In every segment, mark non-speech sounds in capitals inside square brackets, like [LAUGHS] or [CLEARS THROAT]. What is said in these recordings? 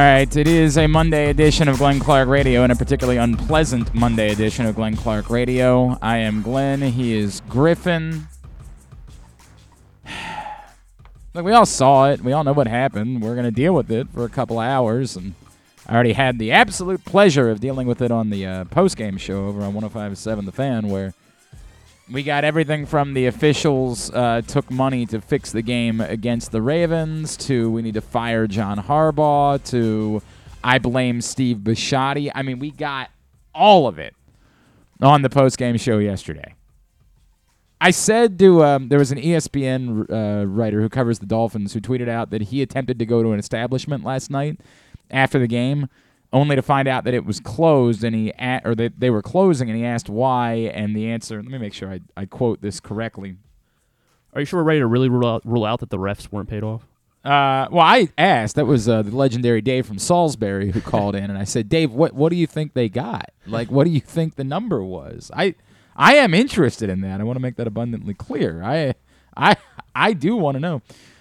All right, it is a Monday edition of Glenn Clark Radio and a particularly unpleasant Monday edition of Glenn Clark Radio. I am Glenn. He is Griffin. [SIGHS] Look, we all saw it. We all know what happened. We're going to deal with it for a couple hours. And I already had the absolute pleasure of dealing with it on the uh, post-game show over on 105.7 The Fan, where we got everything from the officials uh, took money to fix the game against the Ravens to we need to fire John Harbaugh to I blame Steve Bisciotti. I mean, we got all of it on the post game show yesterday. I said to um, there was an ESPN uh, writer who covers the Dolphins who tweeted out that he attempted to go to an establishment last night after the game only to find out that it was closed and he a- or that they were closing and he asked why and the answer let me make sure I, I quote this correctly. Are you sure we're ready to really rule out, rule out that the refs weren't paid off? uh, well i asked that was uh, the legendary dave from salisbury who called in and i said dave what, what do you think they got? Like what do you think the number was? I i am interested in that. I want to make that abundantly clear. I i i do want to know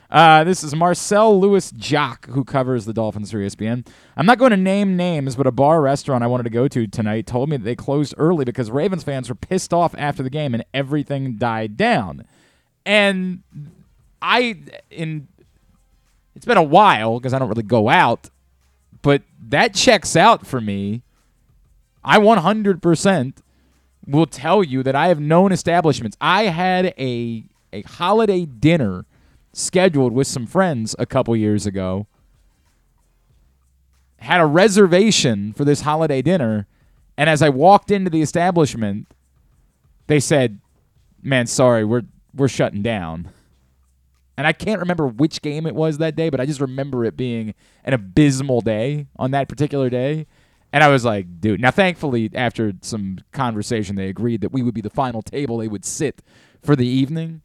uh, this is Marcel Louis-Jacques, who covers the Dolphins for ESPN. I'm not going to name names, but a bar restaurant I wanted to go to tonight told me that they closed early because Ravens fans were pissed off after the game and everything died down. And I, in it's been a while because I don't really go out, but that checks out for me. I 100% will tell you that I have known establishments. I had a a holiday dinner scheduled with some friends a couple years ago. Had a reservation for this holiday dinner, and as I walked into the establishment, they said, "Man, sorry, we're we're shutting down." And I can't remember which game it was that day, but I just remember it being an abysmal day on that particular day. And I was like, dude. Now, thankfully, after some conversation, they agreed that we would be the final table they would sit for the evening.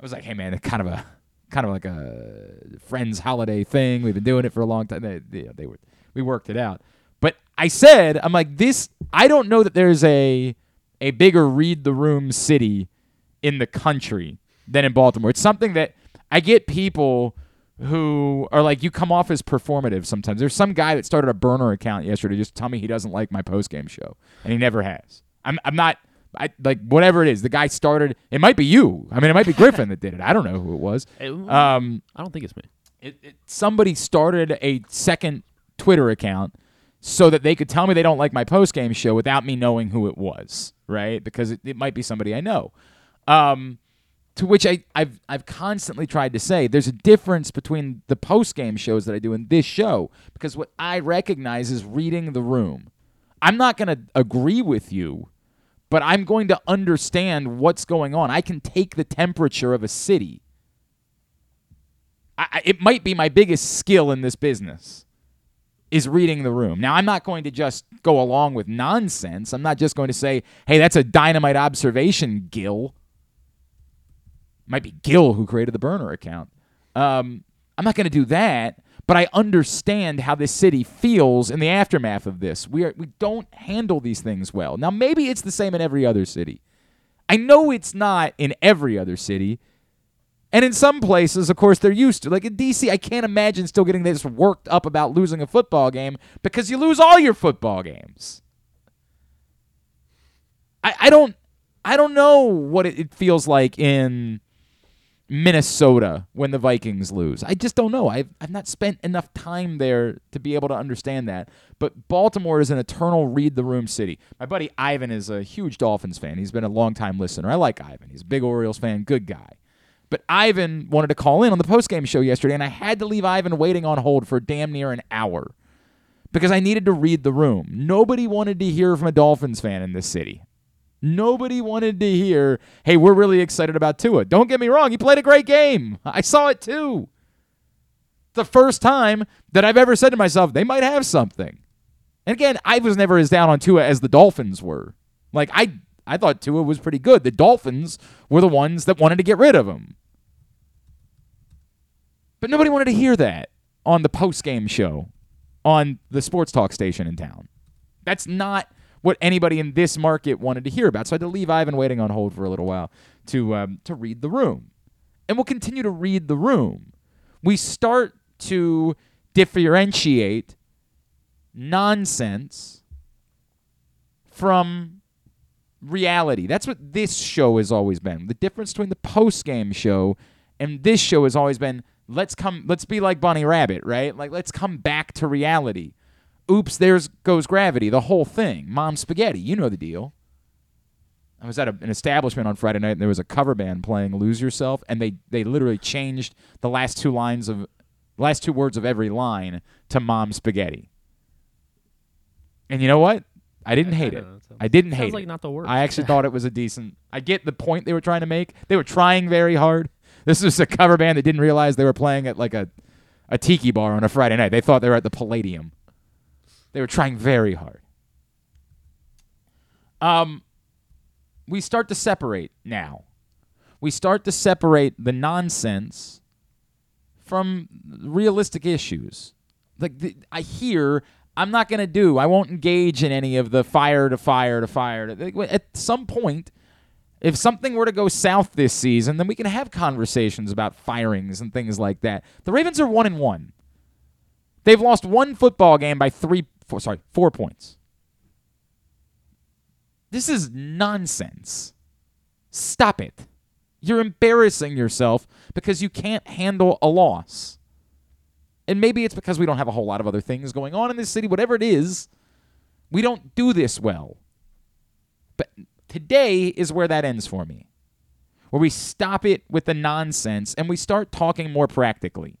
I was like, hey, man, kind of a kind of like a friends holiday thing. We've been doing it for a long time. They, they, they were we worked it out. But I said, I'm like this. I don't know that there's a a bigger read the room city in the country than in Baltimore. It's something that I get people who are like you come off as performative sometimes. There's some guy that started a burner account yesterday just tell me he doesn't like my post game show, and he never has. I'm I'm not. I like whatever it is. The guy started. It might be you. I mean, it might be Griffin that did it. I don't know who it was. [LAUGHS] Um, I don't think it's me. it, it, somebody started a second Twitter account so that they could tell me they don't like my post game show without me knowing who it was, right? Because it, it might be somebody I know. Um, to which I, I've I've constantly tried to say there's a difference between the post game shows that I do and this show because what I recognize is reading the room. I'm not going to agree with you, but I'm going to understand what's going on. I can take the temperature of a city. I, it might be my biggest skill in this business is reading the room. Now, I'm not going to just go along with nonsense. I'm not just going to say, hey, that's a dynamite observation, Gil. Might be Gil who created the burner account. Um, I'm not going to do that, but I understand how this city feels in the aftermath of this. We are we don't handle these things well. Now, maybe it's the same in every other city. I know it's not in every other city. And in some places, of course, they're used to. Like in DC, I can't imagine still getting this worked up about losing a football game because you lose all your football games. I, I don't I don't know what it, it feels like in Minnesota when the Vikings lose. I just don't know. I've I've not spent enough time there to be able to understand that. But Baltimore is an eternal read the room city. My buddy Ivan is a huge Dolphins fan. He's been a longtime listener. I like Ivan. He's a big Orioles fan, good guy. But Ivan wanted to call in on the postgame show yesterday, and I had to leave Ivan waiting on hold for damn near an hour because I needed to read the room. Nobody wanted to hear from a Dolphins fan in this city. Nobody wanted to hear, hey, we're really excited about Tua. Don't get me wrong, he played a great game. [LAUGHS] I saw it too. The first time that I've ever said to myself, they might have something. And again, I was never as down on Tua as the Dolphins were. Like I I thought Tua was pretty good. The Dolphins were the ones that wanted to get rid of him. But nobody wanted to hear that on the post-game show on the sports talk station in town. That's not what anybody in this market wanted to hear about. So I had to leave Ivan waiting on hold for a little while to um, to read the room, and we'll continue to read the room. We start to differentiate nonsense from reality. That's what this show has always been. The difference between the post game show and this show has always been let's come let's be like Bunny Rabbit, right? Like let's come back to reality. Oops, there's goes gravity, the whole thing. Mom spaghetti, you know the deal. I was at a, an establishment on Friday night and there was a cover band playing Lose Yourself and they they literally changed the last two lines of last two words of every line to Mom spaghetti. And you know what? I didn't I- I hate don't it. know, I didn't hate like it. not the worst. I actually thought it was a decent. I get the point they were trying to make. They were trying very hard. This was a cover band that didn't realize they were playing at like a, a tiki bar on a Friday night. They thought they were at the Palladium. They were trying very hard. Um, we start to separate now. We start to separate the nonsense from realistic issues. Like the, I hear, I'm not to do. I won't engage in any of the fire to fire to fire. At some point, if something were to go south this season, then we can have conversations about firings and things like that. The Ravens are one and one. They've lost one football game by three, four, sorry, four points. This is nonsense. Stop it. You're embarrassing yourself because you can't handle a loss. And maybe it's because we don't have a whole lot of other things going on in this city, whatever it is. We don't do this well. But today is where that ends for me. Where we stop it with the nonsense and we start talking more practically.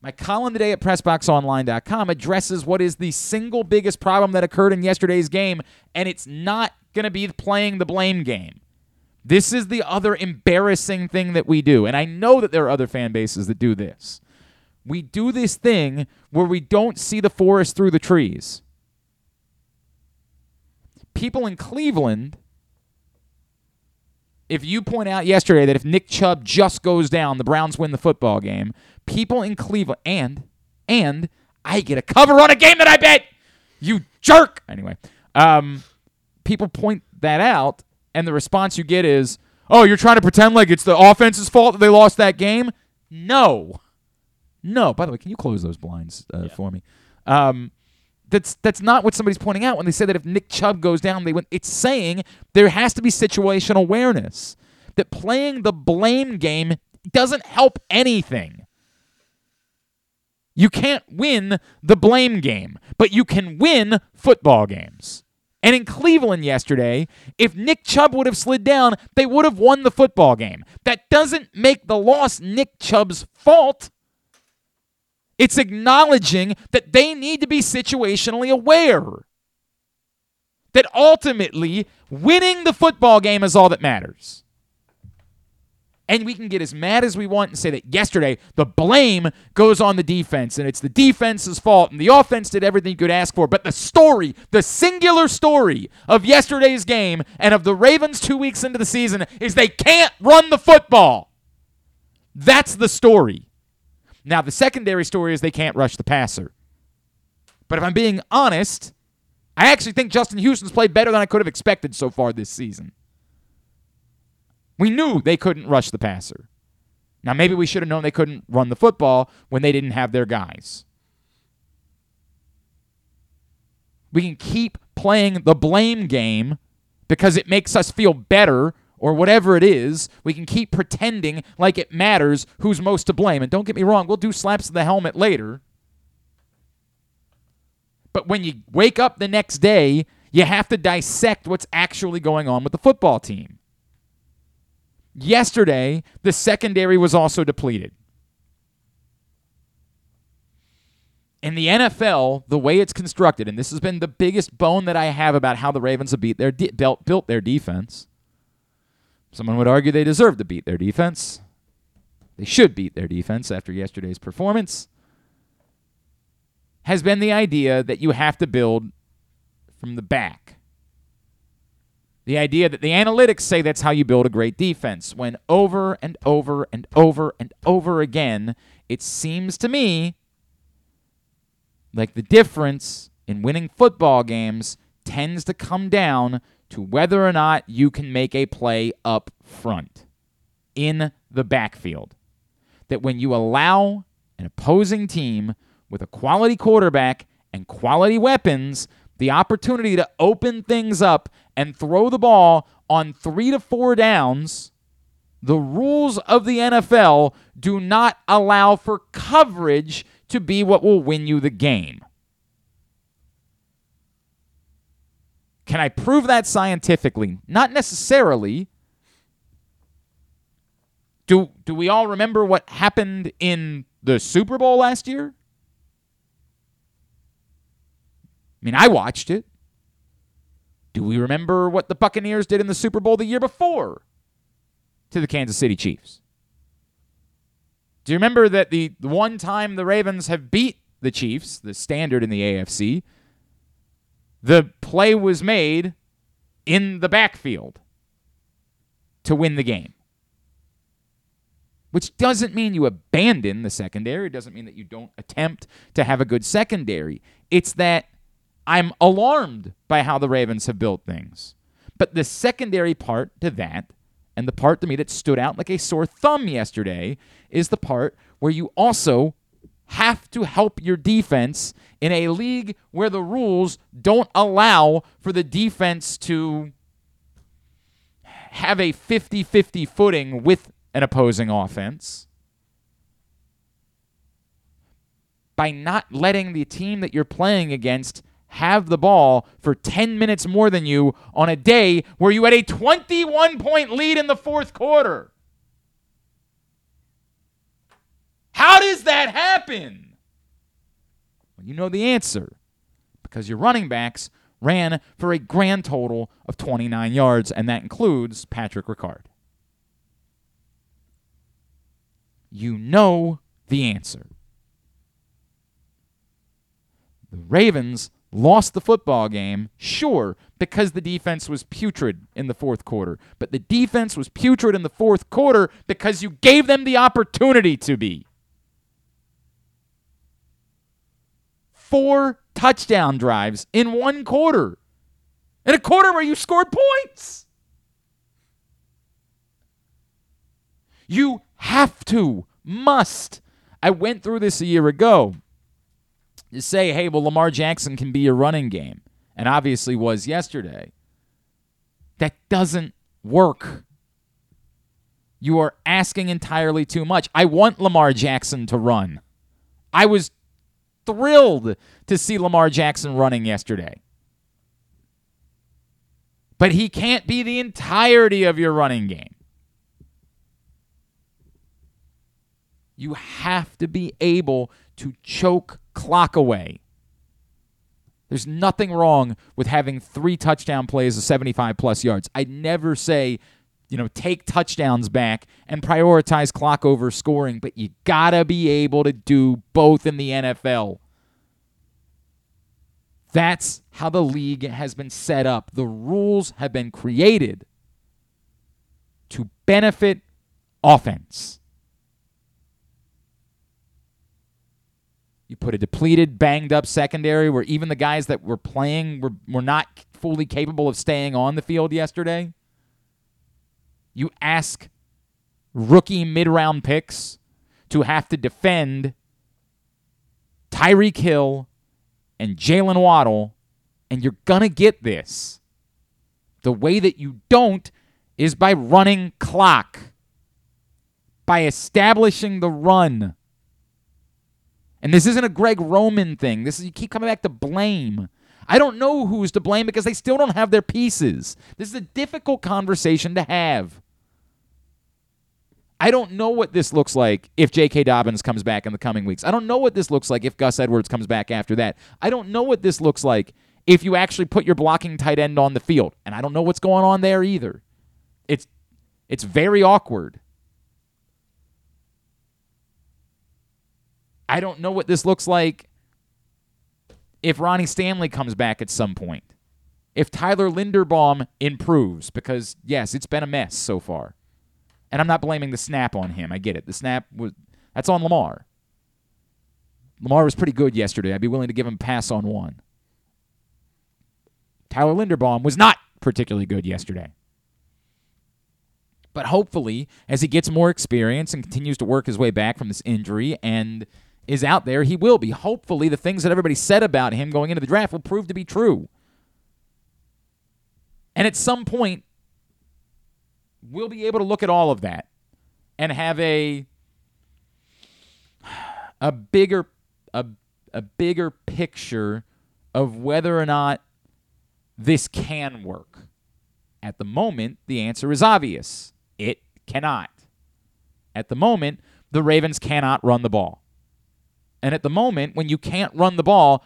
My column today at PressBoxOnline.com addresses what is the single biggest problem that occurred in yesterday's game, and it's not going to be playing the blame game. This is the other embarrassing thing that we do. And I know that there are other fan bases that do this. We do this thing where we don't see the forest through the trees. People in Cleveland, if you point out yesterday that if Nick Chubb just goes down, the Browns win the football game, people in Cleveland, and, and I get a cover on a game that I bet, you jerk. Anyway, um, people point that out and the response you get is, "Oh, you're trying to pretend like it's the offense's fault that they lost that game." No, no. By the way, can you close those blinds uh, for me? Um, that's that's not what somebody's pointing out when they say that if Nick Chubb goes down, they win. It's saying there has to be situational awareness. That playing the blame game doesn't help anything. You can't win the blame game, but you can win football games. And in Cleveland yesterday, if Nick Chubb would have slid down, they would have won the football game. That doesn't make the loss Nick Chubb's fault. It's acknowledging that they need to be situationally aware. That ultimately, winning the football game is all that matters. And we can get as mad as we want and say that yesterday the blame goes on the defense and it's the defense's fault and the offense did everything you could ask for. But the story, the singular story of yesterday's game and of the Ravens two weeks into the season is they can't run the football. That's the story. Now, the secondary story is they can't rush the passer. But if I'm being honest, I actually think Justin Houston's played better than I could have expected so far this season. We knew they couldn't rush the passer. Now, maybe we should have known they couldn't run the football when they didn't have their guys. We can keep playing the blame game because it makes us feel better or whatever it is. We can keep pretending like it matters who's most to blame. And don't get me wrong, we'll do slaps to the helmet later. But when you wake up the next day, you have to dissect what's actually going on with the football team. Yesterday, the secondary was also depleted. In the NFL, the way it's constructed, and this has been the biggest bone that I have about how the Ravens have beat their de- built, built their defense. Someone would argue they deserve to beat their defense. They should beat their defense after yesterday's performance. Has been the idea that you have to build from the back. The idea that the analytics say that's how you build a great defense, when over and over and over and over again, it seems to me like the difference in winning football games tends to come down to whether or not you can make a play up front in the backfield. That when you allow an opposing team with a quality quarterback and quality weapons the opportunity to open things up and throw the ball on three to four downs, the rules of the NFL do not allow for coverage to be what will win you the game. Can I prove that scientifically? Not necessarily. Do do we all remember what happened in the Super Bowl last year? I mean, I watched it. Do we remember what the Buccaneers did in the Super Bowl the year before to the Kansas City Chiefs? Do you remember that the one time the Ravens have beat the Chiefs, the standard in the AFC, the play was made in the backfield to win the game? Which doesn't mean you abandon the secondary. It doesn't mean that you don't attempt to have a good secondary. It's that I'm alarmed by how the Ravens have built things. But the secondary part to that, and the part to me that stood out like a sore thumb yesterday, is the part where you also have to help your defense in a league where the rules don't allow for the defense to have a 50 50 footing with an opposing offense. By not letting the team that you're playing against have the ball for 10 minutes more than you on a day where you had a 21 point lead in the fourth quarter. How does that happen? Well, you know the answer because your running backs ran for a grand total of 29 yards, and that includes Patrick Ricard. You know the answer. The Ravens lost the football game, sure, because the defense was putrid in the fourth quarter. But the defense was putrid in the fourth quarter because you gave them the opportunity to be. Four touchdown drives in one quarter. In a quarter where you scored points. You have to, must. I went through this a year ago say, hey, well, Lamar Jackson can be your running game, and obviously was yesterday. That doesn't work. You are asking entirely too much. I want Lamar Jackson to run. I was thrilled to see Lamar Jackson running yesterday. But he can't be the entirety of your running game. You have to be able to choke clock away. There's nothing wrong with having three touchdown plays of 75 plus yards. I'd never say, you know, take touchdowns back and prioritize clock over scoring, but you gotta be able to do both in the NFL. That's how the league has been set up. The rules have been created to benefit offense. You put a depleted, banged up secondary where even the guys that were playing were, were not fully capable of staying on the field yesterday. You ask rookie mid round picks to have to defend Tyreek Hill and Jaylen Waddle, and you're going to get this. The way that you don't is by running clock, by establishing the run. And this isn't a Greg Roman thing. This is you keep coming back to blame. I don't know who's to blame because they still don't have their pieces. This is a difficult conversation to have. I don't know what this looks like if J.K. Dobbins comes back in the coming weeks. I don't know what this looks like if Gus Edwards comes back after that. I don't know what this looks like if you actually put your blocking tight end on the field. And I don't know what's going on there either. It's it's very awkward. I don't know what this looks like if Ronnie Stanley comes back at some point. If Tyler Linderbaum improves, because yes, it's been a mess so far. And I'm not blaming the snap on him. I get it. The snap was that's on Lamar. Lamar was pretty good yesterday. I'd be willing to give him a pass on one. Tyler Linderbaum was not particularly good yesterday. But hopefully, as he gets more experience and continues to work his way back from this injury and is out there, he will be. Hopefully, the things that everybody said about him going into the draft will prove to be true. And at some point, we'll be able to look at all of that and have a a bigger a, a bigger picture of whether or not this can work. At the moment, the answer is obvious. It cannot. At the moment, the Ravens cannot run the ball. And at the moment, when you can't run the ball,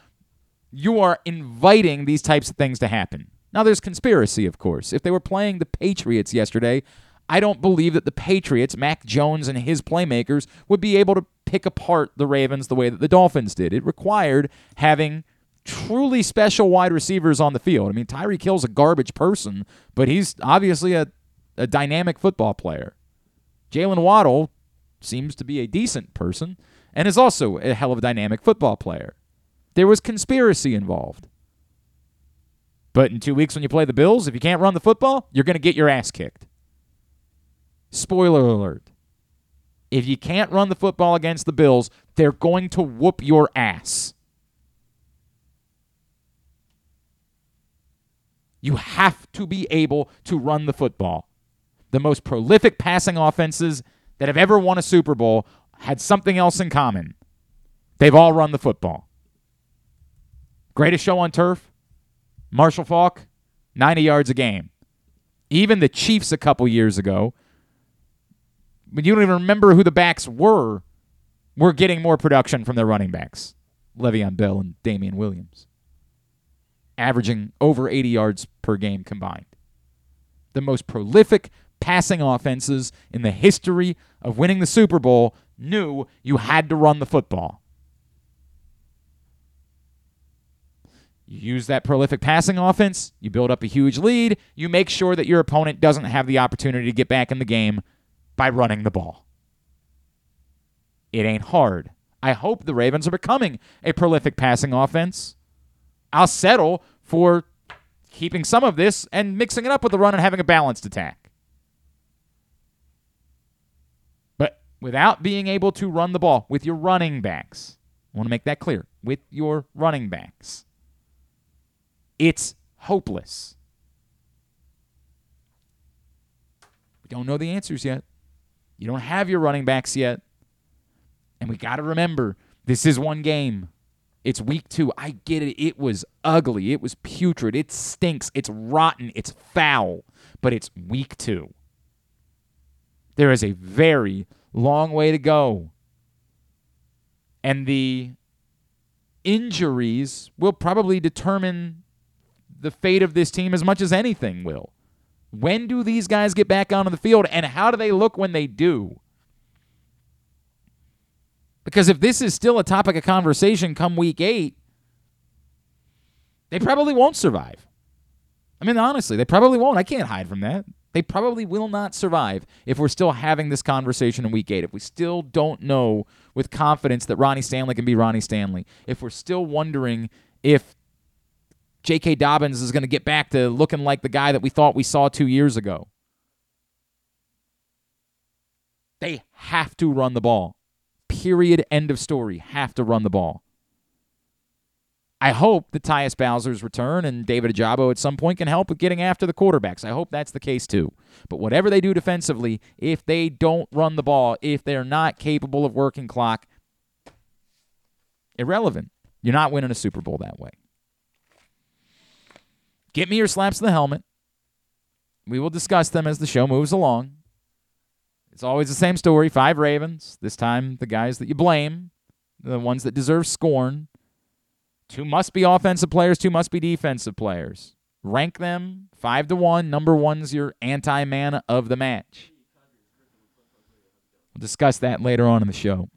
you are inviting these types of things to happen. Now, there's conspiracy, of course. If they were playing the Patriots yesterday, I don't believe that the Patriots, Mac Jones and his playmakers, would be able to pick apart the Ravens the way that the Dolphins did. It required having truly special wide receivers on the field. I mean, Tyreek Hill's a garbage person, but he's obviously a, a dynamic football player. Jaylen Waddle seems to be a decent person and is also a hell of a dynamic football player. There was conspiracy involved. But in two weeks, when you play the Bills, if you can't run the football, you're going to get your ass kicked. Spoiler alert. If you can't run the football against the Bills, they're going to whoop your ass. You have to be able to run the football. The most prolific passing offenses that have ever won a Super Bowl had something else in common. They've all run the football. Greatest show on turf? Marshall Faulk, 90 yards a game. Even the Chiefs a couple years ago, but you don't even remember who the backs were, were getting more production from their running backs. Le'Veon Bell and Damien Williams. Averaging over 80 yards per game combined. The most prolific passing offenses in the history of winning the Super Bowl knew you had to run the football. You use that prolific passing offense, you build up a huge lead, you make sure that your opponent doesn't have the opportunity to get back in the game by running the ball. It ain't hard. I hope the Ravens are becoming a prolific passing offense. I'll settle for keeping some of this and mixing it up with the run and having a balanced attack. Without being able to run the ball with your running backs. I want to make that clear. With your running backs, it's hopeless. We don't know the answers yet. You don't have your running backs yet. And we got to remember this is one game. It's week two. I get it. It was ugly. It was putrid. It stinks. It's rotten. It's foul. But it's week two. There is a very long way to go. And the injuries will probably determine the fate of this team as much as anything will. When do these guys get back onto the field and how do they look when they do? Because if this is still a topic of conversation come week eight, they probably won't survive. I mean, honestly, they probably won't. I can't hide from that. They probably will not survive if we're still having this conversation in week eight. If we still don't know with confidence that Ronnie Stanley can be Ronnie Stanley. If we're still wondering if J.K. Dobbins is going to get back to looking like the guy that we thought we saw two years ago. They have to run the ball. Period. End of story. Have to run the ball. I hope that Tyus Bowser's return and David Ojabo at some point can help with getting after the quarterbacks. I hope that's the case too. But whatever they do defensively, if they don't run the ball, if they're not capable of working clock, irrelevant. You're not winning a Super Bowl that way. Get me your slaps to the helmet. We will discuss them as the show moves along. It's always the same story. Five Ravens. This time, the guys that you blame, the ones that deserve scorn. Two must be offensive players, two must be defensive players. Rank them five to one. Number one's your anti man of the match. We'll discuss that later on in the show.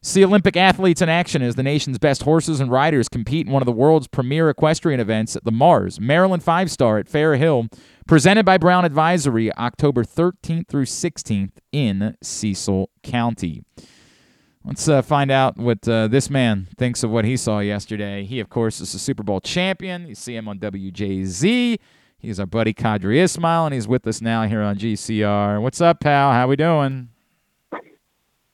See Olympic athletes in action as the nation's best horses and riders compete in one of the world's premier equestrian events at the Mars Maryland Five Star at Fair Hill, presented by Brown Advisory, October 13th through 16th in Cecil County. Let's uh, find out what uh, this man thinks of what he saw yesterday. He, of course, is a Super Bowl champion. You see him on WJZ. He's our buddy Qadry Ismail, and he's with us now here on GCR. What's up, pal? How we doing?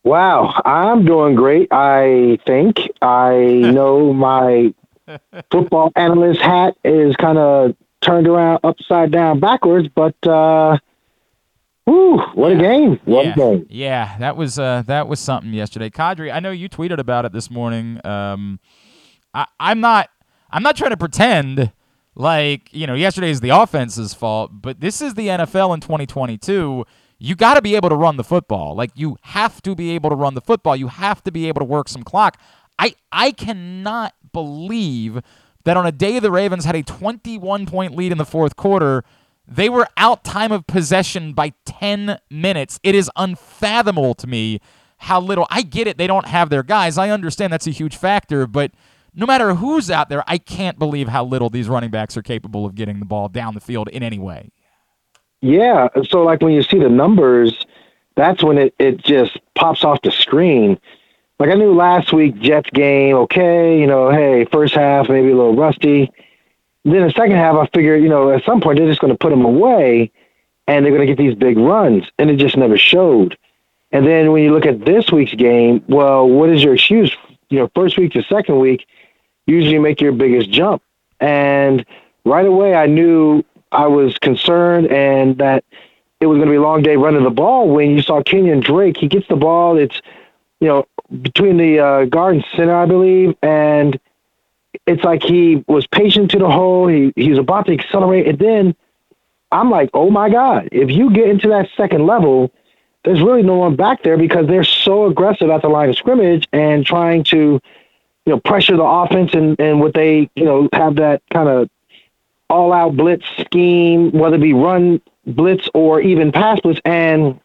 Wow, I'm doing great. I think I [LAUGHS] know my football analyst hat is kind of turned around upside down backwards, but uh, whew, what a game! What yeah. a game! Yeah, that was uh, that was something yesterday. Qadry, I know you tweeted about it this morning. Um, I, I'm not I'm not trying to pretend like you know yesterday is the offense's fault, but this is the NFL in 2022 you got to be able to run the football. Like you have to be able to run the football. You have to be able to work some clock. I I cannot believe that on a day the Ravens had a 21 point lead in the fourth quarter, they were out time of possession by 10 minutes. It is unfathomable to me how little. I get it. They don't have their guys. I understand that's a huge factor, but no matter who's out there, I can't believe how little these running backs are capable of getting the ball down the field in any way. Yeah. So like when you see the numbers, that's when it, it just pops off the screen. Like I knew last week Jets game, okay, you know, hey, first half maybe a little rusty. Then the second half, I figured, you know, at some point they're just going to put them away, and they're going to get these big runs, and it just never showed. And then when you look at this week's game, well, what is your excuse? You know, first week to second week, usually make your biggest jump, and right away I knew I was concerned and that it was going to be a long day running the ball when you saw Kenyan Drake. He gets the ball. It's, you know, between the uh, guard and center, I believe. And it's like he was patient to the hole. He, he was about to accelerate. And then I'm like, oh my God, if you get into that second level, there's really no one back there because they're so aggressive at the line of scrimmage and trying to, you know, pressure the offense and, and what they, you know, have that kind of all out blitz scheme, whether it be run blitz or even pass blitz, and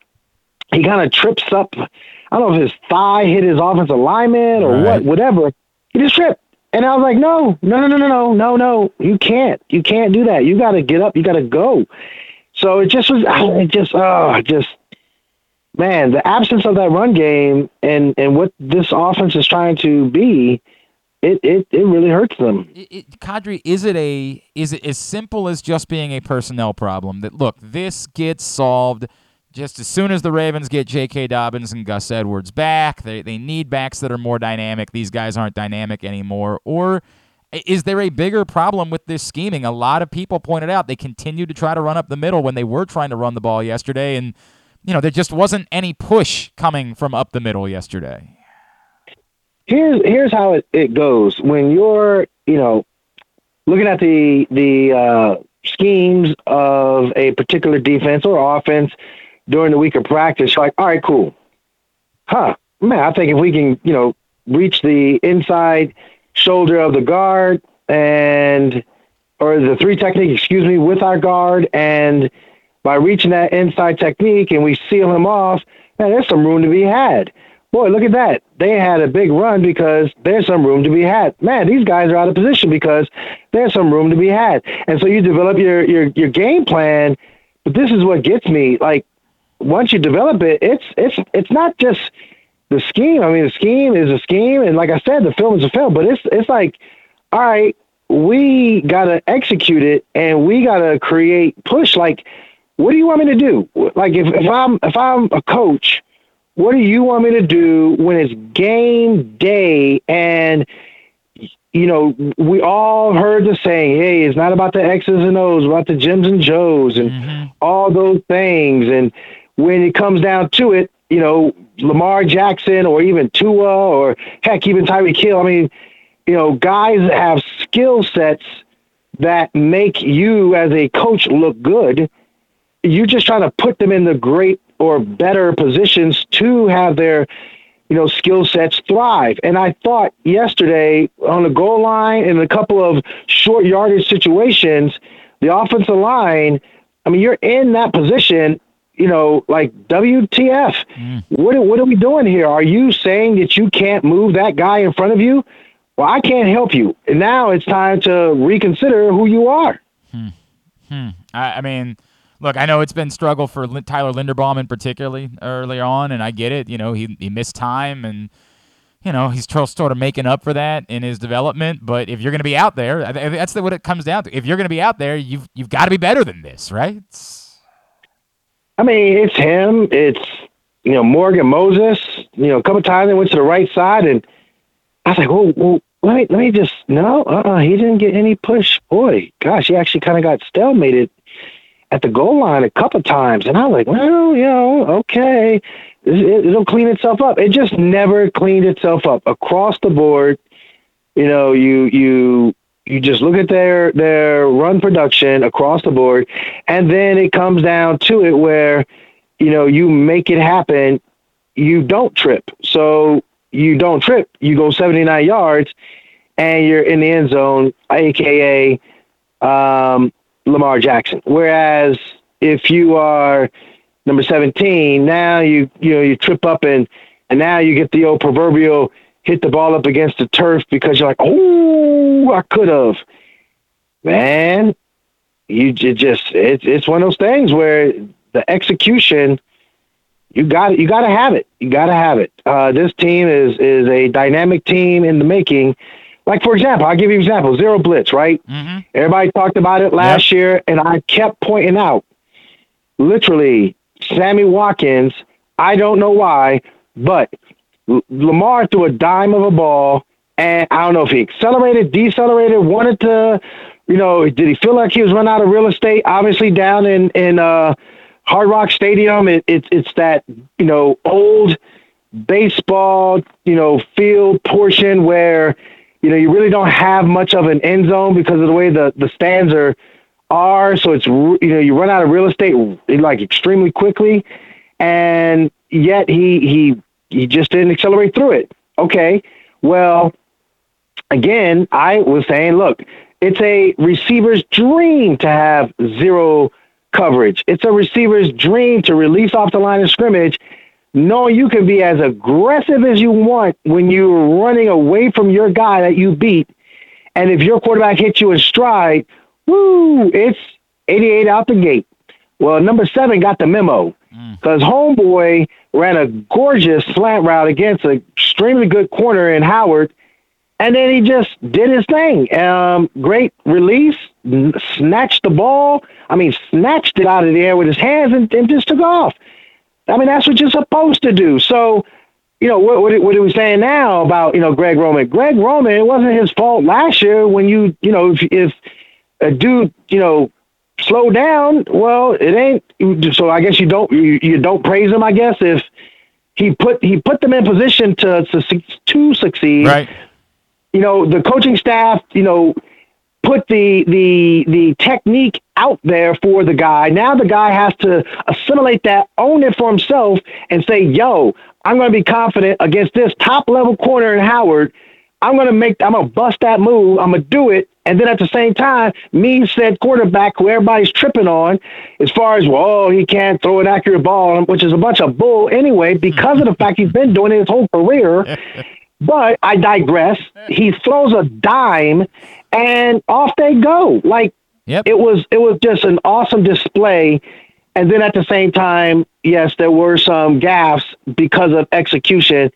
he kind of trips up. I don't know if his thigh hit his offensive lineman or right. what, whatever. He just tripped. And I was like, no, no, no, no, no, no, no, no. You can't. You can't do that. You got to get up. You got to go. So it just was, [LAUGHS] it just, oh, just, man, the absence of that run game and, and what this offense is trying to be it, it, it really hurts them. It, it, Qadry, is it a is it as simple as just being a personnel problem? That look, this gets solved just as soon as the Ravens get J.K. Dobbins and Gus Edwards back. They they need backs that are more dynamic. These guys aren't dynamic anymore. Or is there a bigger problem with this scheming? A lot of people pointed out they continue to try to run up the middle when they were trying to run the ball yesterday, and you know there just wasn't any push coming from up the middle yesterday here's here's how it, it goes when you're you know looking at the the uh, schemes of a particular defense or offense during the week of practice like all right cool huh man i think if we can you know reach the inside shoulder of the guard and or the three technique excuse me with our guard and by reaching that inside technique and we seal him off man there's some room to be had boy, look at that. They had a big run because there's some room to be had. Man, these guys are out of position because there's some room to be had. And so you develop your your your game plan, but this is what gets me. Like once you develop it, it's it's it's not just the scheme. I mean, the scheme is a scheme, and like I said, the film is a film. But it's it's like, all right, we gotta execute it, and we gotta create push. Like, what do you want me to do? Like, if if I'm if I'm a coach what do you want me to do when it's game day and you know, we all heard the saying, hey, it's not about the X's and O's, about the Jims and Joes and mm-hmm. all those things. And when it comes down to it, you know, Lamar Jackson or even Tua or heck, even Tyreek Hill, I mean, you know, guys have skill sets that make you as a coach look good. You're just trying to put them in the great or better positions to have their you know skill sets thrive. And I thought yesterday on the goal line in a couple of short yardage situations, the offensive line. I mean, you're in that position. You know, like WTF? Mm. What what are we doing here? Are you saying that you can't move that guy in front of you? Well, I can't help you. And now it's time to reconsider who you are. Hmm. Hmm. I, I mean, look, I know it's been struggle for Tyler Linderbaum in particularly earlier on, and I get it. You know, he he missed time, and you know he's sort of making up for that in his development. But if you're going to be out there, that's what it comes down to. If you're going to be out there, you've you've got to be better than this, right? I mean, it's him. It's you know, Morgan Moses, you know, a couple times they went to the right side, and I was like, oh, well, let me let me just no, uh, uh he didn't get any push. Boy, gosh, he actually kind of got stalemated at the goal line a couple times, and I was like, well, you know, okay, it, it'll clean itself up. It just never cleaned itself up across the board. You know, you you you just look at their their run production across the board, and then it comes down to it where you know you make it happen. You don't trip, so you don't trip. You go 79 yards, and you're in the end zone, aka um, Lamar Jackson. Whereas if you are number 17, now you you know you trip up and and now you get the old proverbial hit the ball up against the turf because you're like, oh, I could have. Man, you just it's it's one of those things where the execution you got you got to have it. You got to have it. Uh, this team is is a dynamic team in the making. Like for example, I'll give you an example. Zero blitz, right? Mm-hmm. Everybody talked about it last yep. year, and I kept pointing out, literally, Sammy Watkins. I don't know why, but Lamar threw a dime of a ball, and I don't know if he accelerated, decelerated, wanted to, you know, did he feel like he was running out of real estate? Obviously, down in in uh, Hard Rock Stadium, it, it, it's that you know old baseball, you know, field portion where you know you really don't have much of an end zone because of the way the the stands are are. So it's you know you run out of real estate like extremely quickly, and yet he he he just didn't accelerate through it. Okay, well, again, I was saying, look, it's a receiver's dream to have zero coverage. It's a receiver's dream to release off the line of scrimmage, knowing you can be as aggressive as you want when you're running away from your guy that you beat. And if your quarterback hits you in stride, woo, it's 88 out the gate. Well, number seven got the memo because. Homeboy ran a gorgeous slant route against an extremely good corner in Howard and then he just did his thing. Um, great release, snatched the ball. I mean, snatched it out of the air with his hands and, and just took off. I mean, that's what you're supposed to do. So, you know, what, what, what are we saying now about, you know, Greg Roman? Greg Roman, it wasn't his fault last year when you, you know, if, if a dude, you know, slow down, well, it ain't. So I guess you don't, you, you don't praise him, I guess, if he put, he put them in position to, to, to succeed. Right you know, the coaching staff, you know, put the the the technique out there for the guy. Now the guy has to assimilate that, own it for himself, and say, "Yo, I'm going to be confident against this top level corner in Howard. I'm going to make, I'm to bust that move. I'm going to do it." And then at the same time, me said quarterback who everybody's tripping on, as far as well, oh, he can't throw an accurate ball, which is a bunch of bull anyway, because of the fact he's been doing it his whole career. [LAUGHS] But I digress. He throws a dime, and off they go. Like yep. it was, it was just an awesome display. And then at the same time, yes, there were some gaffes because of execution,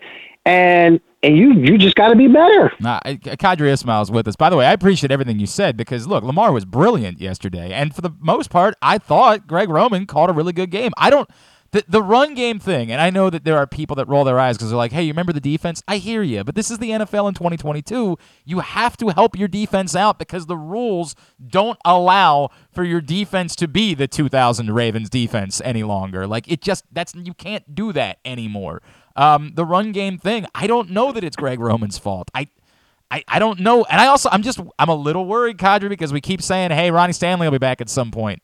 and and you you just got to be better. Nah, Qadry Ismail's with us. By the way, I appreciate everything you said because look, Lamar was brilliant yesterday, and for the most part, I thought Greg Roman called a really good game. I don't the the run game thing, and I know that there are people that roll their eyes because they're like, "Hey, you remember the defense?" I hear you, but this is the NFL in 2022. You have to help your defense out because the rules don't allow for your defense to be the 2000 Ravens defense any longer. Like it just that's you can't do that anymore. Um, the run game thing, I don't know that it's Greg Roman's fault. I. I, I don't know, and I also I'm just I'm a little worried, Qadry, because we keep saying, "Hey, Ronnie Stanley will be back at some point."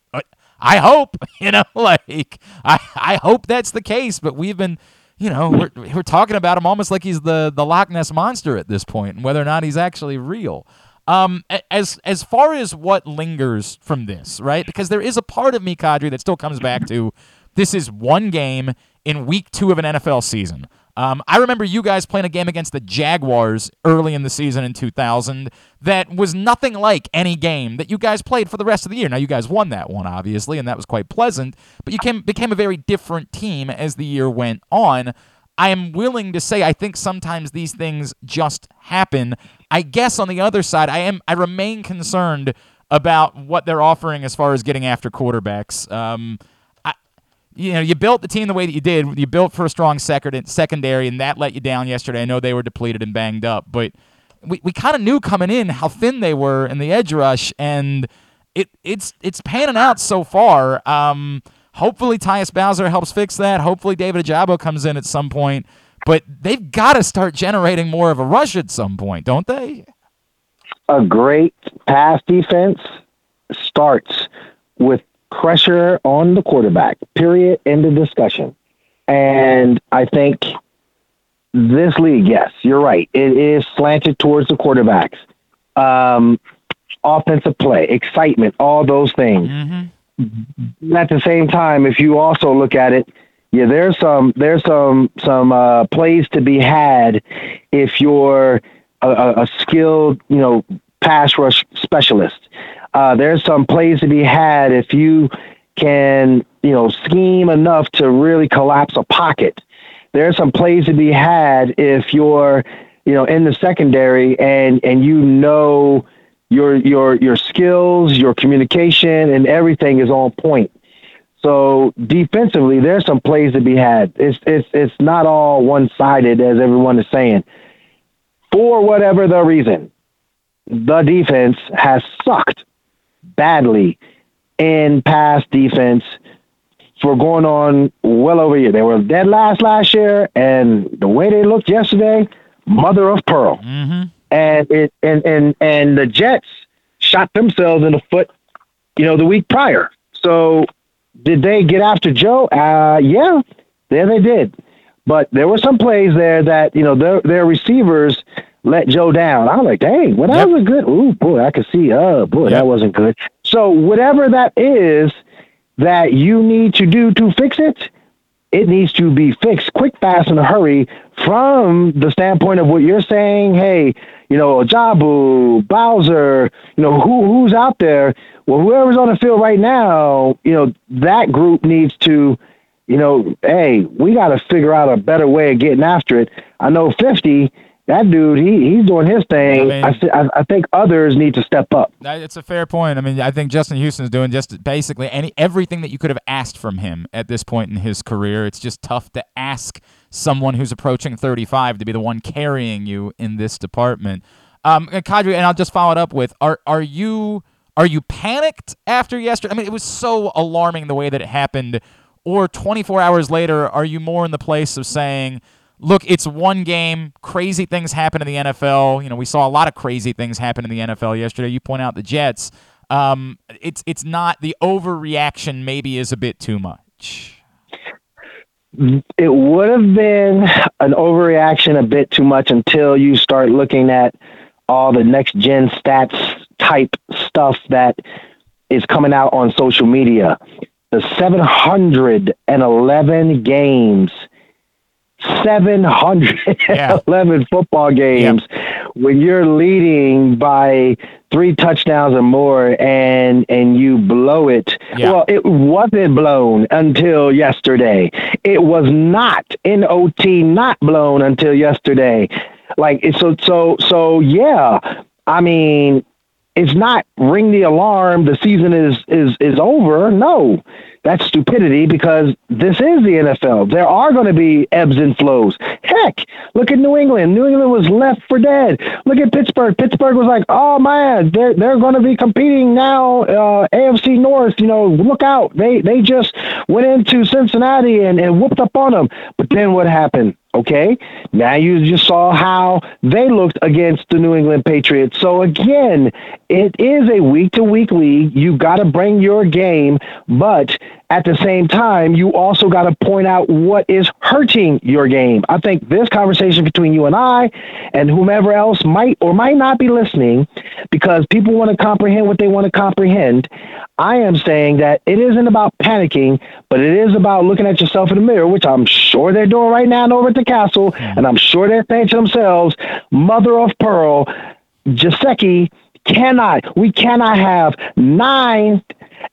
I hope, [LAUGHS] you know, [LAUGHS] like I, I hope that's the case. But we've been, you know, we're, we're talking about him almost like he's the the Loch Ness monster at this point, and whether or not he's actually real. Um, as as far as what lingers from this, right? Because there is a part of me, Qadry, that still comes back to this is one game in week two of an NFL season. Um, I remember you guys playing a game against the Jaguars early in the season in 2000 that was nothing like any game that you guys played for the rest of the year. Now, you guys won that one, obviously, and that was quite pleasant, but you came, became a very different team as the year went on. I am willing to say I think sometimes these things just happen. I guess on the other side, I am I remain concerned about what they're offering as far as getting after quarterbacks. Um, you know, you built the team the way that you did. You built for a strong second secondary, and that let you down yesterday. I know they were depleted and banged up, but we, we kind of knew coming in how thin they were in the edge rush, and it it's it's panning out so far. Um, hopefully, Tyus Bowser helps fix that. Hopefully, David Ojabo comes in at some point. But they've got to start generating more of a rush at some point, don't they? A great pass defense starts with pressure on the quarterback. Period. End of discussion. And I think this league, yes, you're right. It is slanted towards the quarterbacks. Um, offensive play, excitement, all those things. Mm-hmm. At the same time, if you also look at it, yeah, there's some there's some some uh, plays to be had if you're a, a skilled, you know, pass rush specialist. Uh, there's some plays to be had if you can, you know, scheme enough to really collapse a pocket. There's some plays to be had if you're, you know, in the secondary and and you know your your your skills, your communication, and everything is on point. So defensively, there's some plays to be had. It's it's it's not all one sided as everyone is saying. For whatever the reason, the defense has sucked badly in pass defense for going on well over a year. They were dead last last year, and the way they looked yesterday, mother of pearl. Mm-hmm. And it and and and the Jets shot themselves in the foot, you know, the week prior. So did they get after Joe? Uh, yeah, there they did. But there were some plays there that you know their their receivers let Joe down. I was like, dang, well, that yep. was a good. Ooh, boy, I could see. Oh, boy, yep. that wasn't good. So whatever that is that you need to do to fix it, it needs to be fixed quick, fast, in a hurry. From the standpoint of what you're saying, hey, you know, Jabu, Bowser, you know, who who's out there? Well, whoever's on the field right now, you know, that group needs to, you know, hey, we got to figure out a better way of getting after it. I know 50 that dude, he he's doing his thing. I, mean, I, I, think others need to step up. It's a fair point. I mean, I think Justin Houston is doing just basically any everything that you could have asked from him at this point in his career. It's just tough to ask someone who's approaching 35 to be the one carrying you in this department. Um, and Qadry, and I'll just follow it up with: Are are you are you panicked after yesterday? I mean, it was so alarming the way that it happened. Or 24 hours later, are you more in the place of saying? Look, it's one game. Crazy things happen in the NFL. You know, we saw a lot of crazy things happen in the NFL yesterday. You point out the Jets. Um, it's it's not the overreaction. Maybe is a bit too much. It would have been an overreaction a bit too much until you start looking at all the next gen stats type stuff that is coming out on social media. The 711 games 711 yeah. football games when you're leading by three touchdowns or more and and you blow it. Yeah. well it wasn't blown until yesterday. It was not in ot not blown until yesterday. Like so so so yeah. I mean it's not ring the alarm the season is is is over no that's stupidity because this is the NFL. There are going to be ebbs and flows. Heck, look at New England. New England was left for dead. Look at Pittsburgh. Pittsburgh was like, oh man, they're they're going to be competing now. Uh, AFC North, you know, look out. They they just went into Cincinnati and, and whooped up on them. But then what happened? Okay. Now you just saw how they looked against the New England Patriots. So again, it is a week to week league. You got to bring your game, but at the same time, you also got to point out what is hurting your game. I think this conversation between you and I and whomever else might or might not be listening because people want to comprehend what they want to comprehend. I am saying that it isn't about panicking, but it is about looking at yourself in the mirror, which I'm sure they're doing right now over at the castle. And I'm sure they're saying to themselves, mother of pearl, Gesicki cannot, we cannot have nine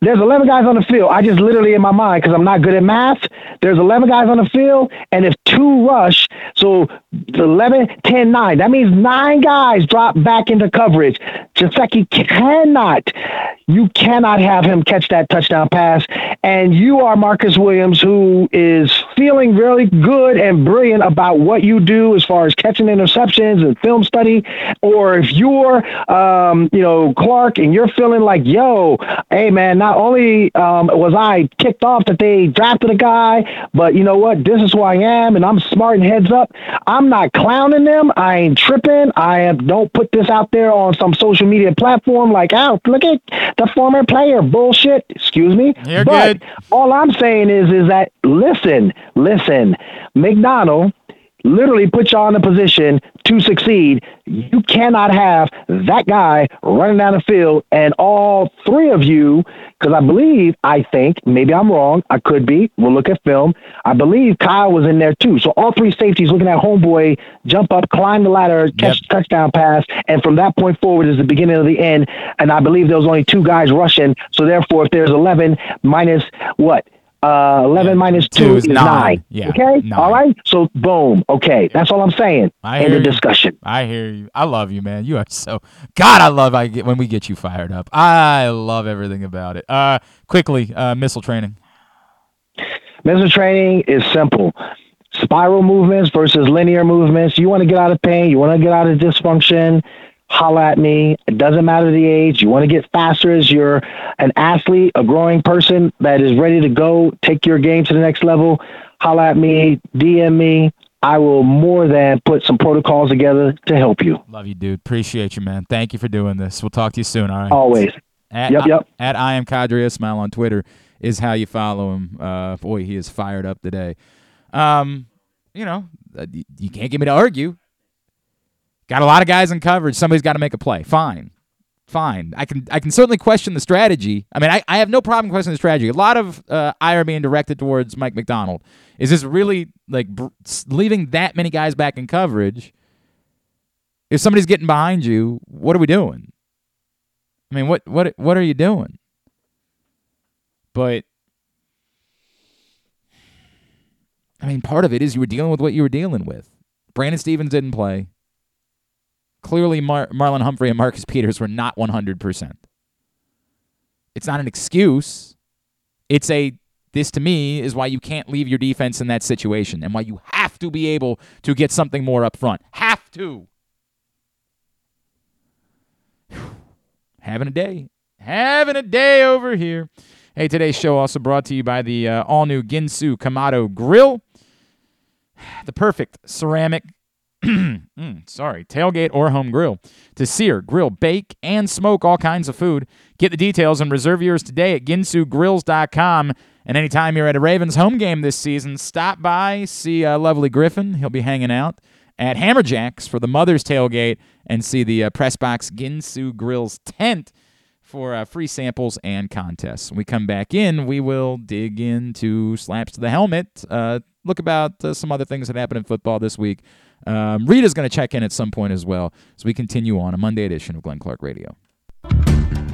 there's 11 guys on the field. I just literally in my mind, because I'm not good at math, there's 11 guys on the field, and if two rush, So 11, 10, 9. That means nine guys drop back into coverage. Gesicki cannot, you cannot have him catch that touchdown pass. And you are Marcus Williams, who is feeling really good and brilliant about what you do as far as catching interceptions and film study. Or if you're, um, you know, Clark and you're feeling like, yo, hey, man, not only um, was I kicked off that they drafted a guy, but you know what? This is who I am, and I'm smart and heads up. I'm not clowning them. I ain't tripping. I am, don't put this out there on some social media platform like, oh, look at the former player. Bullshit. Excuse me. You're but good. all I'm saying is, is that listen, listen, Macdonald literally put y'all in a position to succeed. You cannot have that guy running down the field and all three of you, because I believe, I think, maybe I'm wrong, I could be. We'll look at film. I believe Kyle was in there too. So all three safeties looking at homeboy, jump up, climb the ladder, catch touchdown pass, and from that point forward is the beginning of the end. And I believe there was only two guys rushing. So therefore, if there's 11 minus what? Uh, 11 Yeah, minus two 2 is is, nine. 9. Yeah, Okay? nine. All right? So, boom. Okay. That's all I'm saying. I End of discussion. I hear you. I love you, man. You are so God. I love I get when we get you fired up. I love everything about it. Uh, quickly, uh, missile training. Missile training is simple. Spiral movements versus linear movements. You want to get out of pain, you want to get out of dysfunction, holla at me. It doesn't matter the age. You want to get faster as you're an athlete, a growing person that is ready to go, take your game to the next level. Holla at me, DM me. I will more than put some protocols together to help you. Love you, dude. Appreciate you, man. Thank you for doing this. We'll talk to you soon. All right. Always. At, Yep, yep. At I am Qadry Ismail on Twitter is how you follow him. Uh, boy, he is fired up today. Um, you know, uh, you can't get me to argue. Got a lot of guys in coverage. Somebody's got to make a play. Fine, fine. I can I can certainly question the strategy. I mean, I, I have no problem questioning the strategy. A lot of uh, ire being directed towards Mike Macdonald. Is this really like br- leaving that many guys back in coverage? If somebody's getting behind you, what are we doing? I mean, what what what are you doing? But I mean, part of it is you were dealing with what you were dealing with. Brandon Stephens didn't play. Clearly, Mar- Marlon Humphrey and Marcus Peters were not 100%. It's not an excuse. It's a, this to me is why you can't leave your defense in that situation and why you have to be able to get something more up front. Have to. Having a day. Having a day over here. Hey, today's show also brought to you by the uh, all new Ginsu Kamado Grill. [SIGHS] The perfect ceramic, [CLEARS THROAT] mm, sorry, tailgate or home grill to sear, grill, bake, and smoke all kinds of food. Get the details and reserve yours today at ginsugrills.com. And anytime you're at a Ravens home game this season, stop by, see uh, lovely Griffin. He'll be hanging out at Hammerjacks for the Mother's Tailgate and see the uh, Pressbox Ginsu Grills tent for uh, free samples and contests. When we come back in, we will dig into slaps to the helmet, uh, look about uh, some other things that happened in football this week. Um, Rita's going to check in at some point as well as we continue on a Monday edition of Glenn Clark Radio.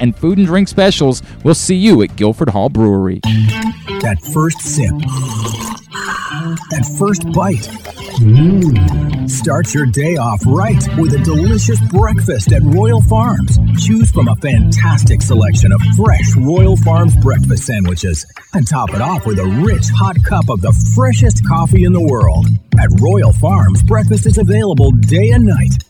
and food and drink specials. We'll see you at Guilford Hall Brewery. That first sip. That first bite. Mm. Start your day off right with a delicious breakfast at Royal Farms. Choose from a fantastic selection of fresh Royal Farms breakfast sandwiches and top it off with a rich hot cup of the freshest coffee in the world. At Royal Farms, breakfast is available day and night.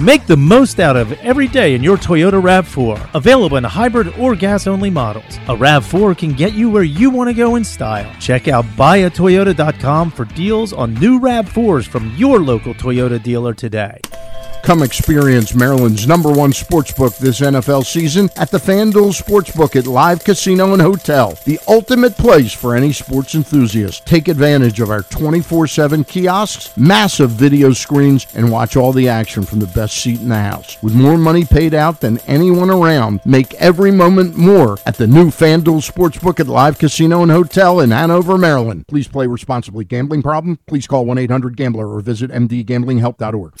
Make the most out of every day in your Toyota RAV4. Available in hybrid or gas only models. A RAV4 can get you where you want to go in style. Check out buyatoyota.com for deals on new RAV4s from your local Toyota dealer today. Come experience Maryland's number one sportsbook this NFL season at the FanDuel Sportsbook at Live Casino and Hotel, the ultimate place for any sports enthusiast. Take advantage of our 24 7 kiosks, massive video screens, and watch all the action from the best seat in the house. With more money paid out than anyone around, make every moment more at the new FanDuel Sportsbook at Live Casino and Hotel in Hanover, Maryland. Please play responsibly. Gambling problem? Please call 1 800 Gambler or visit mdgamblinghelp.org.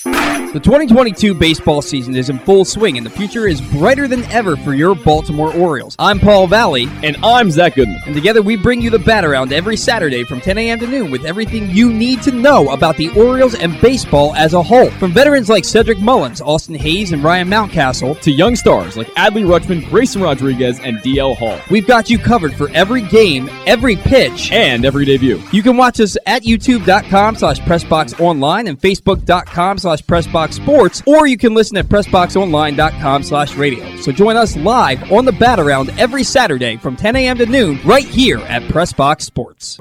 The 2022 baseball season is in full swing and the future is brighter than ever for your Baltimore Orioles. I'm Paul Valley. And I'm Zach Goodman. And together we bring you the bat around every Saturday from 10 a.m. to noon with everything you need to know about the Orioles and baseball as a whole. From veterans like Cedric Mullins, Austin Hays, and Ryan Mountcastle, to young stars like Adley Rutschman, Grayson Rodriguez, and DL Hall. We've got you covered for every game, every pitch, and every debut. You can watch us at youtube.com slash pressboxonline and facebook.com slash pressboxsports, or you can listen at pressboxonline.com slash radio. So join us live on the bat around every Saturday from 10 a.m. to noon right here at Pressbox Sports.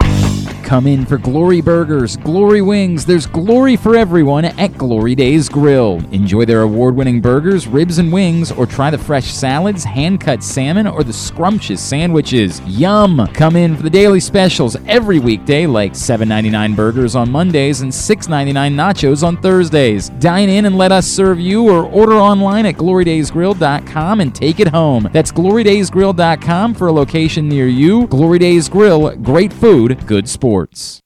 Come in for Glory Burgers, Glory Wings. There's glory for everyone at Glory Days Grill. Enjoy their award winning burgers, ribs, and wings, or try the fresh salads, hand cut salmon, or the scrumptious sandwiches. Yum! Come in for the daily specials every weekday, like $7.99 burgers on Mondays and $6.99 nachos on Thursdays. Dine in and let us serve you, or order online at glorydaysgrill.com and take it home. That's glorydaysgrill.com for a location near you. Glory Days Grill, great food, good sports.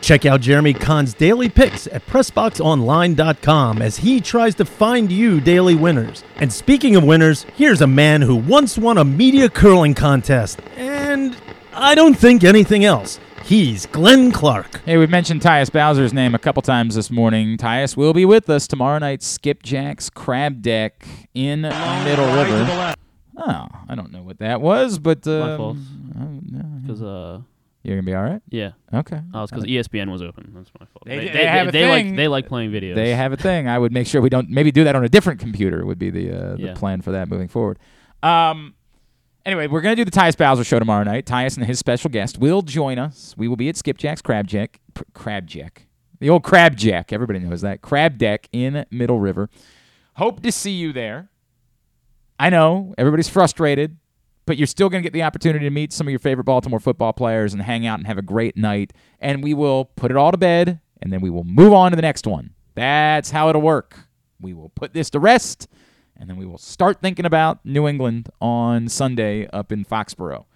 Check out Jeremy Kahn's daily picks at PressBoxOnline.com as he tries to find you daily winners. And speaking of winners, here's a man who once won a media curling contest, and I don't think anything else. He's Glenn Clark. Hey, we've mentioned Tyus Bowser's name a couple times this morning. Tyus will be with us tomorrow night, Skipjack's Crab Deck in Middle River. Oh, I don't know what that was, but. Um, My fault. uh, Because uh, You're going to be all right? yeah, Okay. oh, it's because ESPN was open. That's my fault. They- They, they have a they like thing. they like playing videos. They have a thing. I would make sure we don't maybe do that on a different computer would be the uh, the Yeah. plan for that moving forward. Um anyway, we're gonna do the Tyus Bowser show tomorrow night. Tyus and his special guest will join us. We will be at Skipjack's Crab Jack P- Crab Jack. The old Crab Jack, everybody knows that. Crab Deck in Middle River. Hope to see you there. I know everybody's frustrated, but you're still going to get the opportunity to meet some of your favorite Baltimore football players and hang out and have a great night. And we will put it all to bed and then we will move on to the next one. That's how it'll work. We will put this to rest and then we will start thinking about New England on Sunday up in Foxborough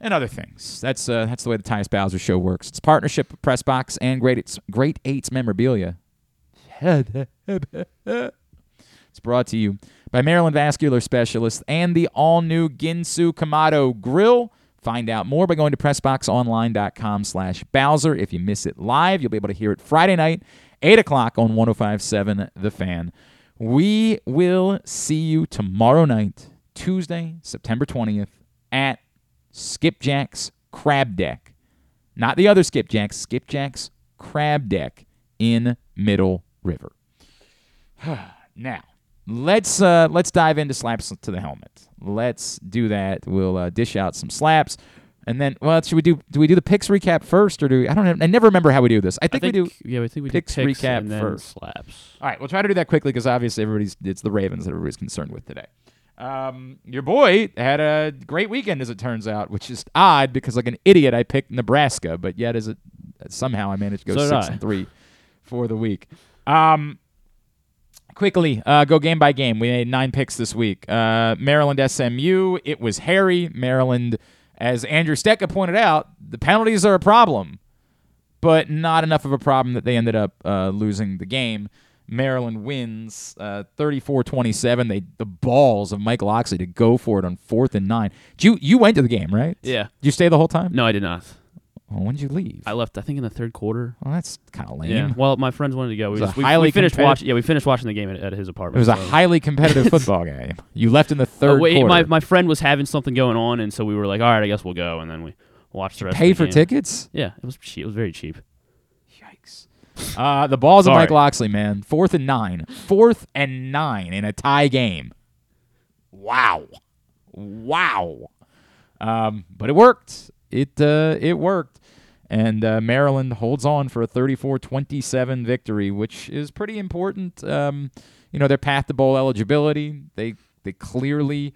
and other things. That's uh, that's the way the Tyus Bowser show works. It's partnership with Pressbox and Great Eights, Great Eights memorabilia. [LAUGHS] It's brought to you by Maryland Vascular Specialists and the all-new Ginsu Kamado Grill. Find out more by going to PressBoxOnline.com slash Bowser. If you miss it live, you'll be able to hear it Friday night, 8 o'clock on 1057 The Fan. We will see you tomorrow night, Tuesday, September 20th, at Skipjack's Crab Deck. Not the other Skipjacks, Skipjack's Crab Deck in Middle River. [SIGHS] now, let's uh, let's dive into slaps to the helmet. Let's do that. We'll uh, dish out some slaps, and then well, should we do? Do we do the picks recap first, or do we? I don't. know. I never remember how we do this. I I think, think we do. Yeah, I think we picks do picks recap first. slaps. All right, we'll try to do that quickly because obviously everybody's it's the Ravens that everybody's concerned with today. Um, your boy had a great weekend, as it turns out, which is odd because like an idiot, I picked Nebraska, but yet as it somehow I managed to go So six and three for the week. Um, quickly, uh, go game by game. We made nine picks this week. Uh, Maryland SMU. It was hairy. Maryland, as Andrew Stetka pointed out, the penalties are a problem but not enough of a problem that they ended up uh, losing the game. Maryland wins uh, 34-27. They the balls of Mike Locksley to go for it on fourth and nine. Did you you went to the game, right? Yeah. Did you stay the whole time? No, I did not. Well, when did you leave? I left. I think in the third quarter. well, that's kind of lame. Yeah. Well, my friends wanted to go. We, was a just, we, highly we finished competitive- watching. Yeah, we finished watching the game at, at his apartment. It was a so- highly competitive [LAUGHS] football game. You left in the Oh, third wait, quarter. my my friend was having something going on, and so we were like, all right, I guess we'll go, and then we watched the rest. Of the for game. tickets? Yeah, it was cheap. It was very cheap. Yikes. Uh, the balls of Sorry. Mike Locksley, man. Fourth and nine. Fourth and nine in a tie game. Wow. Wow. Um, but it worked. It uh, it worked. And uh, Maryland holds on for a 34-27 victory, which is pretty important. Um, you know, their path to bowl eligibility. They they clearly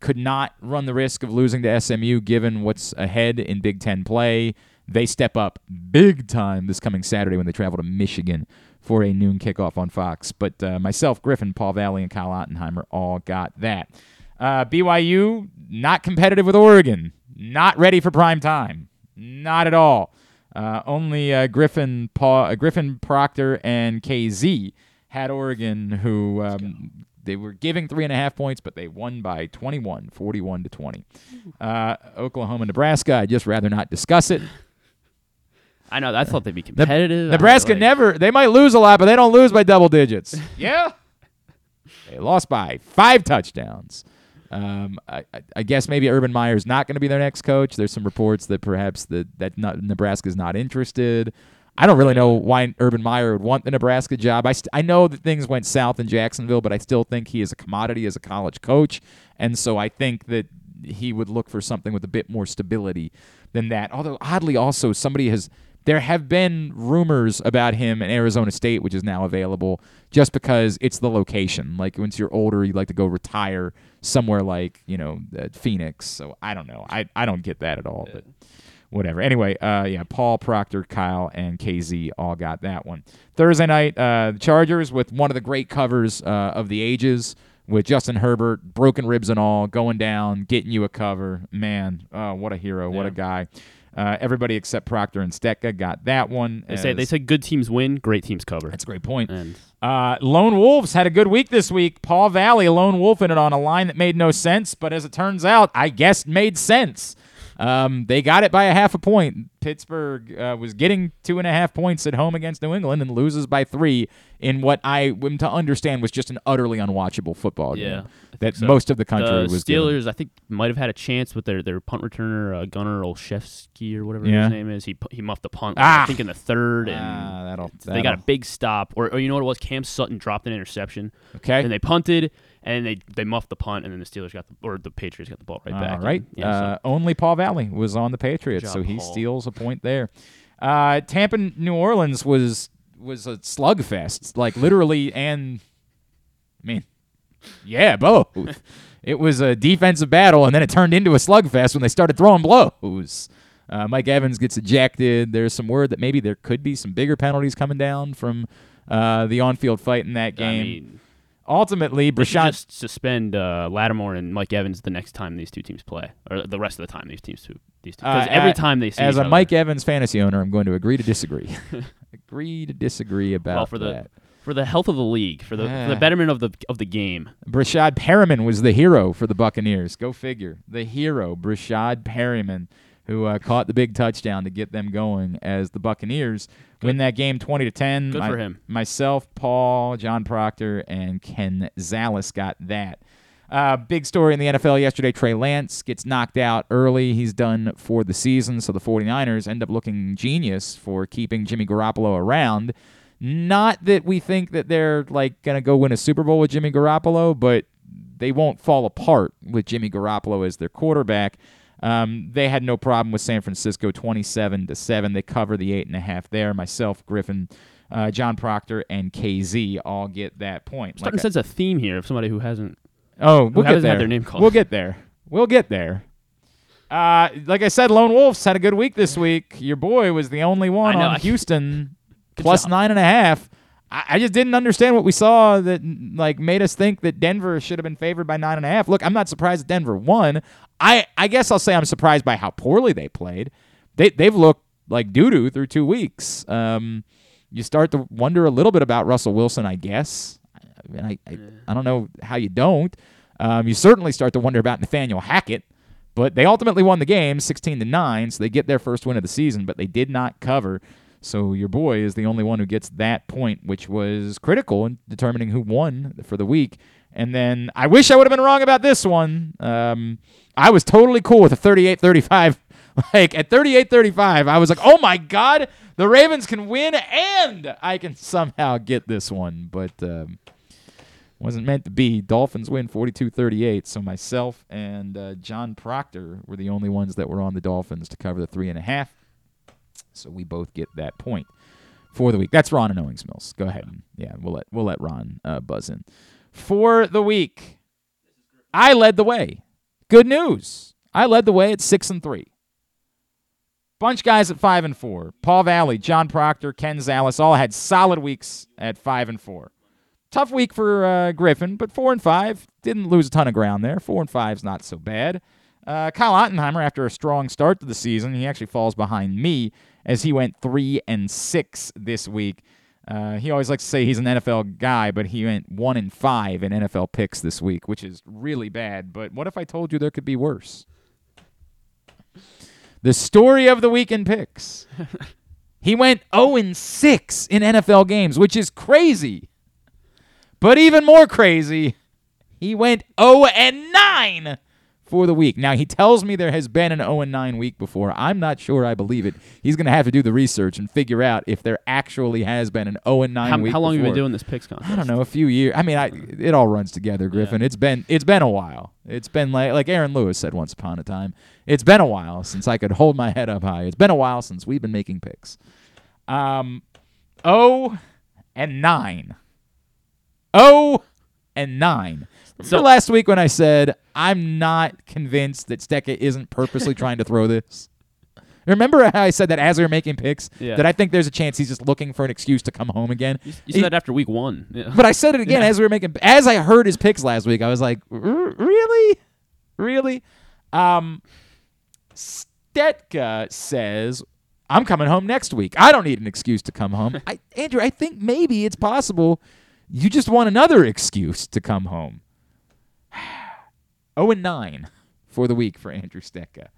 could not run the risk of losing to SMU given what's ahead in Big Ten play. They step up big time this coming Saturday when they travel to Michigan for a noon kickoff on Fox. But uh, myself, Griffin, Paul Valley, and Kyle Ottenheimer all got that. Uh, BYU not competitive with Oregon, not ready for prime time, not at all. Uh, only uh, Griffin, Paul, uh, Griffin Proctor, and KZ had Oregon, who um, they were giving three and a half points, but they won by 21, 41 to 20. Uh, Oklahoma, Nebraska. I'd just rather not discuss it. I know. I thought they'd be competitive. I Nebraska like- never. They might lose a lot, but they don't lose by double digits. [LAUGHS] yeah, they lost by five touchdowns. Um, I, I- guess maybe Urban Meyer's not going to be their next coach. There's some reports that perhaps that that not, Nebraska's not interested. I don't really know why Urban Meyer would want the Nebraska job. I, st- I know that things went south in Jacksonville, but I still think he is a commodity as a college coach, and so I think that he would look for something with a bit more stability than that. Although oddly, also somebody has there have been rumors about him in Arizona State, which is now available, just because it's the location. Like once you're older, you like to go retire somewhere like you know uh, Phoenix. So I don't know. I I don't get that at all, but whatever. Anyway, uh, yeah, Paul Proctor, Kyle, and KZ all got that one. Thursday night, uh, the Chargers with one of the great covers uh, of the ages with Justin Herbert, broken ribs and all, going down, getting you a cover. Man, oh, what a hero, what a guy. Uh, everybody except Proctor and Stetka got that one. They say they say good teams win, great teams cover. that's a great point. And Uh, Lone Wolves had a good week this week. Paul Valley, lone wolf in it on a line that made no sense, but as it turns out, I guess made sense. Um, they got it by a half a point. Pittsburgh uh, was getting two and a half points at home against New England and loses by three in what I am to understand was just an utterly unwatchable football game think that so. most of the country the was. Steelers, I think, might have had a chance with their, their punt returner uh, Gunnar Olszewski or whatever Yeah. his name is. He he muffed the punt, Ah! I think, in the third, and Ah, that'll, they got a big stop. Or, or you know what it was? Cam Sutton dropped an interception, okay. and they punted, and they they muffed the punt, and then the Steelers got the or the Patriots got the ball right back. All right. Yeah, so- uh, only Paul Valley was on the Patriots, Good so he Paul. steals a point there. Uh, Tampa, New Orleans was was a slugfest, like literally, and I mean, yeah, both. it was a defensive battle, and then it turned into a slugfest when they started throwing blows. Uh, Mike Evans gets ejected. There's some word that maybe there could be some bigger penalties coming down from uh, the on-field fight in that I game. mean, Ultimately, Brashawn just suspend uh, Lattimore and Mike Evans the next time these two teams play, or the rest of the time these teams two these two. Because Uh, every a- time they see as a other- Mike Evans fantasy owner, I'm going to agree to disagree. [LAUGHS] agree to disagree about well, for the for the health of the league, for the for Ah. the betterment of the of the game. Breshad Perriman was the hero for the Buccaneers. Go figure. The hero, Breshad Perriman, who uh, caught the big touchdown to get them going as the Buccaneers win that game 20 to 10. Good My- for him. Myself, Paul, John Proctor, and Ken Zales got that. Uh, big story in the NFL yesterday. Trey Lance gets knocked out early. He's done for the season. So the 49ers end up looking genius for keeping Jimmy Garoppolo around. Not that we think that they're like going to go win a Super Bowl with Jimmy Garoppolo, but they won't fall apart with Jimmy Garoppolo as their quarterback. Um, they had no problem with San Francisco, twenty-seven to seven. They cover the eight and a half there. Myself, Griffin, uh, John Proctor, and KZ all get that point. Starting Like sense a theme here of somebody who hasn't. Oh, we'll get there. had their name called? We'll get there. We'll get there. Uh, like I said, Lone Wolves had a good week this week. Your boy was the only one know, on Houston [LAUGHS] plus job. nine and a half. I, I just didn't understand what we saw that like made us think that Denver should have been favored by nine and a half. Look, I'm not surprised Denver won. I I guess I'll say I'm surprised by how poorly they played. They they've looked like doo doo through two weeks. Um, you start to wonder a little bit about Russell Wilson, I guess. I mean, I I, I don't know how you don't. Um, you certainly start to wonder about Nathaniel Hackett. But they ultimately won the game 16 to 9, so they get their first win of the season, but they did not cover. So your boy is the only one who gets that point, which was critical in determining who won for the week. And then I wish I would have been wrong about this one. Um, I was totally cool with a 38 35. [LAUGHS] Like at 38 35, I was like, oh my God, the Ravens can win and I can somehow get this one. But um, wasn't meant to be. Dolphins win 42-38. So myself and uh, John Proctor were the only ones that were on the Dolphins to cover the three and a half. So we both get that point for the week. That's Ron and Owings Mills. Go ahead. Yeah, we'll let we'll let Ron uh, buzz in for the week. I led the way. Good news. I led the way at six and three. Bunch guys at five and four. Paul Valley, John Proctor, Ken Zales all had solid weeks at five and four. Tough week for uh, Griffin, but four and five didn't lose a ton of ground there. Four and five's not so bad. Uh, Kyle Ottenheimer, after a strong start to the season, he actually falls behind me as he went three and six this week. Uh, he always likes to say he's an NFL guy, but he went one in five in NFL picks this week, which is really bad. But what if I told you there could be worse? The story of the week in picks. [LAUGHS] he went 0 and 6 in NFL games, which is crazy. But even more crazy, he went 0 and 9 for the week. Now he tells me there has been an 0 and 9 week before. I'm not sure I believe it. He's going to have to do the research and figure out if there actually has been an 0 and 9 How, week. how long have you been doing this picks contest? I don't know, a few years. I mean, I it all runs together, Griffin. It's been it's been a while. It's been like like Aaron Lewis said once upon a time. It's been a while since I could hold my head up high. It's been a while since we've been making picks. Um, oh and nine. Oh and nine. So last week when I said I'm not convinced that Stecca isn't purposely trying to throw this. Remember how I said that as we were making picks Yeah. that I think there's a chance he's just looking for an excuse to come home again. You, you He- said that after week one. Yeah. but I said it again as we were making as I heard his picks last week. I was like, "R- really, really. Um, Stetka says I'm coming home next week. I don't need an excuse to come home. [LAUGHS] I, Andrew, I think maybe it's possible you just want another excuse to come home. 0 and 9 for the week for Andrew Stetka.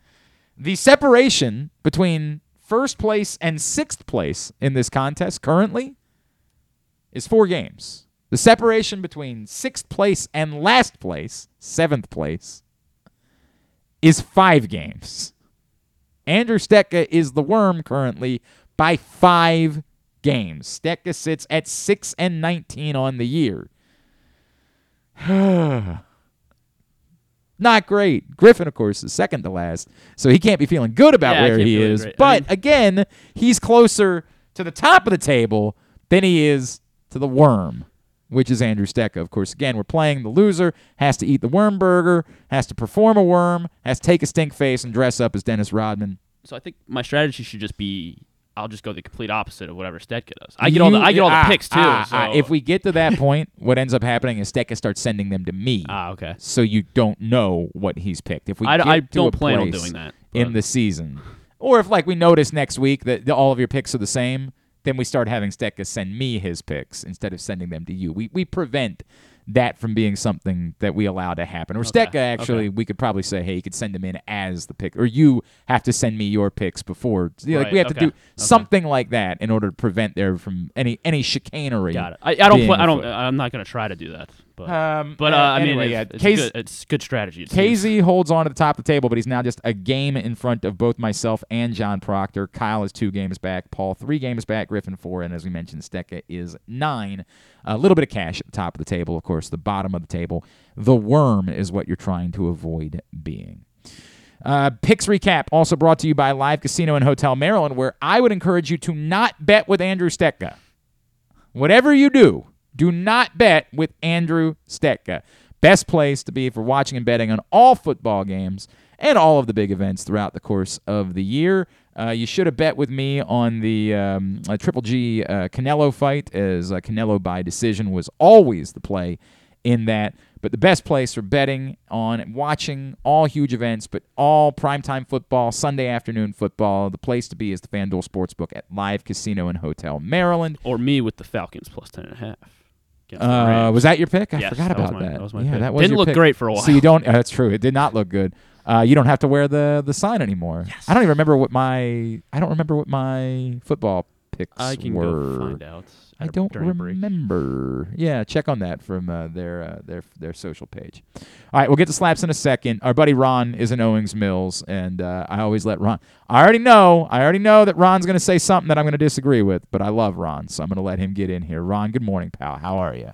The separation between first place and sixth place in this contest currently is four games. The separation between sixth place and last place, seventh place, is five games. Andrew Stetka is the worm currently by five games. Stetka sits at six and nineteen on the year. [SIGHS] [SIGHS] Not great. Griffin, of course, is second to last, so he can't be feeling good about Yeah, where he is. great. I But mean- again, he's closer to the top of the table than he is to the worm, which is Andrew Stetka. Of course, again, we're playing the loser, has to eat the worm burger, has to perform a worm, has to take a stink face and dress up as Dennis Rodman. So I think my strategy should just be I'll just go the complete opposite of whatever Stetka does. I get all the I get all the ah, picks too. ah, so. ah. if we get to that point, what ends up happening is Stetka starts sending them to me. ah okay, so you don't know what he's picked. If we I, get I to don't a plan on doing that. in the season, or if like we notice next week that the, all of your picks are the same, then we start having Stetka send me his picks instead of sending them to you. We we prevent that from being something that we allow to happen. Or Okay, Stetka actually, we could probably say, hey, you could send them in as the pick, or you have to send me your picks before. Like Right, we have to okay, do something like that in order to prevent there from any any chicanery. Got it. I, I don't. Pl- I don't. I'm not gonna try to do that. But Um, but uh, I mean, it's, yeah, it's, good, it's good strategy. KZ holds on to the top of the table, but he's now just a game in front of both myself and John Proctor. Kyle is two games back. Paul three games back. Griffin four, and as we mentioned, Stetka is nine. A little bit of cash at the top of the table, of course. The bottom of the table, the worm is what you're trying to avoid being. Uh, picks recap also brought to you by Live Casino and Hotel Maryland, where I would encourage you to not bet with Andrew Stetka. Whatever you do, do not bet with Andrew Stetka. Best place to be for watching and betting on all football games and all of the big events throughout the course of the year. Uh, you should have bet with me on the um, Triple G uh, Canelo fight, as uh, Canelo by decision was always the play in that. But the best place for betting on and watching all huge events, but all primetime football, Sunday afternoon football, the place to be is the FanDuel Sportsbook at Live Casino and Hotel Maryland. Or me with the Falcons plus 10.5. Uh, was that your pick? I Yes, forgot that was about my- that. that was my yeah, pick. that was Didn't look pick. great for a while. So you don't. uh, that's true. It did not look good. Uh, you don't have to wear the the sign anymore. I don't even remember what my I don't remember what my football picks I can were. go find out. I don't during break. remember. Yeah, check on that from uh, their uh, their their social page. All right, we'll get to slaps in a second. Our buddy Ron is in Owings Mills, and uh, I always let Ron. I already know. I already know that Ron's going to say something that I'm going to disagree with, but I love Ron, so I'm going to let him get in here. Ron, good morning, pal. How are you?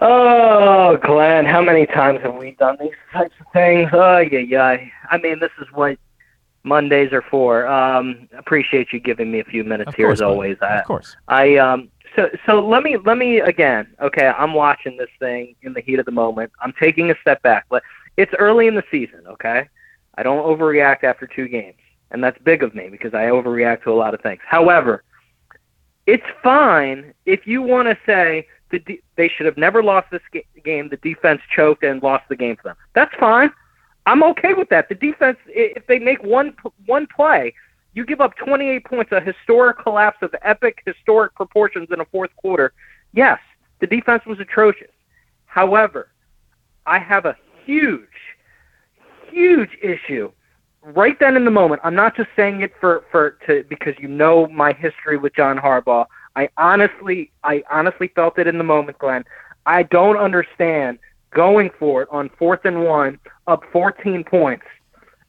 Oh, Glenn, how many times have we done these types of things? Oh, yeah, yeah. I mean, this is what Mondays are for. Um, appreciate you giving me a few minutes Of here course, as always. I, Of course. I um so so let me let me again. Okay, I'm watching this thing in the heat of the moment. I'm taking a step back. But It's early in the season, okay? I don't overreact after two games, and that's big of me because I overreact to a lot of things. However, it's fine if you want to say the de- they should have never lost this ga- game. The defense choked and lost the game for them. That's fine. I'm okay with that. The defense, if they make one one play, you give up 28 points, a historic collapse of epic historic proportions in a fourth quarter. Yes, the defense was atrocious. However, I have a huge, huge issue right then in the moment. I'm not just saying it for for to because you know my history with John Harbaugh. I honestly, I honestly felt it in the moment, Glenn. I don't understand going for it on fourth and one, up 14 points,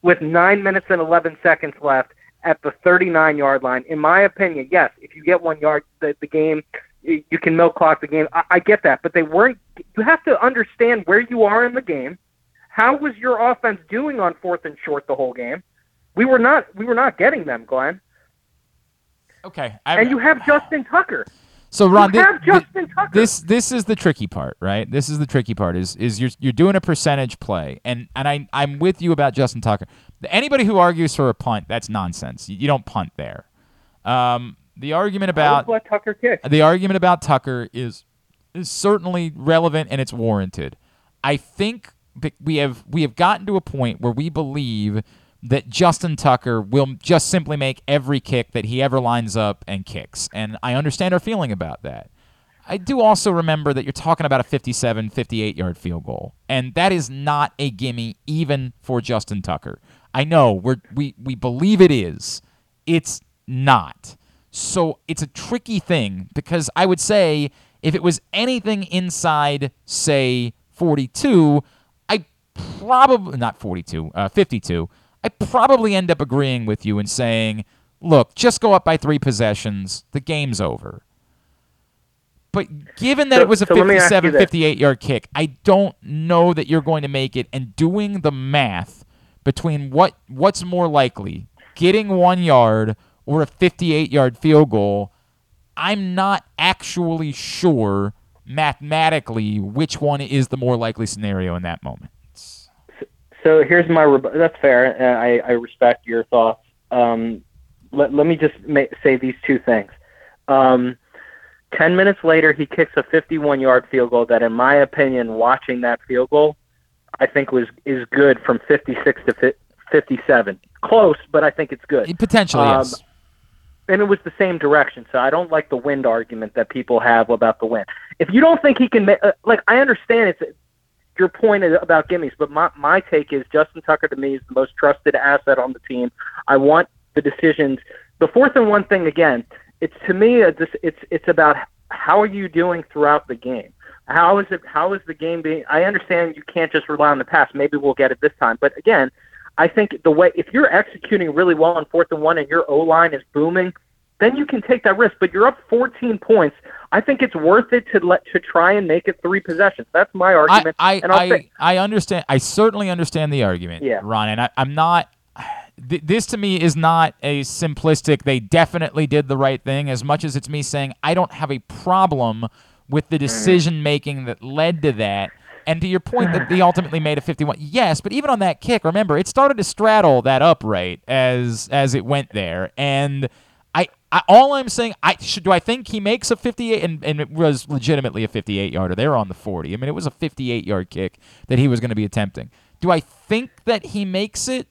with nine minutes and 11 seconds left at the 39 yard line. In my opinion, yes, if you get one yard, the, the game, you can milk clock the game. I, I get that, but they weren't. You have to understand where you are in the game. How was your offense doing on fourth and short the whole game? We were not. We were not getting them, Glenn. Okay. and you have [SIGHS] Justin Tucker. So Ron, you thi- have thi- Justin Tucker. this this is the tricky part, right? This is the tricky part is is you're you're doing a percentage play, and and I I'm with you about Justin Tucker. Anybody who argues for a punt, that's nonsense. You, you don't punt there. Um, the argument about let Tucker kick. the argument about Tucker is is certainly relevant and it's warranted. I think we have we have gotten to a point where we believe that Justin Tucker will just simply make every kick that he ever lines up and kicks. And I understand our feeling about that. I do also remember that you're talking about a 57, 58 yard field goal. And that is not a gimme even for Justin Tucker. I know we're, we, we believe it is. It's not. So it's a tricky thing because I would say if it was anything inside, say, 42, I probably, not 42, uh, 52, I probably end up agreeing with you and saying, look, just go up by three possessions. The game's over. But given that So- it was a so let me ask you 57, this. 58 yard kick, I don't know that you're going to make it. And doing the math between what what's more likely, getting one yard or a 58 yard field goal, I'm not actually sure mathematically which one is the more likely scenario in that moment. So here's my reb- that's fair. And I, I respect your thoughts. Um, let, let me just ma- say these two things. Um, Ten minutes later, he kicks a 51-yard field goal that, in my opinion, watching that field goal, I think was is good from 56 to fi- 57. Close, but I think it's good. Potentially, Um, yes. and it was the same direction. So I don't like the wind argument that people have about the wind. If you don't think he can, ma- uh, like, I understand it's your point about gimmies, but my my take is Justin Tucker to me is the most trusted asset on the team. I want the decisions. The fourth and one thing again. It's to me, it's it's about how are you doing throughout the game. How is it? How is the game being? I understand you can't just rely on the pass. Maybe we'll get it this time, but again, I think the way if you're executing really well on fourth and one and your O line is booming, then you can take that risk. But you're up 14 points. I think it's worth it to let to try and make it three possessions. That's my argument. I, I, say, I understand. I certainly understand the argument, Yeah. Ron. And I, I'm not. Th- this to me is not a simplistic. They definitely did the right thing. As much as it's me saying I don't have a problem with the mm-hmm. decision making that led to that. And to your point that they ultimately made a 51, yes, but even on that kick, remember it started to straddle that upright as as it went there, and I, all I'm saying, I should do I think he makes a 58, and, and it was legitimately a 58 yarder. They were on the 40. I mean, it was a 58 yard kick that he was going to be attempting. Do I think that he makes it?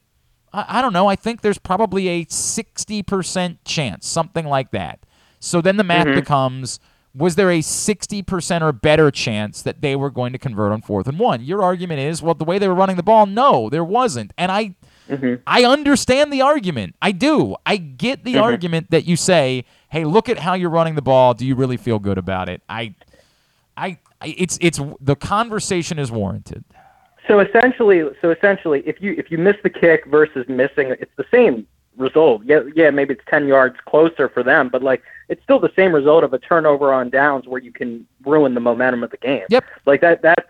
I, I don't know. I think there's probably a 60% chance, something like that. So then the math Mhm. becomes was there a 60% or better chance that they were going to convert on fourth and one? Your argument is, well, the way they were running the ball, no, there wasn't. And I I understand the argument. I do. I get the Mhm. argument that you say, "Hey, look at how you're running the ball. Do you really feel good about it?" I I I- it's it's the conversation is warranted. so essentially, so essentially, if you if you miss the kick versus missing, it's the same result. Yeah, yeah, maybe it's 10 yards closer for them, but like it's still the same result of a turnover on downs where you can ruin the momentum of the game. Yep. Like that that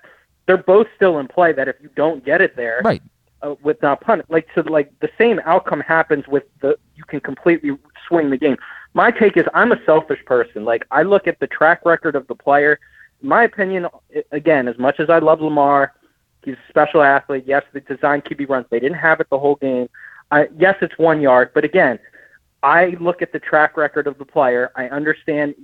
they're both still in play. That if you don't get it there, Right. Uh, with not punting. Like so, like the same outcome happens with the you can completely swing the game. My take is I'm a selfish person. Like I look at the track record of the player. My opinion, again, as much as I love Lamar, he's a special athlete. Yes, the design QB runs. They didn't have it the whole game. I, yes, it's one yard, but again, I look at the track record of the player. I understand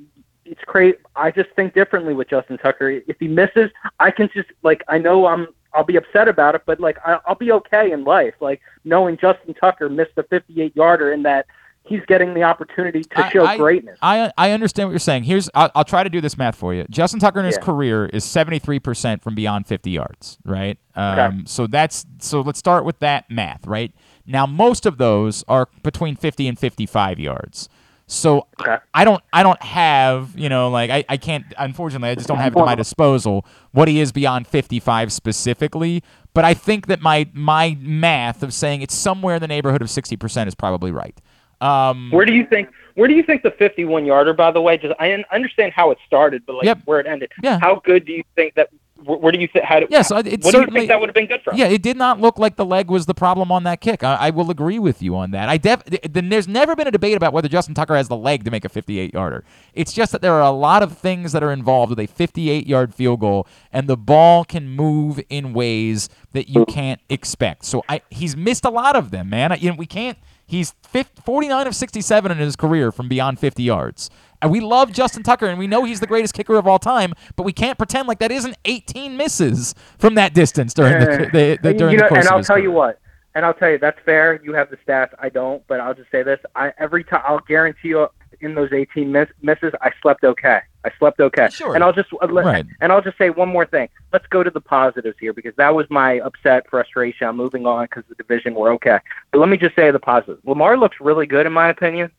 it's great. I just think differently with Justin Tucker. If he misses, I can just like I know I'm I'll be upset about it, but like I, I'll be okay in life. Like knowing Justin Tucker missed a 58 yarder and that he's getting the opportunity to I- show I- greatness. I I understand what you're saying. Here's I'll, I'll try to do this math for you. Justin Tucker in his Yeah. career is 73% from beyond 50 yards, right? Um, Okay. So that's so let's start with that math, right? Now most of those are between 50 and 55 yards. So Okay. I don't I don't have, you know, like I, I can't unfortunately I just don't have it at my disposal what he is beyond 55 specifically, but I think that my my math of saying it's somewhere in the neighborhood of 60% is probably right. Um Where do you think? Where do you think the 51 yarder? By the way, just I understand how it started, but like Yep. where it ended. Yeah. How good do you think that? Where, do you think? How? do- Yes, it what do you certainly- think that would have been good for? him? Yeah, it did not look like the leg was the problem on that kick. I, I will agree with you on that. I def- then there's never been a debate about whether Justin Tucker has the leg to make a 58 yarder. It's just that there are a lot of things that are involved with a 58 yard field goal, and the ball can move in ways that you can't expect. So I he's missed a lot of them, man. I, you know, we can't. He's 50, 49 of 67 in his career from beyond 50 yards. And we love Justin Tucker, and we know he's the greatest kicker of all time, but we can't pretend like that isn't 18 misses from that distance during the, the, the during you know, the course and I'll tell career. you what, and I'll tell you that's fair. You have the stats, I don't, but I'll just say this: I every time I'll guarantee you in those 18 miss, misses, I slept okay. I slept okay. Sure. And I'll just uh, Right. and I'll just say one more thing. Let's go to the positives here because that was my upset, frustration. I'm moving on because the division we're okay. But let me just say the positives. Lamar looks really good in my opinion.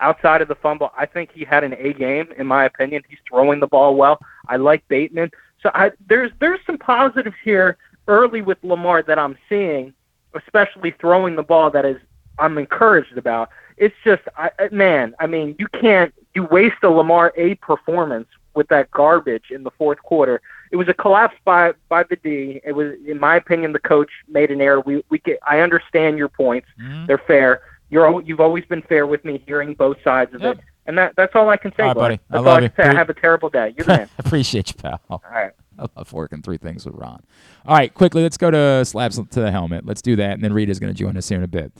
Outside of the fumble, I think he had an A game in my opinion. He's throwing the ball well. I like Bateman. So I, there's there's some positives here early with Lamar that I'm seeing, especially throwing the ball that is I'm encouraged about. It's just I, man, I mean, you can't you waste a Lamar A performance with that garbage in the fourth quarter. It was a collapse by by the D. It was in my opinion the coach made an error. We we get I understand your points. Mhm. They're fair. You're you've always been fair with me hearing both sides of Yep. it. And that that's all I can say, All right, buddy. I love I you. Pre- Have a terrible day. You're the man. I [LAUGHS] appreciate you, pal. all right. I love working through things with Ron. All right, quickly, let's go to slaps to the helmet. Let's do that, and then Rita's going to join us here in a bit.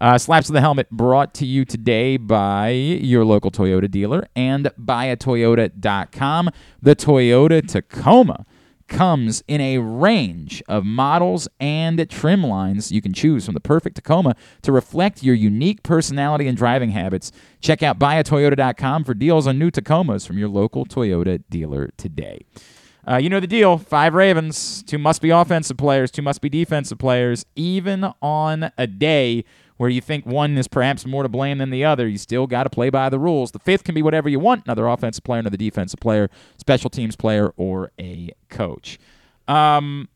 Uh, slaps to the helmet brought to you today by your local Toyota dealer and buyatoyota.com. The Toyota Tacoma comes in a range of models and trim lines you can choose from the perfect Tacoma to reflect your unique personality and driving habits. Check out buyatoyota.com for deals on new Tacomas from your local Toyota dealer today. Uh, you know the deal. Five Ravens, two must be offensive players, two must be defensive players. Even on a day where you think one is perhaps more to blame than the other, you still got to play by the rules. The fifth can be whatever you want another offensive player, another defensive player, special teams player, or a coach. Um,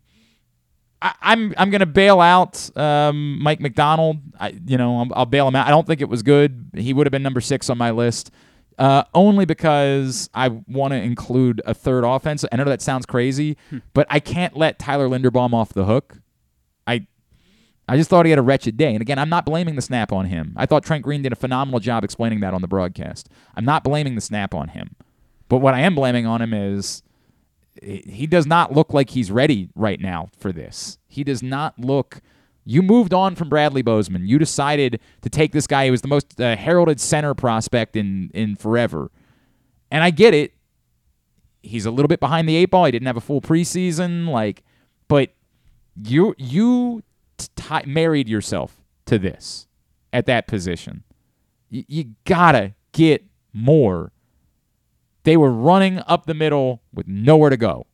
I, I'm I'm gonna bail out um, Mike Macdonald. I you know I'll, I'll bail him out. I don't think it was good. He would have been number six on my list, uh, only because I want to include a third offense. I know that sounds crazy, but I can't let Tyler Linderbaum off the hook. I just thought he had a wretched day. And again, I'm not blaming the snap on him. I thought Trent Green did a phenomenal job explaining that on the broadcast. I'm not blaming the snap on him. But what I am blaming on him is he does not look like he's ready right now for this. He does not look. You moved on from Bradley Bozeman. You decided to take this guy who was the most uh, heralded center prospect in in forever. And I get it. He's a little bit behind the eight ball. He didn't have a full preseason, like, but you you t- married yourself to this at that position. Y- you gotta get more they were running up the middle with nowhere to go.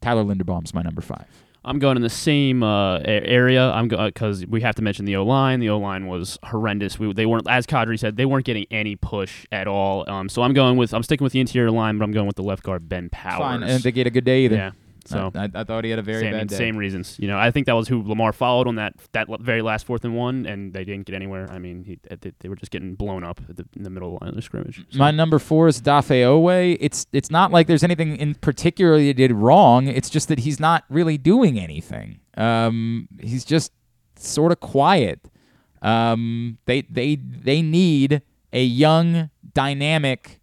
Tyler Linderbaum's my number five. I'm going in the same uh, area. I'm because we have to mention the O line. The O line was horrendous. We, they weren't, as Qadry said, they weren't getting any push at all. Um, so I'm going with I'm sticking with the interior line, but I'm going with the left guard Ben Powers. Fine. I didn't think he had a good day either. Yeah. So I, I, thought he had a very same, bad day. same reasons. You know, I think that was who Lamar followed on that that very last fourth and one, and they didn't get anywhere. I mean, he, they, they were just getting blown up at the, in the middle line of the scrimmage. So- My number four is Dafe Oweh. It's it's not like there's anything in particular he did wrong. It's just that he's not really doing anything. Um, he's just sort of quiet. Um, they they they need a young, dynamic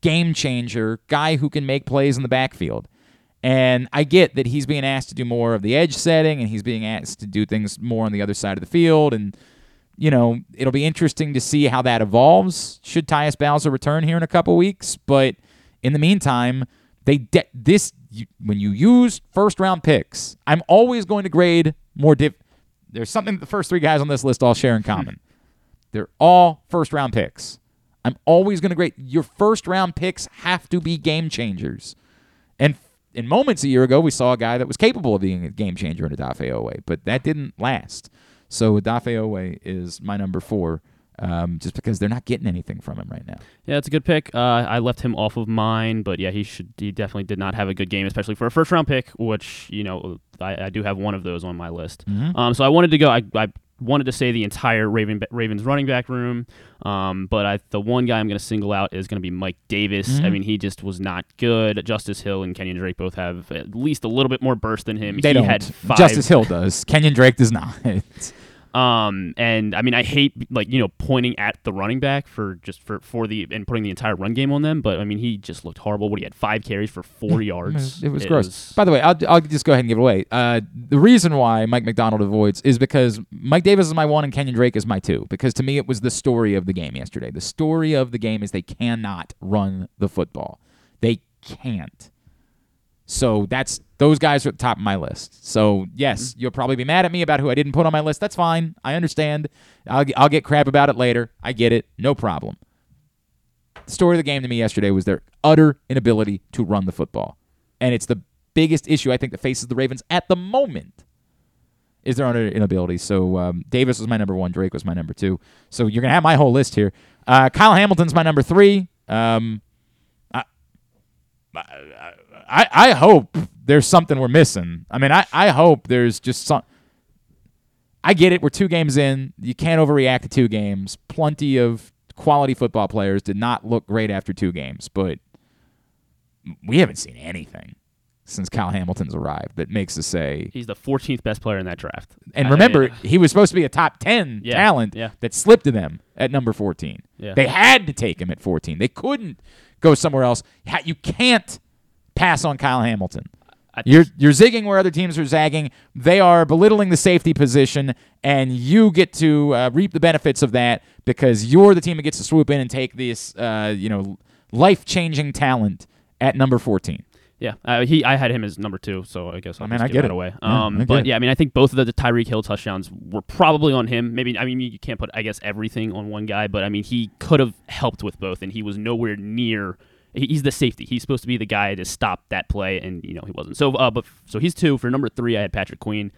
game changer, guy who can make plays in the backfield. And I get that he's being asked to do more of the edge setting and he's being asked to do things more on the other side of the field. And, you know, it'll be interesting to see how that evolves should Tyus Bowser return here in a couple weeks. But in the meantime, they de- this when you use first round picks, I'm always going to grade more diff. There's something that the first three guys on this list all share in common. [LAUGHS] They're all first round picks. I'm always going to grade your first round picks have to be game changers. And in moments a year ago, we saw a guy that was capable of being a game changer in Odafe Oweh, but that didn't last. So Odafe Oweh is my number four, um, just because they're not getting anything from him right now. Yeah, it's a good pick. Uh, I left him off of mine, but yeah, he should. He definitely did not have a good game, especially for a first round pick, which you know I, I do have one of those on my list. Mhm. Um, so I wanted to go. I, I wanted to say the entire Raven Ravens running back room, um, but I, the one guy I'm going to single out is going to be Mike Davis. I Mhm. mean, he just was not good. Justice Hill and Kenyan Drake both have at least a little bit more burst than him. They he don't. had five, Justice Hill does. Kenyan Drake does not. [LAUGHS] um, and I mean, I hate like you know pointing at the running back for just for for the and putting the entire run game on them. But I mean, he just looked horrible. What he had five carries for four yards. It was gross. By the way, I'll, I'll just go ahead and give it away. Uh, the reason why Mike Macdonald avoids is because Mike Davis is my one and Kenyan Drake is my two. Because to me, it was the story of the game yesterday. The story of the game is they cannot run the football. They can't. So that's those guys are at the top of my list. So yes, you'll probably be mad at me about who I didn't put on my list. That's fine. I understand. I'll, I'll get crap about it later. I get it. No problem. The story of the game to me yesterday was their utter inability to run the football. And it's the biggest issue I think that faces the Ravens at the moment is their utter inability. So um, Davis was my number one. Drake was my number two. So you're going to have my whole list here. Uh, Kyle Hamilton's my number three. Um, I, I, I I hope there's something we're missing. I mean, I, I hope there's just some. I get it. We're two games in. You can't overreact to two games. Plenty of quality football players did not look great after two games, but we haven't seen anything since Kyle Hamilton's arrived that makes us say. He's the 14th best player in that draft. And I- remember, I- he was supposed to be a top 10 Yeah, talent yeah. that slipped to them at number 14. Yeah. They had to take him at 14. They couldn't go somewhere else. You can't pass on Kyle Hamilton. You're you're zigging where other teams are zagging. They are belittling the safety position, and you get to uh, reap the benefits of that because you're the team that gets to swoop in and take this, uh, you know, life changing talent at number 14. Yeah, uh, he. I had him as number two, so I guess I'll I mean, just I give get it. away. Yeah, Um, get but it. yeah, I mean, I think both of the Tyreek Hill touchdowns were probably on him. Maybe I mean, you can't put I guess everything on one guy, but I mean, he could have helped with both, and he was nowhere near. He- He's the safety. He's supposed to be the guy to stop that play, and you know he wasn't. So, uh, but so he's two for number three. I had Patrick Queen.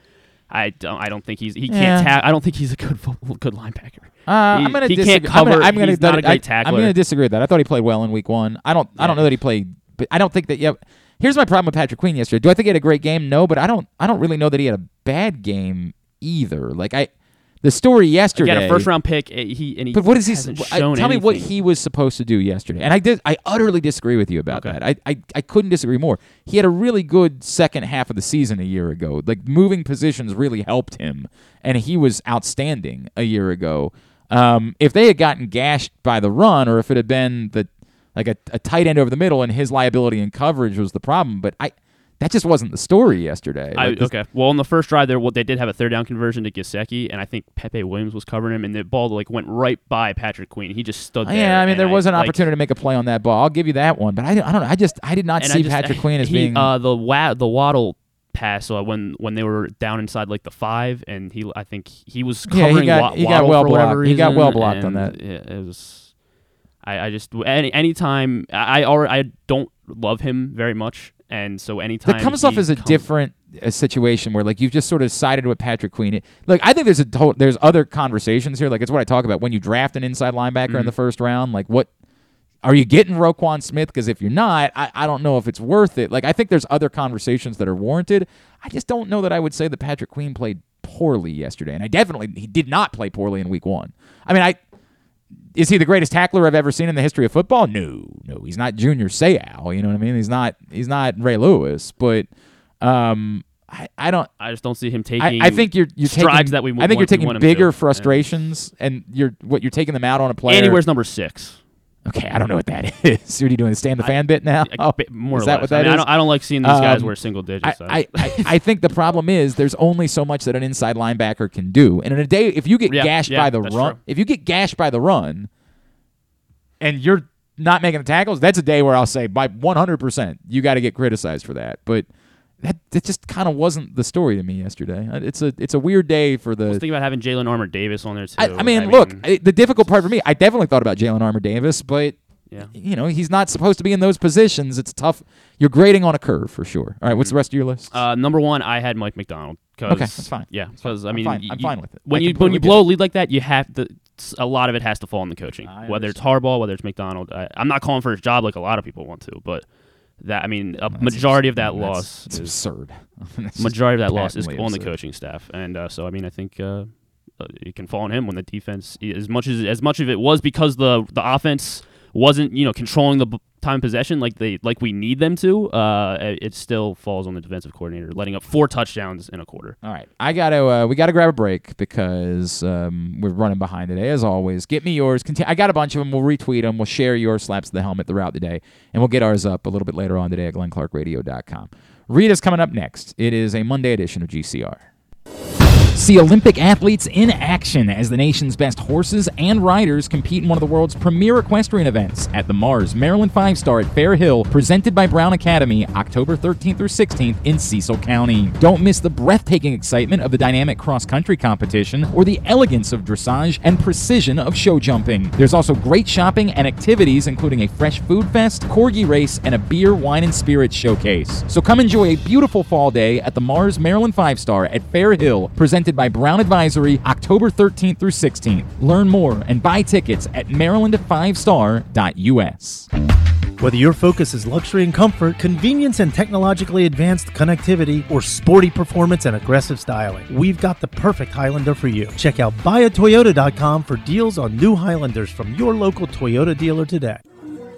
I don't. I don't think he's. He can't. Yeah. Ta- I don't think he's a good good linebacker. Uh, He- I'm gonna he disagree. can't cover. I'm gonna, I'm gonna he's not a I- I'm gonna disagree with that. I thought he played well in week one. I don't. I don't know that he played. But I don't think that. Yeah. Here's my problem with Patrick Queen yesterday. Do I think he had a great game? No, but I don't. I don't really know that he had a bad game either. Like I, the story yesterday got a first round pick. eh, He and he. But what is he? I- tell me what he was supposed to do yesterday. And I did. I utterly disagree with you about Okay. that. I, I I couldn't disagree more. He had a really good second half of the season a year ago. Like moving positions really helped him, and he was outstanding a year ago. Um, if they had gotten gashed by the run, or if it had been the like a, a tight end over the middle, and his liability and coverage was the problem, but I. That just wasn't the story yesterday. I, Like, okay. Well, on the first drive, there well, they did have a third down conversion to Gesicki, and I think Pepe Williams was covering him, and the ball like went right by Patrick Queen. He just stood there. Yeah, I mean there was an like- opportunity to make a play on that ball. I'll give you that one, but I, don't- I don't know. I just I did not see just- Patrick [LAUGHS] Queen as he, being uh, the wa- the Waddle pass uh, when when they were down inside like the five, and he I think he was Yeah, he covering got- Wa- he got well blocked. He got well blocked on that. Yeah, it was. I, I just any anytime I I already I don't love him very much, and so anytime that comes off as a comes- different uh, situation where like you've just sort of sided with Patrick Queen. Like I think there's a to- there's other conversations here. Like it's what I talk about when you draft an inside linebacker in Mhm. the first round. Like what are you getting Roquan Smith? Because if you're not, I, I don't know if it's worth it. Like I think there's other conversations that are warranted. I just don't know that I would say that Patrick Queen played poorly yesterday, and I definitely he did not play poorly in Week One. I mean, I is he the greatest tackler I've ever seen in the history of football? No, no, he's not Junior Seau. You know what I mean? He's not. He's not Ray Lewis. But um, I, I don't. I just don't see him taking. I think you're you're strides taking, that we. I think you're taking we want him bigger frustrations, and you're what you're taking them out on a player. Anywhere's number six. Okay, I don't know what that [LAUGHS] is. What are you doing? The stand the fan bit now? Oh, more is or that less. what that I, mean, I don't. I don't like seeing these guys Um, wear single digits. I, I, I, I think the problem is there's only so much that an inside linebacker can do. And in a day, if you get Yeah, gashed yeah, by the run, true. if you get gashed by the run, and you're not making the tackles, that's a day where I'll say by 100% you got to get criticized for that. But that that just kind of wasn't the story to me yesterday. Uh, It's a it's a weird day for the. thinking about having Jalen Armour Davis on there too. I, I mean, look, I, the difficult part for me, I definitely thought about Jalen Armour Davis, but Yeah. you know he's not supposed to be in those positions. It's tough. You're grading on a curve for sure. All right, what's the rest of your list? Uh, number one, I had Mike Macdonald. Okay, that's fine. Yeah, because I I'm mean, fine. y- I'm fine with it. When I you when you blow a lead like that, you have to. A lot of it has to fall on the coaching, I whether it's Harbaugh, whether it's Macdonald. I, I'm not calling for his job like a lot of people want to, but that I mean, a That's majority of that loss It's is absurd. [LAUGHS] Majority of that loss is on the coaching staff, and uh, so I mean, I think uh, uh, it can fall on him when the defense, as much as as much of it was because the the offense wasn't you know controlling the time possession like they like we need them to. Uh, it still falls on the defensive coordinator, letting up four touchdowns in a quarter. All right, I gotta. Uh, we gotta grab a break because um, we're running behind today, as always. Get me yours. Conti- I got a bunch of them. We'll retweet them. We'll share your slaps to the helmet throughout the day, and we'll get ours up a little bit later on today at GlennClarkRadio.com. Rita's coming up next. It is a Monday edition of GCR. See Olympic athletes in action as the nation's best horses and riders compete in one of the world's premier equestrian events at the Mars Maryland Five Star at Fair Hill, presented by Brown Advisory, October 13th through 16th in Cecil County. Don't miss the breathtaking excitement of the dynamic cross country competition or the elegance of dressage and precision of show jumping. There's also great shopping and activities, including a fresh food fest, corgi race, and a beer, wine, and spirits showcase. So come enjoy a beautiful fall day at the Mars Maryland Five Star at Fair Hill, presented by Brown Advisory, October 13th through 16th. Learn more and buy tickets at maryland5star.us. Whether your focus is luxury and comfort, convenience and technologically advanced connectivity, or sporty performance and aggressive styling, we've got the perfect Highlander for you. Check out buyatoyota.com for deals on new Highlanders from your local Toyota dealer today.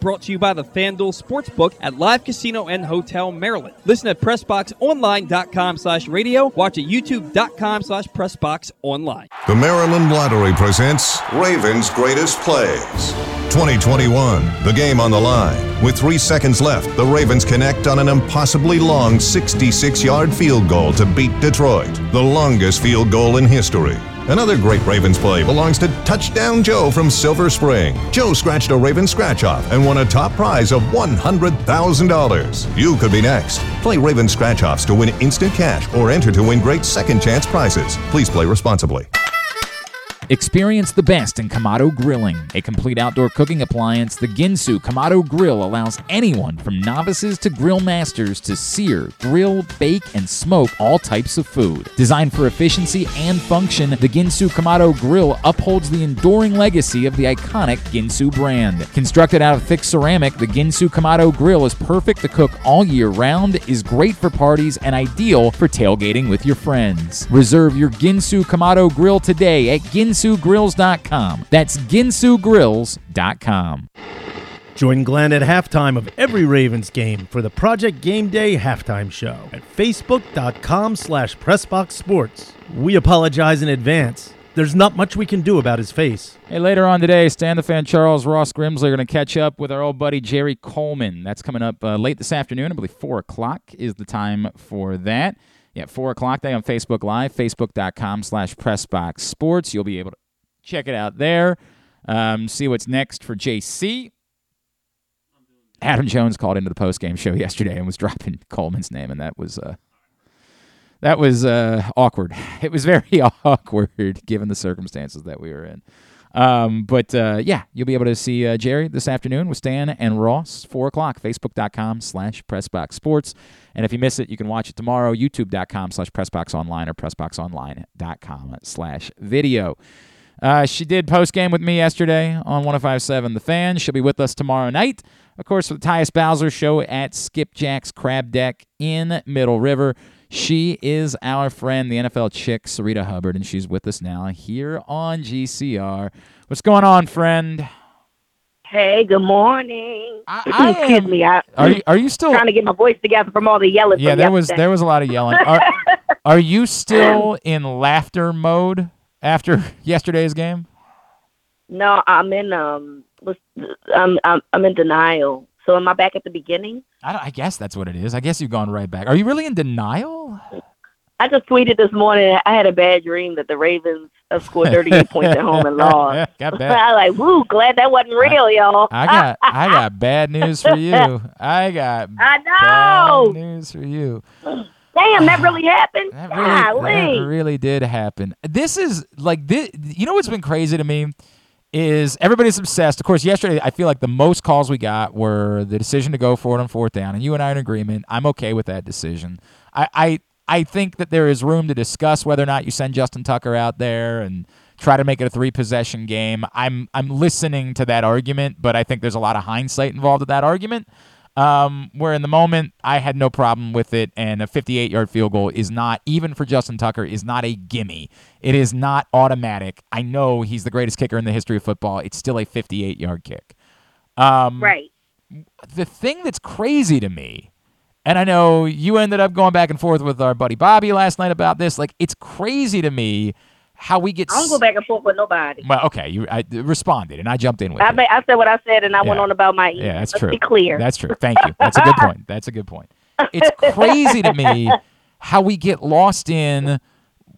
Brought to you by the FanDuel Sportsbook at Live Casino and Hotel Maryland. Listen at PressBoxOnline.com slash radio. Watch at YouTube.com slash PressBoxOnline. The Maryland Lottery presents Ravens' Greatest Plays. 2021, the game on the line. With three seconds left, the Ravens connect on an impossibly long 66 yard field goal to beat Detroit, the longest field goal in history. Another great Ravens play belongs to Touchdown Joe from Silver Spring. Joe scratched a Raven scratch off and won a top prize of $100,000. You could be next. Play Raven scratch offs to win instant cash or enter to win great second chance prizes. Please play responsibly. Experience the best in Kamado Grilling, a complete outdoor cooking appliance. The Ginsu Kamado Grill allows anyone from novices to grill masters to sear, grill, bake, and smoke all types of food. Designed for efficiency and function, the Ginsu Kamado Grill upholds the enduring legacy of the iconic Ginsu brand. Constructed out of thick ceramic, the Ginsu Kamado Grill is perfect to cook all year round, is great for parties, and ideal for tailgating with your friends. Reserve your Ginsu Kamado Grill today at ginsugrills.com. That's ginsugrills.com. Join Glenn at halftime of every Ravens game for the Project Game Day halftime show at facebook.com slash pressboxsports. We apologize in advance. There's not much we can do about his face. Hey, later on today, Stan the Fan Charles Ross Grimsley are going to catch up with our old buddy Jerry Coleman. That's coming up uh, late this afternoon. I believe 4 o'clock is the time for that. Yeah, 4 o'clock day on Facebook Live, facebook.com slash pressboxsports. You'll be able to check it out there. Um, see what's next for JC. Adam Jones called into the post-game show [LAUGHS] yesterday and was dropping Coleman's name, and that was uh, that was uh, awkward. [LAUGHS] It was very [LAUGHS] awkward given the circumstances that we were in. Um, but uh, yeah, you'll be able to see uh, Jerry this afternoon with Stan and Ross, 4 o'clock, facebook.com slash PressBoxSports. And if you miss it, you can watch it tomorrow, youtube.com slash PressBoxOnline or PressBoxOnline.com slash video. Uh, she did post game with me yesterday on 1057 The Fan. She'll be with us tomorrow night, of course, for the Tyus Bowser show at Skipjack's Crab Deck in Middle River. She is our friend, the NFL chick, Sarita Hubbard, and she's with us now here on GCR. What's going on, friend? Hey, good morning. I, [CLEARS THROAT] I Excuse am- me. I, Are you are you still? trying to get my voice together from all the yelling. Yeah, there was there was a lot of yelling. Are, [LAUGHS] are you still [CLEARS THROAT] in laughter mode after [LAUGHS] yesterday's game? No, I'm in um, I'm I'm I'm in denial. So am I back at the beginning? I, I guess that's what it is. I guess you've gone right back. Are you really in denial? I just tweeted this morning. I had a bad dream that the Ravens scored 38 points at home and [LAUGHS] lost. Got [LAUGHS] I bad. was like, woo, glad that wasn't real, y'all. I got I got bad news for you. [LAUGHS] I got I bad know. news for you. [SIGHS] Damn, that really happened. [SIGHS] That really, that really did happen. This is like this. You know what's been crazy to me is everybody's obsessed. Of course, yesterday I feel like the most calls we got were the decision to go for it on fourth down, and you and I are in agreement. I'm okay with that decision. I I, I think that there is room to discuss whether or not you send Justin Tucker out there and try to make it a three possession game. I'm I'm listening to that argument, but I think there's a lot of hindsight involved with that argument. Um, where in the moment I had no problem with it, and a 58 yard field goal is not, even for Justin Tucker, is not a gimme. It is not automatic. I know he's the greatest kicker in the history of football. It's still a 58 yard kick. Um, Right. The thing that's crazy to me, and I know you ended up going back and forth with our buddy Bobby last night about this, like, it's crazy to me how we get. I don't go back and forth with nobody. Well, okay, you I responded, and I jumped in with I, it. I said what I said, and I went on about my email. Yeah, that's Let's true. Be clear. That's true. Thank you. That's a good point. That's a good point. It's crazy to me [LAUGHS] how we get lost in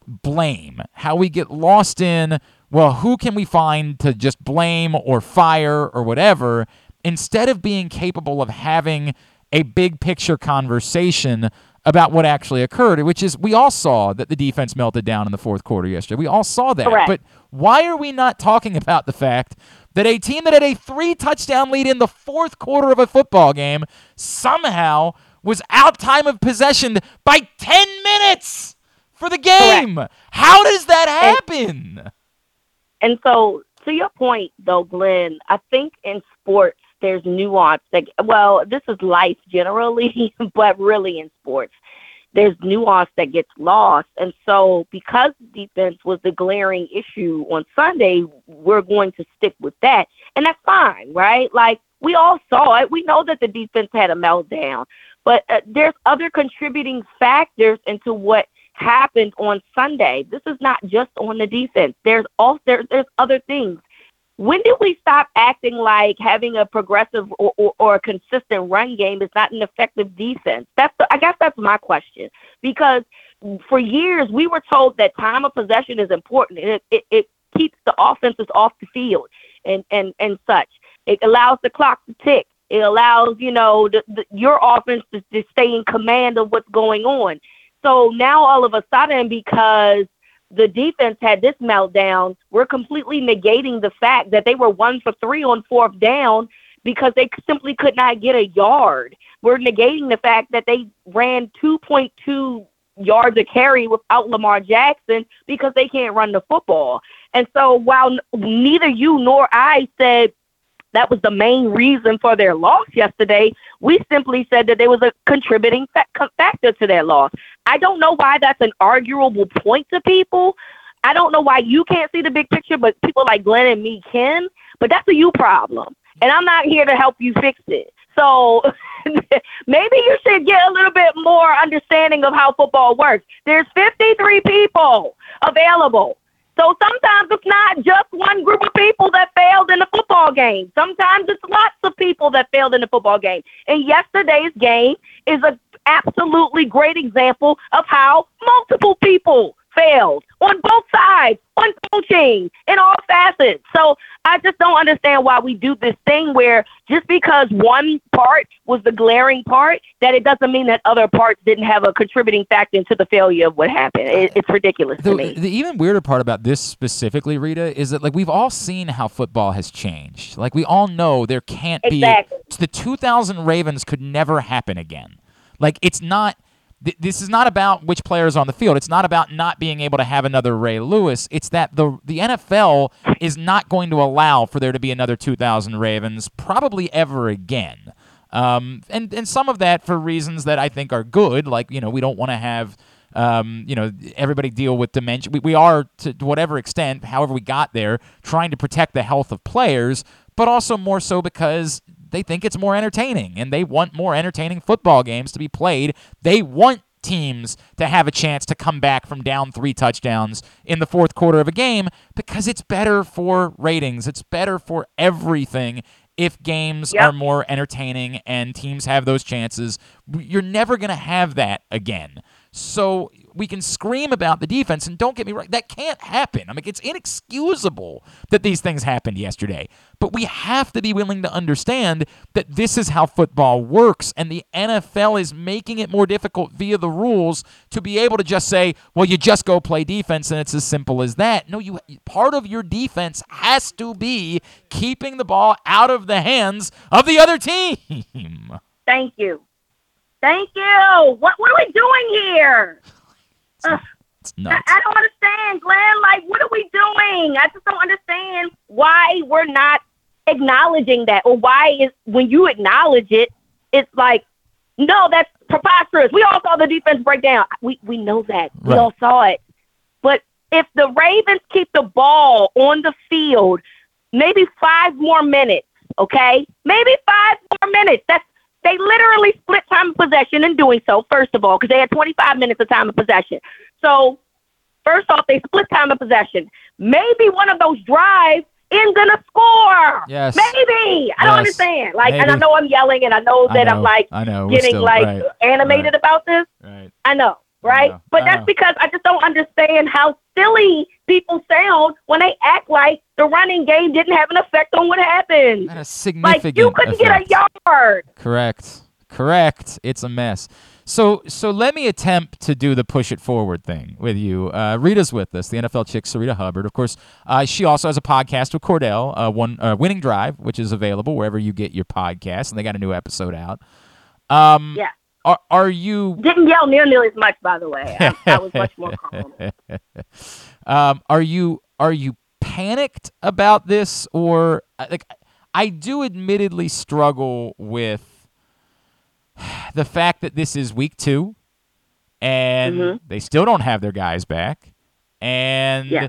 blame, how we get lost in, well, who can we find to just blame or fire or whatever, instead of being capable of having a big picture conversation about what actually occurred, which is we all saw that the defense melted down in the fourth quarter yesterday. We all saw that. Correct. But why are we not talking about the fact that a team that had a three touchdown lead in the fourth quarter of a football game somehow was out time of possession by 10 minutes for the game? Correct. How does that happen? And so, to your point, though, Glenn, I think in sports there's nuance. That well, this is life generally, [LAUGHS] but really in sports, there's nuance that gets lost. And so, because defense was the glaring issue on Sunday, we're going to stick with that, and that's fine, right? Like we all saw it. We know that the defense had a meltdown, but uh, there's other contributing factors into what happened on Sunday. This is not just on the defense. There's also there, there's other things. When did we stop acting like having a progressive or, or, or a consistent run game is not an effective defense? That's the, I guess that's my question because for years we were told that time of possession is important it, it, it keeps the offenses off the field and, and, and such. It allows the clock to tick. It allows, you know, the, the, your offense to, to stay in command of what's going on. So now all of a sudden, because the defense had this meltdown, we're completely negating the fact that they were one for three on fourth down because they simply could not get a yard. We're negating the fact that they ran 2.2 yards a carry without Lamar Jackson because they can't run the football. And so while neither you nor I said that was the main reason for their loss yesterday, we simply said that there was a contributing factor to their loss. I don't know why that's an arguable point to people. I don't know why you can't see the big picture, but people like Glenn and me can. But that's a you problem. And I'm not here to help you fix it. So [LAUGHS] maybe you should get a little bit more understanding of how football works. There's 53 people available. So sometimes it's not just one group of people that failed in the football game. Sometimes it's lots of people that failed in the football game. And yesterday's game is a absolutely great example of how multiple people failed on both sides, on coaching in all facets. So I just don't understand why we do this thing where just because one part was the glaring part, that it doesn't mean that other parts didn't have a contributing factor into the failure of what happened. It, it's ridiculous the, to me. The even weirder part about this specifically, Rita, is that like we've all seen how football has changed. Like we all know there can't Exactly. be the 2000 Ravens could never happen again. Like it's not. Th- This is not about which player is on the field. It's not about not being able to have another Ray Lewis. It's that the the NFL is not going to allow for there to be another 2000 Ravens probably ever again. Um, and and some of that for reasons that I think are good. Like you know we don't want to have um, you know, everybody deal with dementia. We, we are, to whatever extent, however we got there, trying to protect the health of players, but also more so because they think it's more entertaining and they want more entertaining football games to be played. They want teams to have a chance to come back from down three touchdowns in the fourth quarter of a game because it's better for ratings. It's better for everything if games Yep. are more entertaining and teams have those chances. You're never going to have that again. So we can scream about the defense, and don't get me wrong, that can't happen. I mean, it's inexcusable that these things happened yesterday. But we have to be willing to understand that this is how football works, and the NFL is making it more difficult via the rules to be able to just say, well, you just go play defense, and it's as simple as that. No, you part of your defense has to be keeping the ball out of the hands of the other team. Thank you. Thank you. What what are we doing here? Ugh. It's I, nuts. I don't understand, Glenn. Like, what are we doing? I just don't understand why we're not acknowledging that, or why is when you acknowledge it, it's like, no, that's preposterous. We all saw the defense break down. We we know that. We all saw it. But if the Ravens keep the ball on the field, maybe five more minutes, okay? Maybe five more minutes. That's they literally split time of possession in doing so, first of all, because they had 25 minutes of time of possession. So, first off, they split time of possession. Maybe one of those drives isn't going to score. Yes. Maybe. I don't understand. Like, and I know I'm yelling and I know I that know, I'm like I know, we're getting still- like right, animated about this. Right. I know, right? know, but I that's know. because I just don't understand how silly people sound when they act like the running game didn't have an effect on what happened. Had a Like you couldn't effect. get a yard. Correct. Correct. It's a mess. So so let me attempt to do the push it forward thing with you. Uh, Rita's with us, the NFL chick, Sarita Hubbard. Of course, uh, she also has a podcast with Cordell, uh, one uh, Winning Drive, which is available wherever you get your podcast, and they got a new episode out. Um, Yeah. Are are you Didn't yell near nearly as much, by the way. I, I was much more calm. [LAUGHS] um, are you are you panicked about this? Or uh, like I do admittedly struggle with the fact that this is week 2 and Mhm. they still don't have their guys back. And Yeah.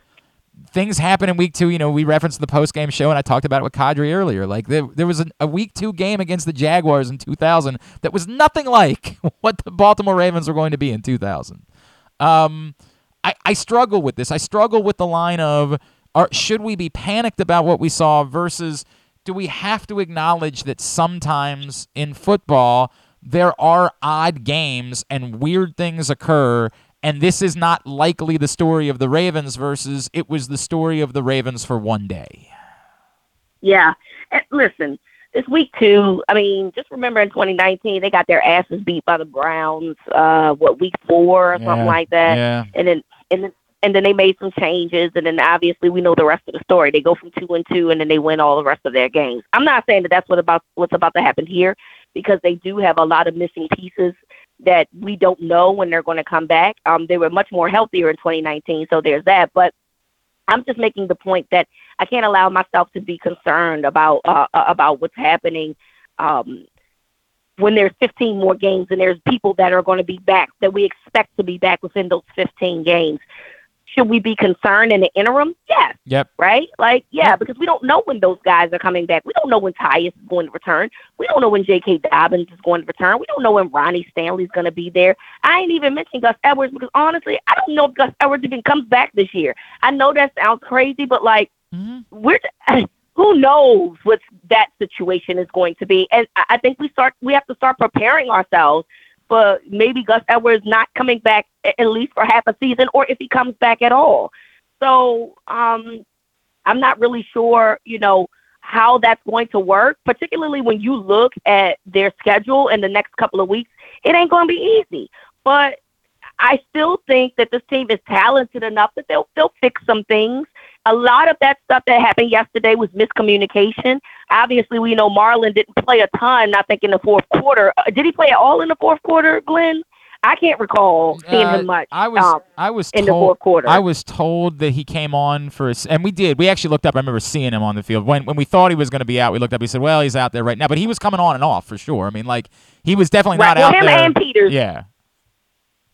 things happen in week 2 you know we referenced the post game show and I talked about it with Qadry earlier. Like there, there was a, a week 2 game against the Jaguars in 2000 that was nothing like [LAUGHS] what the Baltimore Ravens were going to be in 2000 um, I, I struggle with this. I struggle with the line of are, should we be panicked about what we saw versus do we have to acknowledge that sometimes in football there are odd games and weird things occur and this is not likely the story of the Ravens versus it was the story of the Ravens for one day. Yeah. Listen, it's week two. I mean, just remember in 2019, they got their asses beat by the Browns, uh, what, week four or Yeah, something like that. yeah. And then, and then, and then they made some changes, and then obviously we know the rest of the story. They go from two and two, and then they win all the rest of their games. I'm not saying that that's what about what's about to happen here, because they do have a lot of missing pieces that we don't know when they're going to come back. Um, they were much more healthier in 2019, so there's that. But I'm just making the point that I can't allow myself to be concerned about uh, uh, about what's happening um, when there's 15 more games and there's people that are going to be back that we expect to be back within those 15 games. Should we be concerned in the interim? Yes. Yep. Right? Like, yeah, because we don't know when those guys are coming back. We don't know when Tyus is going to return. We don't know when J.K. Dobbins is going to return. We don't know when Ronnie Stanley's going to be there. I ain't even mentioning Gus Edwards because honestly, I don't know if Gus Edwards even comes back this year. I know that sounds crazy, but like, mm-hmm. we're [LAUGHS] who knows what that situation is going to be. And I I think we start we have to start preparing ourselves for maybe Gus Edwards not coming back at least for half a season, or if he comes back at all. So um, I'm not really sure, you know, how that's going to work, particularly when you look at their schedule in the next couple of weeks. It ain't going to be easy, but I still think that this team is talented enough that they'll they'll fix some things. A lot of that stuff that happened yesterday was miscommunication. Obviously, we know Marlon didn't play a ton. I think in the fourth quarter, uh, did he play at all in the fourth quarter, Glenn? I can't recall seeing Uh, him much. I was um, I was in told, the fourth quarter. I was told that he came on for, a and we did. We actually looked up. I remember seeing him on the field when when we thought he was going to be out. We looked up. He said, "Well, he's out there right now," but he was coming on and off for sure. I mean, like he was definitely Right. not Well, out him there. and Peters. Yeah,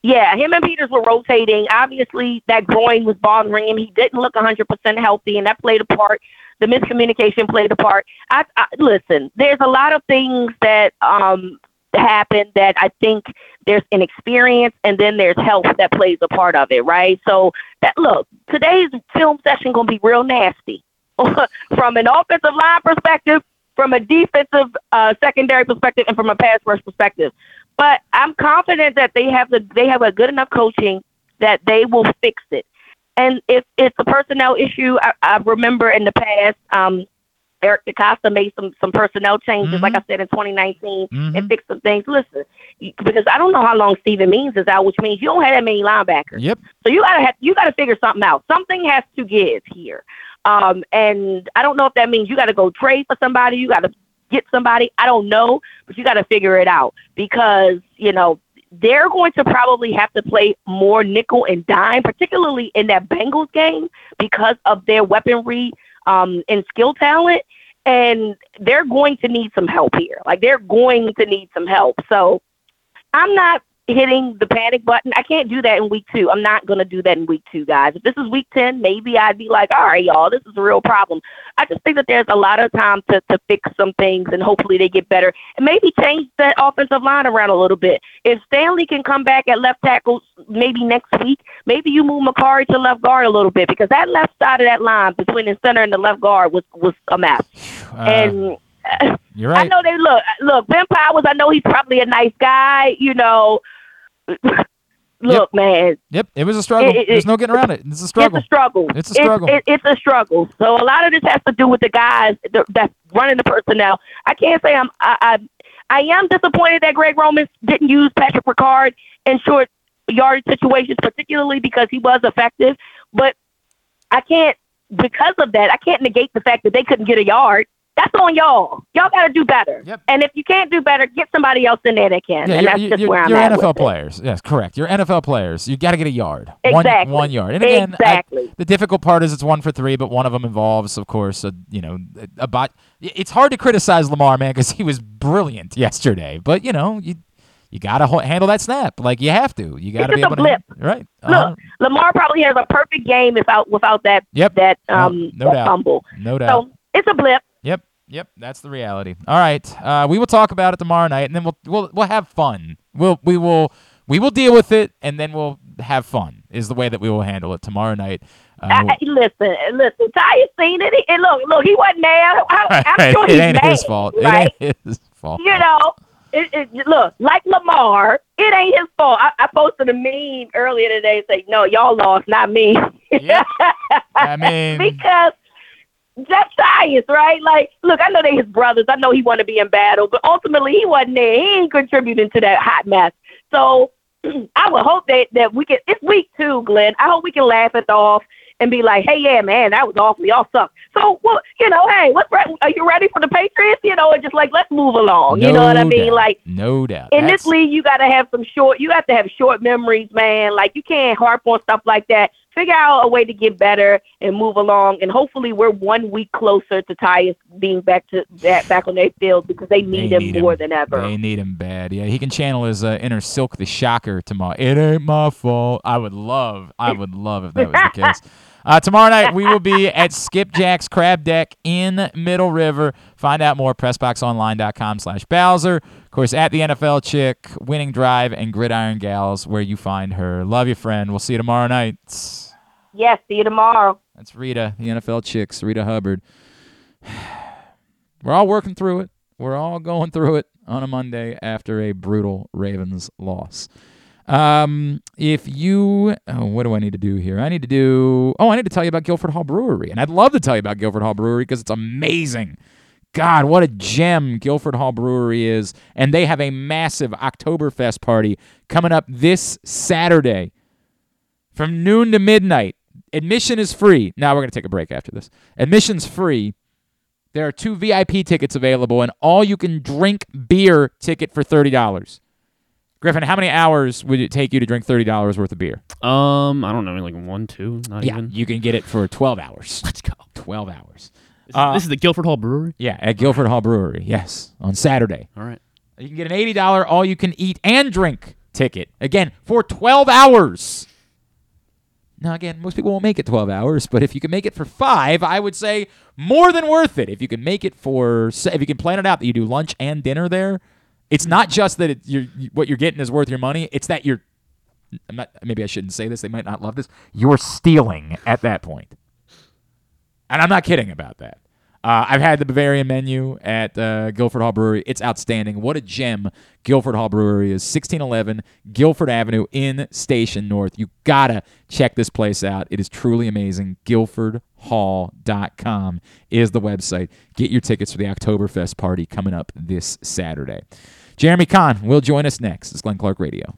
Yeah, him and Peters were rotating. Obviously, that groin was bothering him. He didn't look 100% healthy, and that played a part. The miscommunication played a part. I, I listen. There's a lot of things that um happen that I think there's inexperience, and then there's health that plays a part of it, right? So that look, today's film session gonna be real nasty [LAUGHS] from an offensive line perspective, from a defensive uh, secondary perspective, and from a pass rush perspective. But I'm confident that they have the they have a good enough coaching that they will fix it. And if it's a personnel issue, I, I remember in the past, um, Eric DeCosta made some some personnel changes, like I said in 2019, and fixed some things. Listen, because I don't know how long Steven Means is out, which means you don't have that many linebackers. Yep. So you gotta have you gotta figure something out. Something has to give here. Um, and I don't know if that means you gotta go trade for somebody, you gotta get somebody. I don't know, but you gotta figure it out because you know they're going to probably have to play more nickel and dime, particularly in that Bengals game because of their weaponry um, and skill talent. And they're going to need some help here. Like they're going to need some help. So I'm not hitting the panic button. I can't do that in week two. I'm not going to do that in week two, guys. If this is week 10, maybe I'd be like, all right, y'all, this is a real problem. I just think that there's a lot of time to, to fix some things and hopefully they get better and maybe change that offensive line around a little bit. If Stanley can come back at left tackle maybe next week, maybe you move Mekari to left guard a little bit because that left side of that line between the center and the left guard was, was a mess. Uh, and you're right. I know they look look Ben Powers. I know he's probably a nice guy. You know, look, man, Yep, it was a struggle. It- it- There's no getting around it. It's a struggle. it's a struggle. It's a struggle. It's, it's a struggle. So a lot of this has to do with the guys that, that's running the personnel. I can't say I'm. I, I I am disappointed that Greg Roman didn't use Patrick Ricard in short yardage situations, particularly because he was effective. But I can't because of that. I can't negate the fact that they couldn't get a yard. That's on y'all. Y'all got to do better. Yep. And if you can't do better, get somebody else in there that can. Yeah, and that's just where I'm you're at NFL with it. players. Yes, correct. You're NFL players. You got to get a yard. One, Exactly. one yard. And again, I- Exactly. the difficult part is it's one for three, but one of them involves, of course, a, you know, a, a bot. It's hard to criticize Lamar, man, because he was brilliant yesterday. But you know, you you got to handle that snap like you have to. You got to It's be able a to. blip. Right. Look, Uh-huh. Lamar probably has a perfect game without without that Yep. that No- um no that doubt. fumble. No doubt. So it's a blip. Yep, yep, that's the reality. All right, uh, we will talk about it tomorrow night, and then we'll we'll we'll have fun. We'll we will we will deal with it, and then we'll have fun. Is the way that we will handle it tomorrow night. Uh, I, listen, listen. Ty seen it. And look, look, he wasn't there. I, I'm sure it he's ain't mad, his fault. Right? It ain't his fault. You know, it, it, look, like Lamar, it ain't his fault. I, I posted a meme earlier today saying, "No, y'all lost, not me." Yeah. [LAUGHS] I mean, because that's science, right? Like, look, I know they his brothers. I know he want to be in battle, but ultimately he wasn't there. He ain't contributing to that hot mess. So [CLEARS THROAT] I would hope that that we can. It's week two, Glenn. I hope we can laugh it off and be like, "Hey, yeah, man, that was awful. Y'all suck." So, well, you know, hey, what's re- are you ready for the Patriots? You know, and just like let's move along. you know what I mean? doubt. Like no doubt. in That's- this league, you got to have some short. You have to have short memories, man. Like you can't harp on stuff like that. Figure out a way to get better and move along. And hopefully, we're one week closer to Tyus being back to back, back on their field because they need They him need more him. than ever. They need him bad. Yeah, he can channel his uh, inner Silkk the Shocker tomorrow. It ain't my fault. I would love, I would love if that was the [LAUGHS] case. Uh, tomorrow night we will be at Skipjack's Crab Deck in Middle River. Find out more pressboxonline.com slash Bowser. Of course, at the NFL Chick, Winning Drive, and Gridiron Gals, where you find her. Love you, friend. We'll see you tomorrow night. Yes, see you tomorrow. That's Rita, the NFL Chicks, Rita Hubbard. [SIGHS] We're all working through it. We're all going through it on a Monday after a brutal Ravens loss. Um, if you, oh, what do I need to do here? I need to do, oh, I need to tell you about Guilford Hall Brewery. And I'd love to tell you about Guilford Hall Brewery because it's amazing. God, what a gem Guilford Hall Brewery is. And they have a massive Oktoberfest party coming up this Saturday from noon to midnight. Admission is free. Now we're going to take a break after this. Admission's free. There are two VIP tickets available, and all you can drink beer ticket for $30. Griffin, how many hours would it take you to drink thirty dollars worth of beer? Um, I don't know, like one, two, not yeah, even. you can get it for twelve hours. [LAUGHS] Let's go. Twelve hours. This, Uh, this is the Guilford Hall Brewery. Yeah, at Guilford Hall Brewery. Yes, on Saturday. All right. You can get an eighty dollar all you can eat and drink ticket again for twelve hours. Now, again, most people won't make it 12 hours, but if you can make it for five, I would say more than worth it. If you can make it for, if you can plan it out that you do lunch and dinner there, it's not just that it, you're, what you're getting is worth your money. It's that you're, I'm not, maybe I shouldn't say this. They might not love this. You're stealing at that point. And I'm not kidding about that. Uh, I've had the Bavarian menu at uh, Guilford Hall Brewery. It's outstanding. What a gem Guilford Hall Brewery is. 1611 Guilford Avenue in Station North. You gotta check this place out. It is truly amazing. GuilfordHall.com is the website. Get your tickets for the Oktoberfest party coming up this Saturday. Jeremy Kahn will join us next. It's Glenn Clark Radio.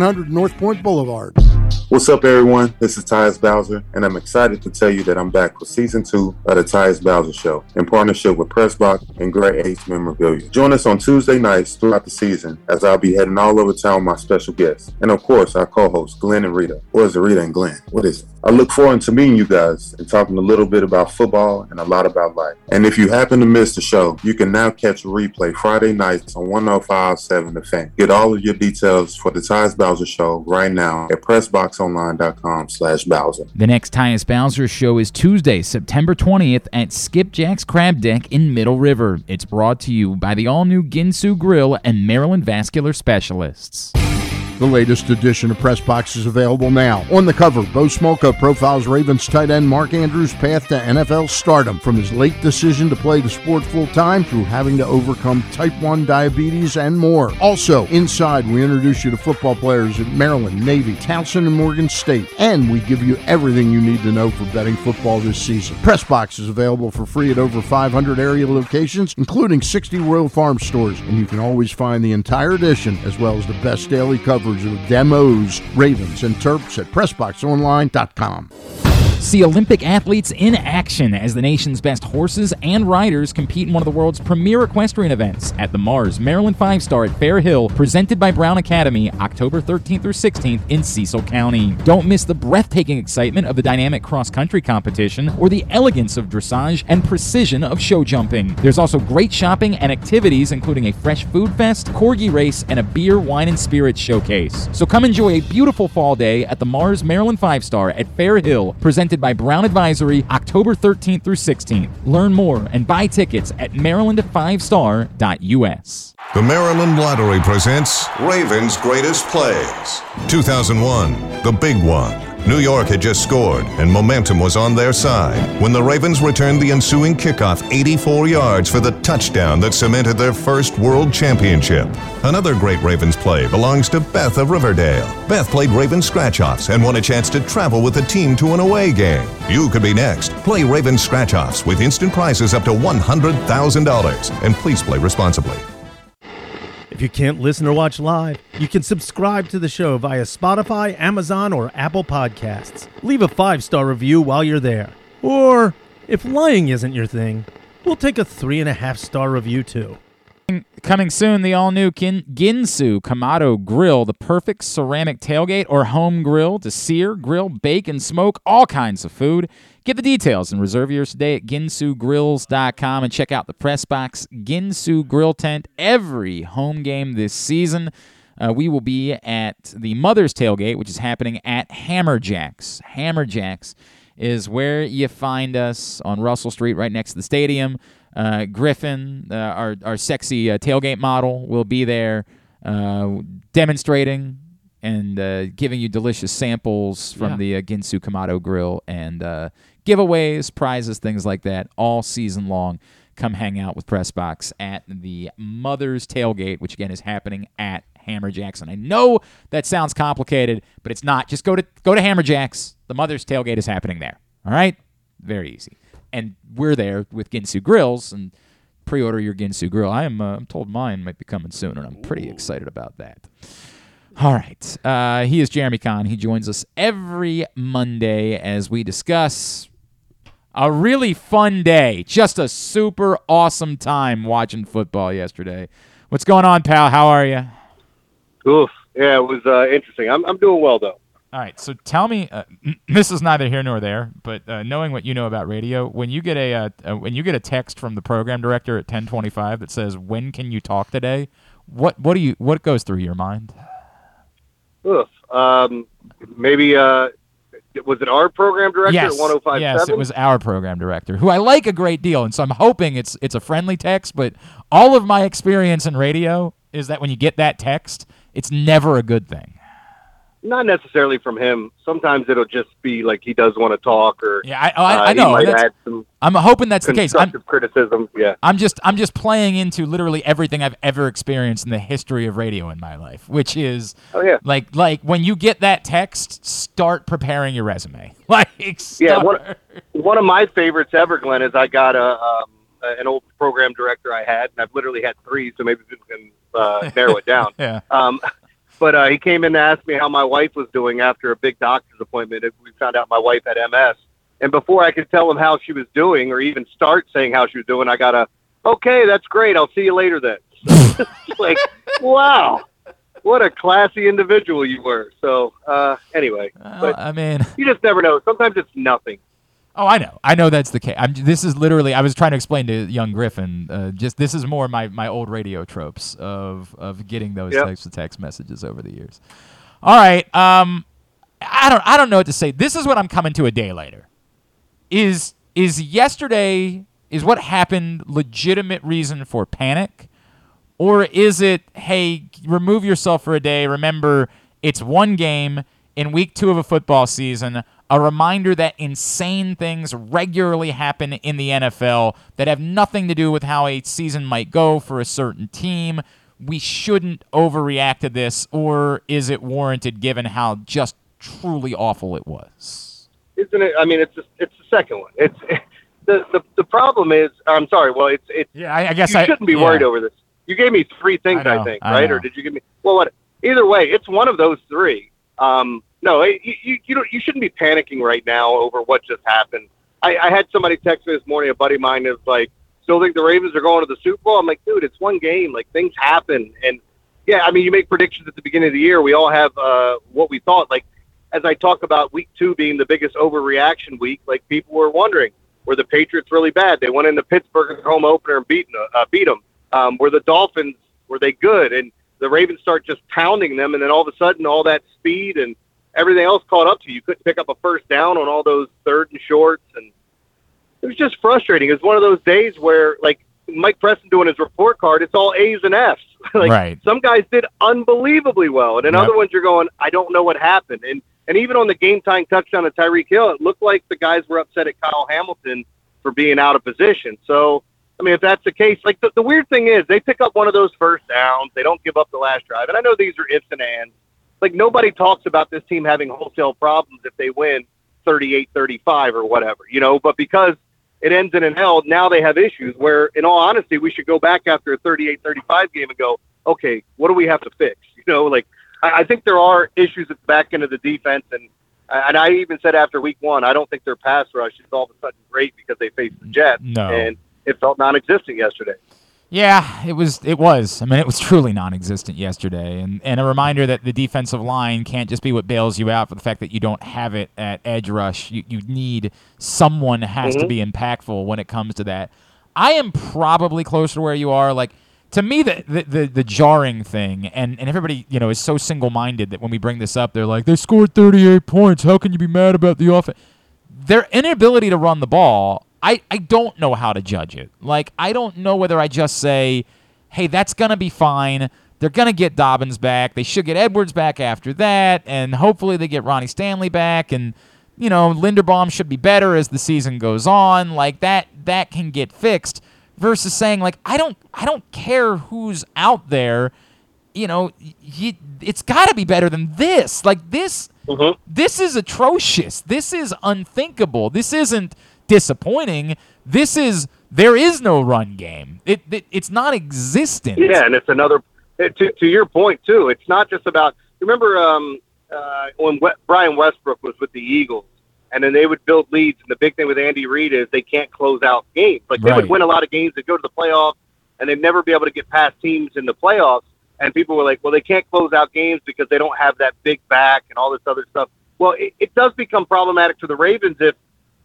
4100 North Point Boulevard. What's up, everyone? This is Tyus Bowser, and I'm excited to tell you that I'm back for season two of the Tyus Bowser Show in partnership with Pressbox and Great H Memorabilia. Join us on Tuesday nights throughout the season as I'll be heading all over town with my special guests, and of course, our co-hosts Glenn and Rita. Or is it Rita and Glenn? What is it? I look forward to meeting you guys and talking a little bit about football and a lot about life. And if you happen to miss the show, you can now catch a replay Friday nights on 105.7 The Fan. Get all of your details for the Tyus Bowser Show right now at PressBoxOnline.com slash Bowser. The next Tyus Bowser show is Tuesday, September 20th at Skipjack's Crab Deck in Middle River. It's brought to you by the all new Ginsu Grill and Maryland Vascular Specialists. The latest edition of Press Box is available now. On the cover, Bo Smolka profiles Ravens tight end Mark Andrews' path to NFL stardom, from his late decision to play the sport full time through having to overcome type 1 diabetes and more. Also, inside, we introduce you to football players at Maryland, Navy, Towson, and Morgan State, and we give you everything you need to know for betting football this season. Press Box is available for free at over 500 area locations, including 60 Royal Farm stores, and you can always find the entire edition as well as the best daily coverage of the O's, Ravens, and Terps at PressBoxOnline.com. See Olympic athletes in action as the nation's best horses and riders compete in one of the world's premier equestrian events at the Mars Maryland Five Star at Fair Hill, presented by Brown Advisory, October 13th through 16th in Cecil County. Don't miss the breathtaking excitement of the dynamic cross country competition or the elegance of dressage and precision of show jumping. There's also great shopping and activities, including a fresh food fest, corgi race, and a beer, wine, and spirits showcase. So come enjoy a beautiful fall day at the Mars Maryland Five Star at Fair Hill, presented by Brown Advisory, October 13th through 16th. Learn more and buy tickets at maryland5star.us. The Maryland Lottery presents Ravens' Greatest Plays. 2001, the big one. New York had just scored, and momentum was on their side when the Ravens returned the ensuing kickoff 84 yards for the touchdown that cemented their first world championship. Another great Ravens play belongs to Beth of Riverdale. Beth played Ravens scratch offs and won a chance to travel with the team to an away game. You could be next. Play Ravens scratch offs with instant prizes up to $100,000. And please play responsibly. If you can't listen or watch live, you can subscribe to the show via Spotify, Amazon, or Apple Podcasts. Leave a five star review while you're there. Or, if lying isn't your thing, we'll take a three and a half star review too. Coming soon, the all new Kin- Ginsu Kamado Grill, the perfect ceramic tailgate or home grill to sear, grill, bake, and smoke all kinds of food. Get the details and reserve yours today at ginsugrills.com and check out the press box Ginsu Grill Tent every home game this season. uh, we will be at the Mother's Tailgate, which is happening at Hammerjacks. Hammerjacks is where you find us on Russell Street, right next to the stadium. Uh, Griffin, uh, our, our sexy uh, tailgate model, will be there uh, demonstrating and uh, giving you delicious samples from Yeah. the uh, Ginsu Kamado Grill and uh, giveaways, prizes, things like that all season long. Come hang out with Pressbox at the Mother's Tailgate, which again is happening at Hammer Jackson. I know that sounds complicated, but it's not. Just go to go to Hammer Jacks. The Mother's Tailgate is happening there. All right, very easy. And we're there with Ginsu Grills and pre-order your Ginsu Grill. I am uh, I'm told mine might be coming soon, and I'm pretty excited about that. All right. Uh, he is Jeremy Kahn. He joins us every Monday as we discuss a really fun day. Just a super awesome time watching football yesterday. What's going on, pal? How are you? Oof. Yeah, it was uh, interesting. I'm, I'm doing well, though. All right, so tell me, uh, this is neither here nor there, but uh, knowing what you know about radio, when you get a uh, uh, when you get a text from the program director at 10:25 that says, "When can you talk today?" What what do you what goes through your mind? Oof. Um, maybe, uh, was it our program director yes, at 1057? yes, it oh was our program director, who I like a great deal, and so I'm hoping it's it's a friendly text. But all of my experience in radio is that when you get that text, it's never a good thing. Not necessarily from him. Sometimes it'll just be like he does want to talk, or Yeah, I, I, uh, I know. might add some I'm hoping that's the case. I'm, constructive criticism. Yeah. I'm just I'm just playing into literally everything I've ever experienced in the history of radio in my life, which is Oh, yeah. like like when you get that text, start preparing your resume. [LAUGHS] Like Yeah, one, one of my favorites ever, Glenn, is I got a um, an old program director I had, and I've literally had three, so maybe we can uh, narrow it down. [LAUGHS] Yeah. Um, but uh, he came in to ask me how my wife was doing after a big doctor's appointment. We found out my wife had MS, and before I could tell him how she was doing, or even start saying how she was doing, I got a, okay, that's great. I'll see you later then. [LAUGHS] like, wow, what a classy individual you were. So uh, anyway, but I mean, you just never know. Sometimes it's nothing. Oh, I know. I know that's the case. I'm, this is literally. I was trying to explain to young Griffin. Uh, just this is more my, my old radio tropes of of getting those Yep. types of text messages over the years. All right. Um, I don't I don't know what to say. This is what I'm coming to a day later. Is is yesterday is what happened legitimate reason for panic, or is it hey remove yourself for a day? Remember it's one game in week two of a football season. A reminder that insane things regularly happen in the NFL that have nothing to do with how a season might go for a certain team. We shouldn't overreact to this, or is it warranted given how just truly awful it was? isn't it? I mean, it's it's the second one. It's [LAUGHS] the the, the problem is. I'm sorry. Well, it's it's. Yeah, I, I guess you I shouldn't be yeah. worried over this. You gave me three things, I I, think, I right? know. Or did you give me? Well, what? Either way, it's one of those three. Um, no, you you you, you shouldn't be panicking right now over what just happened. I, I had somebody text me this morning. A buddy of mine is like, "Still think the Ravens are going to the Super Bowl?" I'm like, "Dude, it's one game. Like things happen." And yeah, I mean, you make predictions at the beginning of the year. We all have uh, what we thought. Like as I talk about week two being the biggest overreaction week, like people were wondering, were the Patriots really bad? They went into Pittsburgh in home opener and beat, uh, beat them. Um, were the Dolphins, were they good? And the Ravens start just pounding them, and then all of a sudden, all that speed and everything else caught up to you. You couldn't pick up a first down on all those third and shorts, and it was just frustrating. It was one of those days where, like Mike Preston doing his report card, it's all A's and F's. [LAUGHS] like Right. some guys did unbelievably well, and in Yep. other ones you're going, I don't know what happened. And and even on the game time touchdown to Tyreek Hill, it looked like the guys were upset at Kyle Hamilton for being out of position. So I mean, if that's the case, like the, the weird thing is they pick up one of those first downs, they don't give up the last drive. And I know these are ifs and ands. Like nobody talks about this team having wholesale problems if they win 38-35 or whatever, you know, but because it ends in an L, now they have issues where in all honesty, we should go back after a 38-35 game and go, okay, what do we have to fix? [LAUGHS] You know, like I, I think there are issues at the back end of the defense and and I even said after week one, I don't think their pass rush is all of a sudden great because they faced the Jets. No. And it felt non-existent yesterday. Yeah, it was. It was. I mean, it was truly non-existent yesterday, and and a reminder that the defensive line can't just be what bails you out for the fact that you don't have it at edge rush. You you need someone has to Mhm. be impactful when it comes to that. I am probably closer to where you are. Like to me the, the the the jarring thing and and everybody you know is so single-minded that when we bring this up they're like they scored 38 points how can you be mad about the offense their inability to run the ball I I don't know how to judge it like I don't know whether I just say hey that's going to be fine they're going to get Dobbins back they should get Edwards back after that and hopefully they get Ronnie Stanley back and you know Linderbaum should be better as the season goes on like that that can get fixed versus saying like I don't I don't care who's out there, you know, you, it's got to be better than this. Like this mm-hmm. this is atrocious. This is unthinkable. This isn't disappointing. This is there is no run game. It, it it's non-existent. Yeah, and it's another to to your point too. It's not just about. Remember um, uh, when we- Brian Westbrook was with the Eagles, and then they would build leads. And the big thing with Andy Reid is they can't close out games. Like they Right. would win a lot of games, they go to the playoffs, and they'd never be able to get past teams in the playoffs. And people were like, well, they can't close out games because they don't have that big back and all this other stuff. Well, it, it does become problematic for the Ravens if,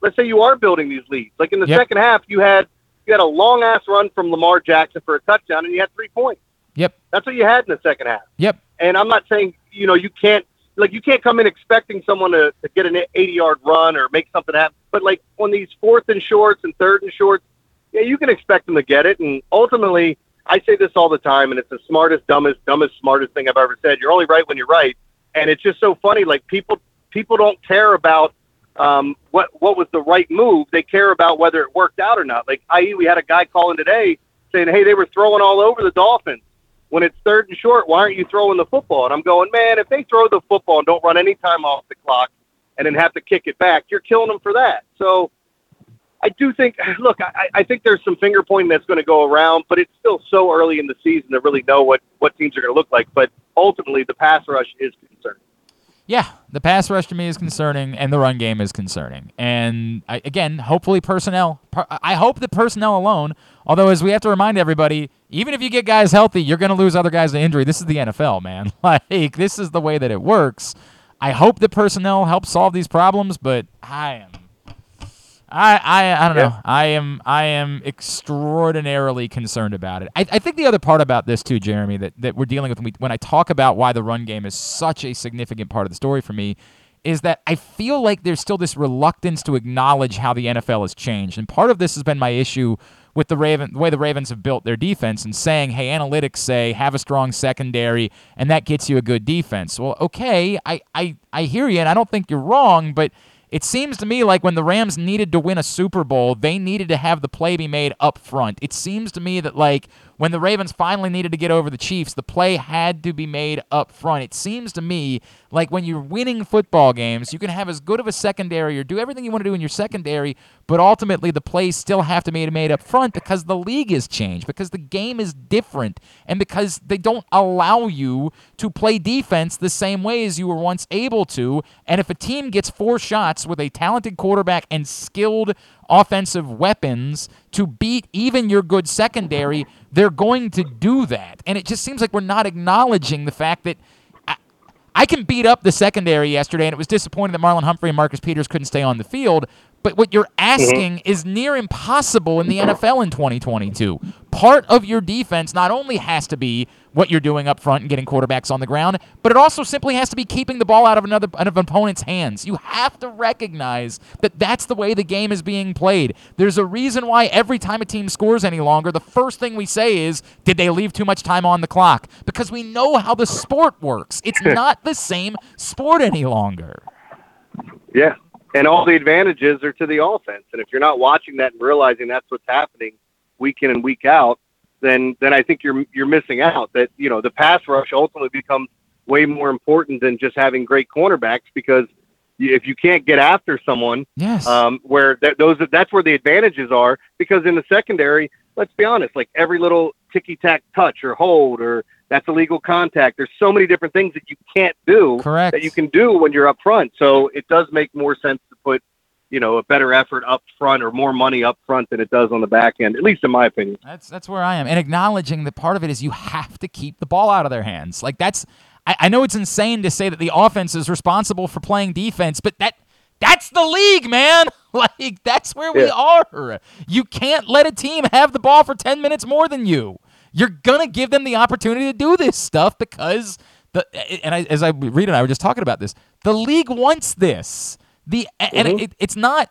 let's say, you are building these leads. Like in the Yep. second half, you had you had a long ass run from Lamar Jackson for a touchdown, and you had three points. Yep. That's what you had in the second half. Yep. And I'm not saying you know you can't like you can't come in expecting someone to, to get an 80 yard run or make something happen. But like on these fourth and shorts and third and shorts, yeah, you can expect them to get it. And ultimately, I say this all the time, and it's the smartest, dumbest, dumbest, smartest thing I've ever said. You're only right when you're right, and it's just so funny. Like people, people don't care about um, what what was the right move. They care about whether it worked out or not. Like, i.e., we had a guy calling today saying, "Hey, they were throwing all over the Dolphins." When it's third and short, why aren't you throwing the football? And I'm going, man, if they throw the football and don't run any time off the clock and then have to kick it back, you're killing them for that. So I do think, look, I, I think there's some finger pointing that's going to go around, but it's still so early in the season to really know what, what teams are going to look like. But ultimately, the pass rush is concerning. Yeah, the pass rush to me is concerning, and the run game is concerning. And I, again, hopefully personnel. Per, I hope the personnel alone. Although, as we have to remind everybody, even if you get guys healthy, you're going to lose other guys to injury. This is the NFL, man. [LAUGHS] Like this is the way that it works. I hope the personnel help solve these problems, but I am. I, I, I don't know. I am I am extraordinarily concerned about it. I, I think the other part about this too, Jeremy, that, that we're dealing with when, we, when I talk about why the run game is such a significant part of the story for me is that I feel like there's still this reluctance to acknowledge how the NFL has changed. And part of this has been my issue with the Raven the way the Ravens have built their defense and saying, hey, analytics say have a strong secondary and that gets you a good defense. Well, okay, I, I, I hear you and I don't think you're wrong, but it seems to me like when the Rams needed to win a Super Bowl, they needed to have the play be made up front. It seems to me that like when the Ravens finally needed to get over the Chiefs, the play had to be made up front. It seems to me like when you're winning football games, you can have as good of a secondary or do everything you want to do in your secondary, but ultimately the plays still have to be made up front because the league has changed, because the game is different, and because they don't allow you to play defense the same way as you were once able to. And if a team gets four shots with a talented quarterback and skilled offensive weapons to beat even your good secondary, they're going to do that. And it just seems like we're not acknowledging the fact that I, I can beat up the secondary yesterday, and it was disappointing that Marlon Humphrey and Marcus Peters couldn't stay on the field. But what you're mm-hmm. asking is near impossible in the NFL in 2022. Part of your defense not only has to be what you're doing up front and getting quarterbacks on the ground, but it also simply has to be keeping the ball out of another out of an opponent's hands. You have to recognize that that's the way the game is being played. There's a reason why every time a team scores any longer, the first thing we say is, "Did they leave too much time on the clock?" Because we know how the sport works. It's [LAUGHS] not the same sport any longer. Yeah. And all the advantages are to the offense. And if you're not watching that and realizing that's what's happening week in and week out, then then I think you're you're missing out. That you know the pass rush ultimately becomes way more important than just having great cornerbacks because if you can't get after someone, yes, um, where that, those that's where the advantages are. Because in the secondary, let's be honest, like every little ticky tack touch or hold or that's illegal contact. There's so many different things that you can't do Correct. that you can do when you're up front. So it does make more sense to put, you know, a better effort up front or more money up front than it does on the back end, at least in my opinion. That's that's where I am, and acknowledging that part of it is you have to keep the ball out of their hands. Like that's, I, I know it's insane to say that the offense is responsible for playing defense, but that that's the league, man. [LAUGHS] Like that's where we are. You can't let a team have the ball for ten minutes more than you. You're gonna give them the opportunity to do this stuff because the and I, as I read and I were just talking about this. The league wants this. The and Mhm. it, it's not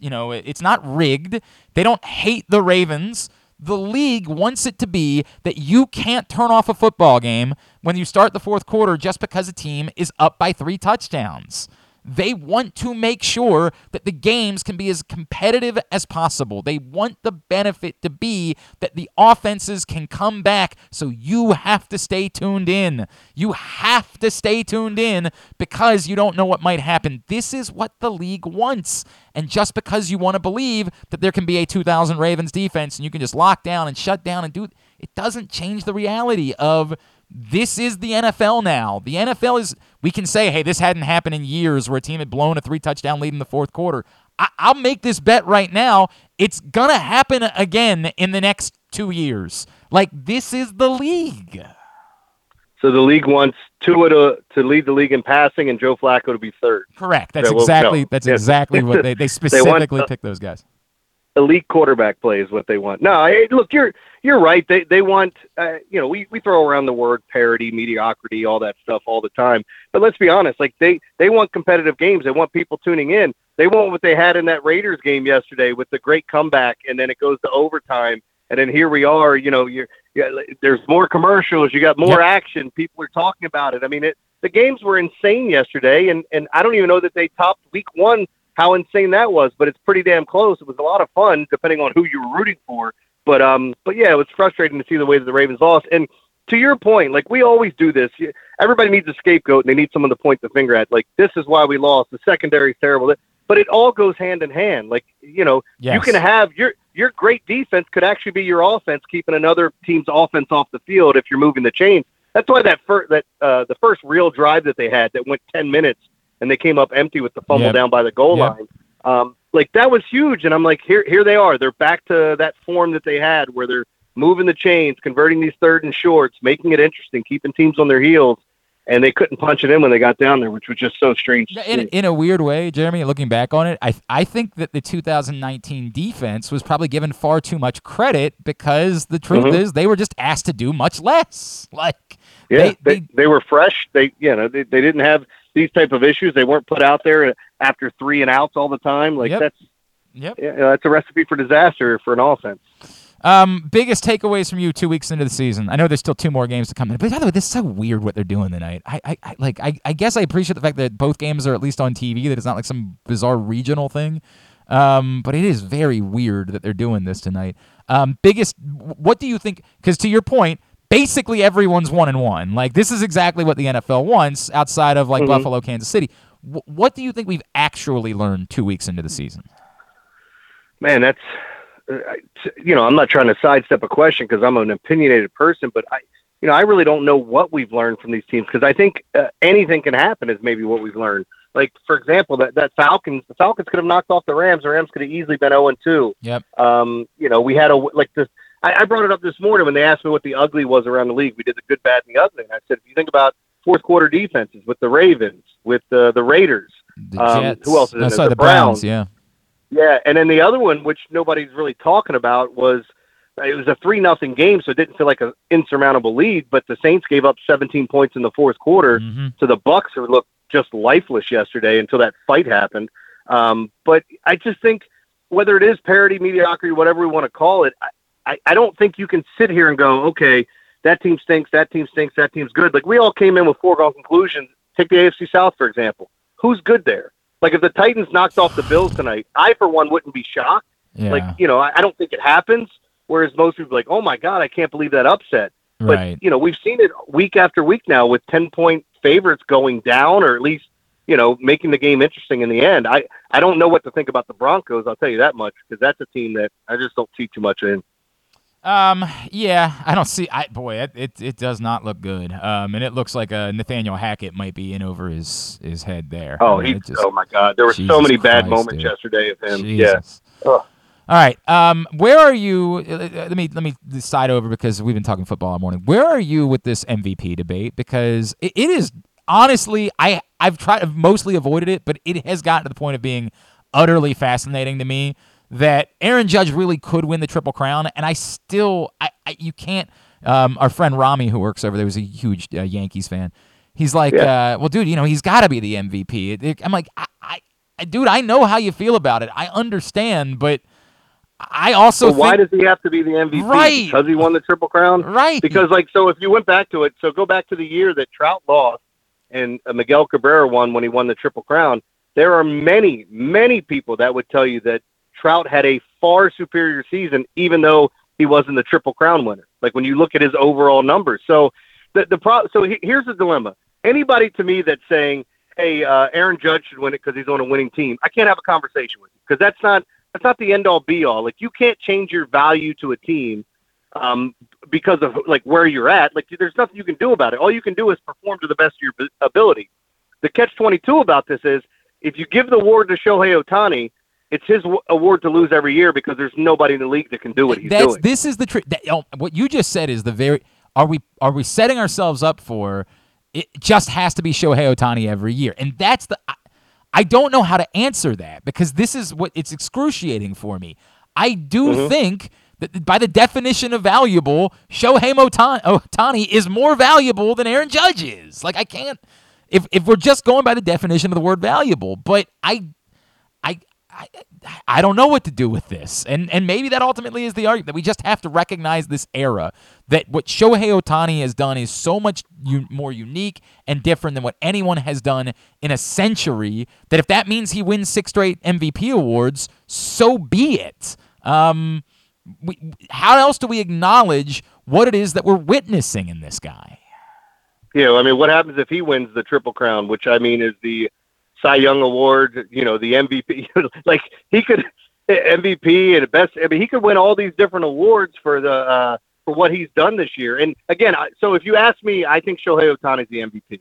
you know it's not rigged. They don't hate the Ravens. The league wants it to be that you can't turn off a football game when you start the fourth quarter just because a team is up by three touchdowns. They want to make sure that the games can be as competitive as possible. They want the benefit to be that the offenses can come back, so you have to stay tuned in. You have to stay tuned in because you don't know what might happen. This is what the league wants. And just because you want to believe that there can be a 2000 Ravens defense and you can just lock down and shut down and do it doesn't change the reality of this is the NFL now. The NFL is, we can say, hey, this hadn't happened in years where a team had blown a three touchdown lead in the fourth quarter. I, I'll make this bet right now. It's going to happen again in the next two years. Like, this is the league. So the league wants Tua to, to lead the league in passing and Joe Flacco to be third. Correct. That's So, well, exactly no. that's exactly what they, they [LAUGHS] want, specifically uh, picked those guys. Elite quarterback play is what they want. No, I, look, you're you're right. They they want uh, you know we, we throw around the word parity, mediocrity, all that stuff all the time. But let's be honest, like they they want competitive games. They want people tuning in. They want what they had in that Raiders game yesterday with the great comeback, and then it goes to overtime, and then here we are. You know, you're yeah, there's more commercials. You got more action. People are talking about it. I mean, it the games were insane yesterday, and and I don't even know that they topped week one how insane that was, but it's pretty damn close. It was a lot of fun, depending on who you were rooting for. But um, but yeah, it was frustrating to see the way that the Ravens lost. And to your point, like we always do this. Everybody needs a scapegoat, and they need someone to point the finger at. Like this is why we lost. The secondary's terrible. But it all goes hand in hand. Like you know, you can have your your great defense could actually be your offense, keeping another team's offense off the field if you're moving the chains. That's why that first that uh, the first real drive that they had that went ten minutes and they came up empty with the fumble Yep. down by the goal Yep. line. Um, like that was huge, and I'm like, here, here they are. They're back to that form that they had, where they're moving the chains, converting these third and shorts, making it interesting, keeping teams on their heels, and they couldn't punch it in when they got down there, which was just so strange. In, in a weird way, Jeremy, looking back on it, I I think that the 2019 defense was probably given far too much credit because the truth Mhm. is they were just asked to do much less. [LAUGHS] Like Yeah, they, they, they, were fresh. They you know they, they didn't have these type of issues. They weren't put out there after three and outs all the time. Like Yep. that's Yep. yeah, that's a recipe for disaster for an offense. Um, biggest takeaways from you two weeks into the season. I know there's still two more games to come in, but by the way, this is so weird what they're doing tonight. I, I, I like, I, I guess I appreciate the fact that both games are at least on TV. That it's not like some bizarre regional thing. Um, but it is very weird that they're doing this tonight. Um, biggest, what do you think? Because to your point, basically everyone's one and one. Like this is exactly what the NFL wants, outside of like Mhm. Buffalo, Kansas City. W- what do you think we've actually learned two weeks into the season? man, that's uh, you know, I'm not trying to sidestep a question because I'm an opinionated person, but I, you know, I really don't know what we've learned from these teams because I think uh, anything can happen is maybe what we've learned. Like for example, that that Falcons, the Falcons could have knocked off the Rams. The Rams could have easily been 0 and 2. Yep. Um, you know, we had a like this. I, I brought it up this morning when they asked me what the ugly was around the league. We did the good, bad, and the ugly. And I said, if you think about fourth quarter defenses with the Ravens, with the the Raiders, The um, who else is No, in sorry, there? the Browns. Yeah. Yeah, and then the other one, which nobody's really talking about, was it was a three nothing game, so it didn't feel like an insurmountable lead. But the Saints gave up 17 points in the fourth quarter Mm-hmm. to the Bucks, who looked just lifeless yesterday until that fight happened. Um, but I just think whether it is parity, mediocrity, whatever we want to call it, I, I, don't think you can sit here and go, okay, that team stinks, that team stinks, that team's good. Like we all came in with foregone conclusions. Take the AFC South for example. Who's good there? Like if the Titans knocked off the Bills tonight, I for one wouldn't be shocked. Yeah. Like you know, I, I don't think it happens. Whereas most people are like, oh my god, I can't believe that upset. But Right. you know, we've seen it week after week now with ten point favorites going down, or at least you know making the game interesting in the end. I I don't know what to think about the Broncos. I'll tell you that much because that's a team that I just don't see too much in. Um. Yeah, I don't see. I boy, it it, it does not look good. Um, and it looks like uh, Nathaniel Hackett might be in over his his head there. Oh, I mean, he, just- oh my God, there were Jesus so many bad Christ, moments dude. yesterday of him. Jesus. Yeah. Ugh. All right. Um, where are you? uh, uh, Let me let me side over because we've been talking football all morning. Where are you with this MVP debate? Because it, it is honestly, I I've tried I've mostly avoided it, but it has gotten to the point of being utterly fascinating to me that Aaron Judge really could win the triple crown, and I still I, I you can't. Um, our friend Rami, who works over there, was a huge uh, Yankees fan. He's like, Yeah. uh, well, dude, you know, he's got to be the MVP. It- it- I'm like, I, I, dude, I know how you feel about it. I understand, but I also So why think, does he have to be the MVP? Right. Because he won the Triple Crown? Right. Because, like, so if you went back to it, so go back to the year that Trout lost and uh, Miguel Cabrera won when he won the Triple Crown. There are many, many people that would tell you that Trout had a far superior season, even though he wasn't the Triple Crown winner. Like when you look at his overall numbers. So the the pro- so he, here's the dilemma. Anybody to me that's saying, "Hey, uh, Aaron Judge should win it because he's on a winning team," I can't have a conversation with you because that's not that's not the end all be all. Like you can't change your value to a team um, because of like where you're at. Like there's nothing you can do about it. All you can do is perform to the best of your ability. The catch twenty two about this is if you give the award to Shohei Ohtani, it's his award to lose every year because there's nobody in the league that can do what he's that's doing. this is the trick. Oh, what you just said is the very. Are we are we setting ourselves up for? It just has to be Shohei Ohtani every year, and that's the. I, I don't know how to answer that because this is what it's excruciating for me. I do Mm-hmm. Mhm. think that by the definition of valuable, Shohei Ohtani, Ohtani is more valuable than Aaron Judge is. Like I can't. If if we're just going by the definition of the word valuable, but I I, I, I don't know what to do with this. And and maybe that ultimately is the argument that we just have to recognize this era that what Shohei Ohtani has done is so much u- more unique and different than what anyone has done in a century that if that means he wins six straight MVP awards, so be it. Um, we, how else do we acknowledge what it is that we're witnessing in this guy? You know, I mean, what happens if he wins the Triple Crown, which I mean is the Cy Young Award, you know, the MVP? [LAUGHS] like he could MVP and best. I mean, he could win all these different awards for the uh, for what he's done this year. And again, I, so if you ask me, I think Shohei Ohtani is the MVP.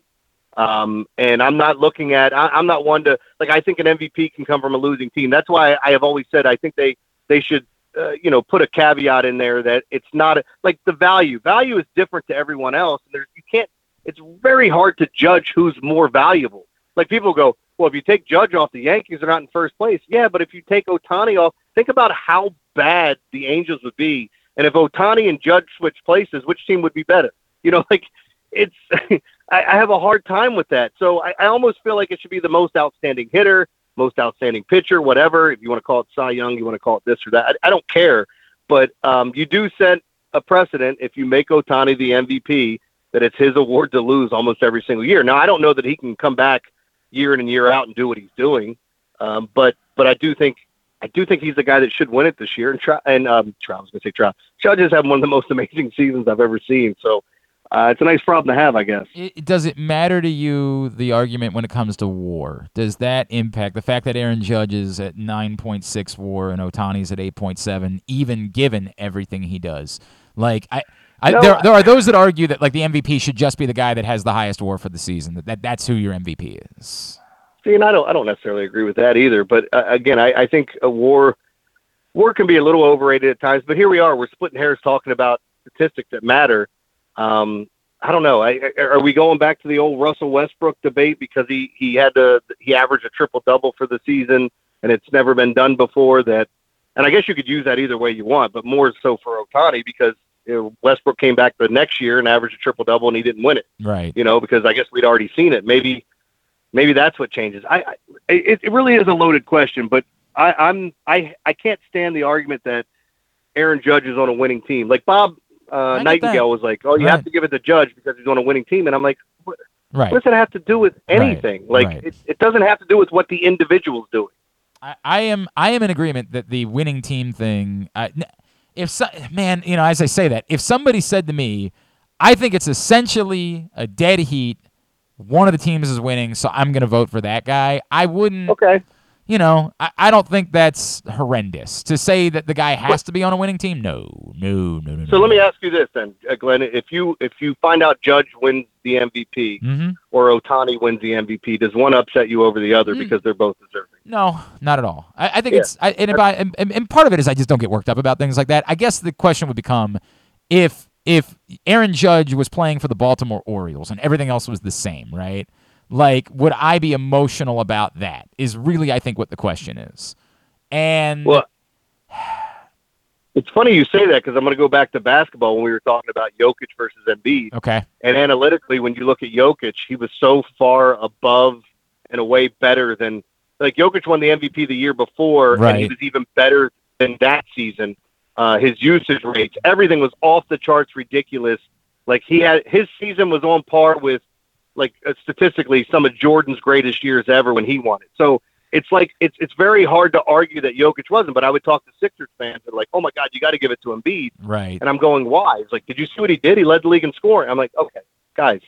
Um, and I'm not looking at. I, I'm not one to like. I think an MVP can come from a losing team. That's why I have always said I think they they should uh, you know put a caveat in there that it's not a, like the value. Value is different to everyone else. And there's you can't. It's very hard to judge who's more valuable. Like people go, well, if you take Judge off, the Yankees are not in first place. Yeah, but if you take Ohtani off, think about how bad the Angels would be. And if Ohtani and Judge switch places, which team would be better? You know, [LAUGHS] like it's. [LAUGHS] I, I have a hard time with that. So I, I almost feel like it should be the most outstanding hitter, most outstanding pitcher, whatever. If you want to call it Cy Young, you want to call it this or that. I, I don't care. But um, you do set a precedent if you make Ohtani the MVP that it's his award to lose almost every single year. Now I don't know that he can come back year in and year out and do what he's doing, um, but but I do think I do think he's the guy that should win it this year. And try and um, Trout, I was going to say Trout. Trout just had one of the most [LAUGHS] amazing seasons I've ever seen. So uh, it's a nice problem to have, I guess. It, does it matter to you the argument when it comes to WAR? Does that impact the fact that Aaron Judge is at 9.6 WAR and Ohtani's at 8.7, even given everything he does? Like I. I, No, there, there are those that argue that like the MVP should just be the guy that has the highest WAR for the season. That, that that's who your MVP is. See, and I don't I don't necessarily agree with that either. But uh, again, I, I think a war war can be a little overrated at times. But here we are, we're splitting hairs talking about statistics that matter. Um, I don't know. I, are we going back to the old Russell Westbrook debate because he he had to he averaged a triple double for the season and it's never been done before that. And I guess you could use that either way you want, but more so for Ohtani because you know, Westbrook came back the next year and averaged a triple double and he didn't win it Right. you know, because I guess we'd already seen it. Maybe, maybe that's what changes. I, I it, it really is a loaded question, but I, I'm I I can't stand the argument that Aaron Judge is on a winning team. Like Bob uh, Nightengale that. was like, "Oh, you have to give it to Judge because he's on a winning team," and I'm like, what, Right. what does it have to do with anything? Like, right. It, it doesn't have to do with what the individual's doing. I, I am I am in agreement that the winning team thing. N- if so, man, you know, as I say that, if somebody said to me, I think it's essentially a dead heat. One of the teams is winning, so I'm going to vote for that guy. I wouldn't. Okay. You know, I, I don't think that's horrendous to say that the guy has to be on a winning team. No, no, no, no. So let me ask you this then, uh, Glenn: If you if you find out Judge wins the MVP Mm-hmm. or Ohtani wins the MVP, does one upset you over the Mm. other because they're both deserving? No, not at all. I, I think Yeah. it's I, and, I, and and part of it is I just don't get worked up about things like that. I guess the question would become if if Aaron Judge was playing for the Baltimore Orioles and everything else was the same, right? Like, would I be emotional about that? Is really I think what the question is. And Well, It's funny you say that because I'm going to go back to basketball when we were talking about Jokic versus Embiid. Okay. And analytically, when you look at Jokic, he was so far above and away better than like Jokic won the MVP the year before, and he was even better than that season. Uh, his usage rates, everything was off the charts, ridiculous. Like he had his season was on par with like uh, statistically some of Jordan's greatest years ever when he won it. So it's like it's it's very hard to argue that Jokic wasn't. But I would talk to Sixers fans that are like, oh my God, you got to give it to Embiid. Right. And I'm going, why? It's like, did you see what he did? He led the league in scoring. I'm like, okay, guys,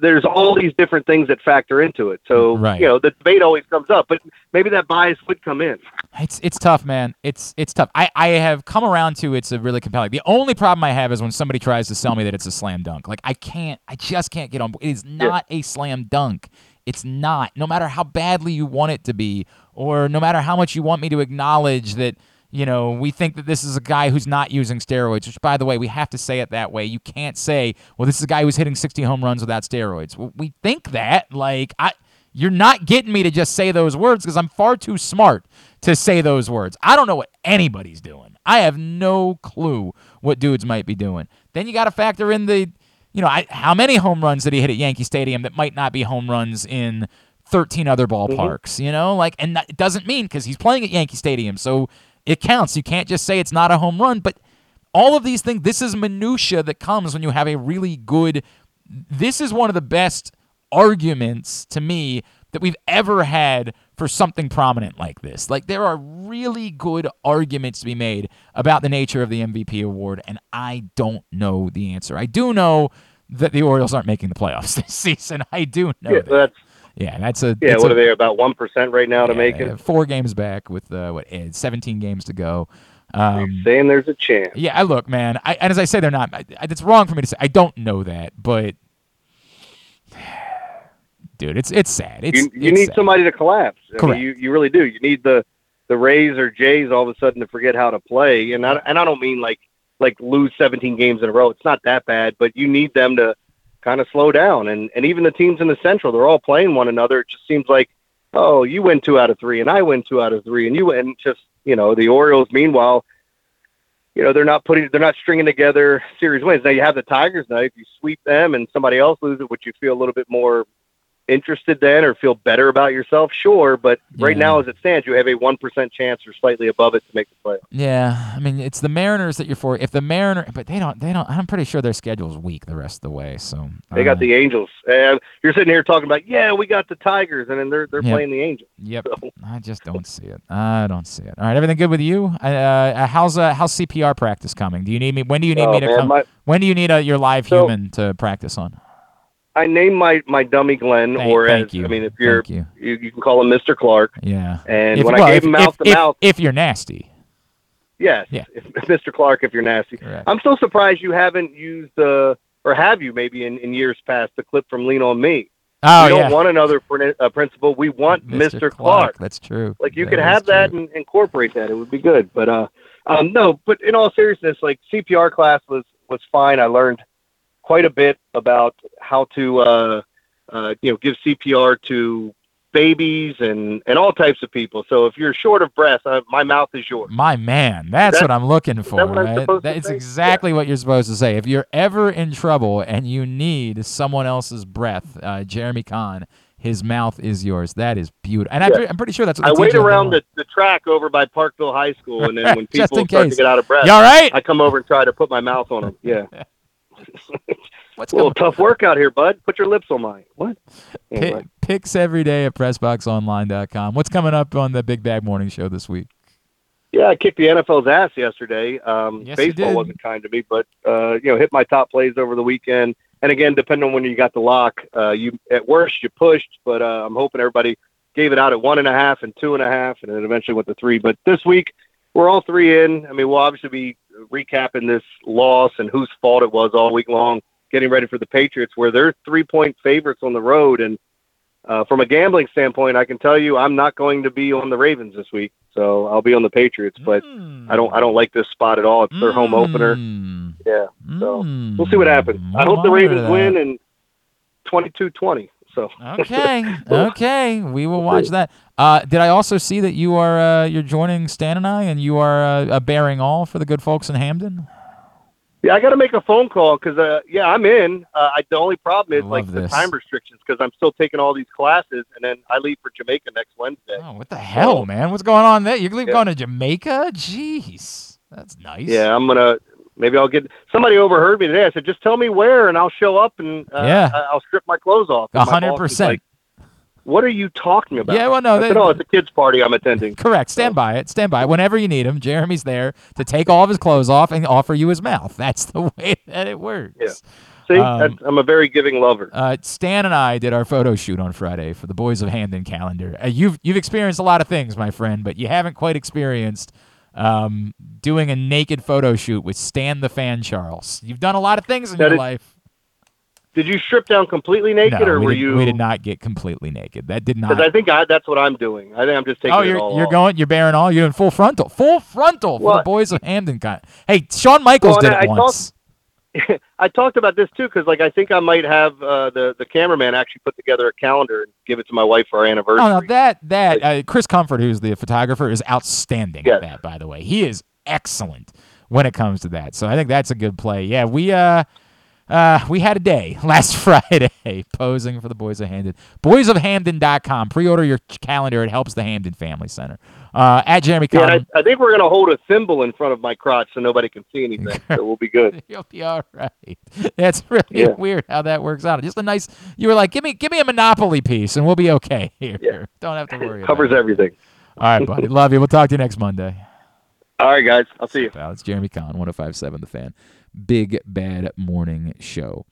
there's all these different things that factor into it. So, Right. you know, the debate always comes up, but maybe that bias would come in. It's it's tough, man. It's it's tough. I, I have come around to it's a really compelling. The only problem I have is when somebody tries to sell me that it's a slam dunk. Like I can't, I just can't get on. board. It is not a slam dunk. It's not. No matter how badly you want it to be, or no matter how much you want me to acknowledge that, you know, we think that this is a guy who's not using steroids. Which, by the way, we have to say it that way. You can't say, well, this is a guy who's hitting 60 home runs without steroids. Well, we think that. Like I. You're not getting me to just say those words because I'm far too smart to say those words. I don't know what anybody's doing. I have no clue what dudes might be doing. Then you got to factor in the, you know, I, how many home runs did he hit at Yankee Stadium that might not be home runs in 13 other mm-hmm. ballparks, you know? Like, and that, it doesn't mean because he's playing at Yankee Stadium. So it counts. You can't just say it's not a home run, but all of these things, this is minutia that comes when you have a really good. This is one of the best arguments to me that we've ever had for something prominent like this. Like there are really good arguments to be made about the nature of the MVP award, and I don't know the answer. I do know that the Orioles aren't making the playoffs [LAUGHS] this season. I do know Yeah, that. that's Yeah, that's a yeah. it's What a- are they about one percent right now to make it? four games back with uh, what eh, 17 games to go. Um, Saying there's a chance. yeah, I look, man. I, and as I say, they're not. I, I- it's wrong for me to say. I don't know that, but [SIGHS] dude, it's it's sad. It's you you it's need sad. somebody to collapse. I Correct. mean, you you really do. You need the the Rays or Jays all of a sudden to forget how to play, and I and I don't mean like like lose 17 games in a row. It's not that bad, but you need them to kind of slow down. And and even the teams in the Central, they're all playing one another. It just seems like oh, you win two out of three, and I win two out of three, and you win. Just you know, the Orioles. Meanwhile. You know they're not putting, they're not stringing together series wins. Now you have the Tigers. Now if you sweep them and somebody else loses, would you feel a little bit more interested then or feel better about yourself? Sure, but right Yeah. now as it stands, you have a one percent chance or slightly above it to make the playoffs. Yeah, I mean, it's the Mariners that you're for. If the Mariner, but they don't, they don't. I'm pretty sure their schedule's weak the rest of the way. So They uh, got the Angels. And you're sitting here talking about, yeah, we got the Tigers, and then they're they're Yep. playing the Angels. Yep. I just don't see it. I don't see it. All right, everything good with you? Uh, uh, how's uh, how's CPR practice coming? Do you need me? When do you need Oh, me to man, come? my- when do you need uh, your live So- human to practice on? I named my my dummy Glenn, Thank- or thank as you. I mean, if you're you. you, you can call him Mr. Clark. Yeah. And If- when well, I gave him mouth to mouth, if you're nasty. yes, Yeah. if, Mr. Clark, if you're nasty, Correct. I'm so surprised you haven't used the or have you maybe in, in years past the clip from Lean on Me. Oh we don't yeah. want another prin- uh, principal. We want Mr. Clark. That's true. Like you That could have that true. and incorporate that. It would be good. But uh, um, no. But in all seriousness, like CPR class was was fine. I learned quite a bit about how to uh, uh, you know give CPR to babies and and all types of people. So if you're short of breath, uh, my mouth is yours. My man, that's That- what I'm looking for. right? That's exactly what you're supposed to say. If you're ever in trouble and you need someone else's breath, uh, Jeremy Kahn, his mouth is yours. That is beautiful, and I'm, Yeah. I'm pretty sure that's what I wait teach you in around the, the track over by Parkville High School, and then [LAUGHS] when people start to get out of breath, You all right? I come over and try to put my mouth on them. Yeah. [LAUGHS] What's a little going- tough work out here, bud. Put your lips on mine. What? Pi- Anyway. Picks every day at PressBoxOnline.com. What's coming up on the Big Bag Morning Show this week? Yeah, I kicked the NFL's ass yesterday. Um, Yes, you baseball did. wasn't kind to me, but uh, you know, hit my top plays over the weekend. And again, depending on when you got the lock, uh, you at worst you pushed, but uh, I'm hoping everybody gave it out at one and a half and two and a half, and then eventually went to three. But this week we're all three in. I mean, we'll obviously be recapping this loss and whose fault it was all week long, getting ready for the Patriots, where they're three point favorites on the road. And uh, from a gambling standpoint, I can tell you I'm not going to be on the Ravens this week, so I'll be on the Patriots. But I don't I don't like this spot at all. It's their home opener. Yeah, so we'll see what happens. I hope the Ravens win and 22-20. So Okay, [LAUGHS] okay, we will watch that. Uh, did I also see that you are uh, you're joining Stan and I, and you are uh, bearing all for the good folks in Hampden? yeah, I got to make a phone call because uh, yeah, I'm in. Uh, I, the only problem is like love the time restrictions because I'm still taking all these classes, and then I leave for Jamaica next Wednesday. Oh, what the hell, man? What's going on there? You're Yeah. going to Jamaica? Jeez, that's nice. Yeah, I'm gonna. Maybe I'll get somebody overheard me today. I said, just tell me where, and I'll show up and uh, Yeah. I'll strip my clothes off. A hundred percent. What are you talking about? Yeah, well, no, they- said, oh, it's a kids' party I'm attending. [LAUGHS] Correct. Stand by it. Stand by it. Whenever you need him, Jeremy's there to take all of his clothes off and offer you his mouth. That's the [LAUGHS] way that it works. Yeah. See, Um, that's, I'm a very giving lover. Uh, Stan and I did our photo shoot on Friday for the Boys of Hampden calendar. Uh, you've you've experienced a lot of things, my friend, but you haven't quite experienced um, doing a naked photo shoot with Stan the Fan Charles. You've done a lot of things in your life. Did you strip down completely naked, no, or we were did, you? We did not get completely naked. That did not. Because I think I, that's what I'm doing. I think I'm just taking oh, you're you're off. going. You're bearing all. You're in full frontal. Full frontal for the What? Boys of Hampden. Con- hey, Shawn Michaels Well, did it I- once. [LAUGHS] I talked about this too because, like, I think I might have uh, the the cameraman actually put together a calendar and give it to my wife for our anniversary. Oh no, that that uh, Chris Comfort, who's the photographer, is outstanding at that. By the way, he is excellent when it comes to that. So I think that's a good play. Yeah, we uh. Uh, we had a day [LAUGHS] last Friday [LAUGHS] posing for the Boys of Hampden. Boysofhampden.com. Pre-order your calendar. It helps the Hampden Family Center. Uh, at Jeremy Yeah, I, I think we're gonna hold a thimble in front of my crotch so nobody can see anything. so we'll be good. [LAUGHS] You'll be all right. That's really Yeah. weird how that works out. Just a nice. You were like, give me, give me a Monopoly piece, and we'll be okay [LAUGHS] here. Don't have to worry. Covers everything. All right, buddy. [LAUGHS] Love you. We'll talk to you next Monday. All right, guys. I'll see you. It's Jeremy Conn, 1057 The Fan. Big Bad Morning Show.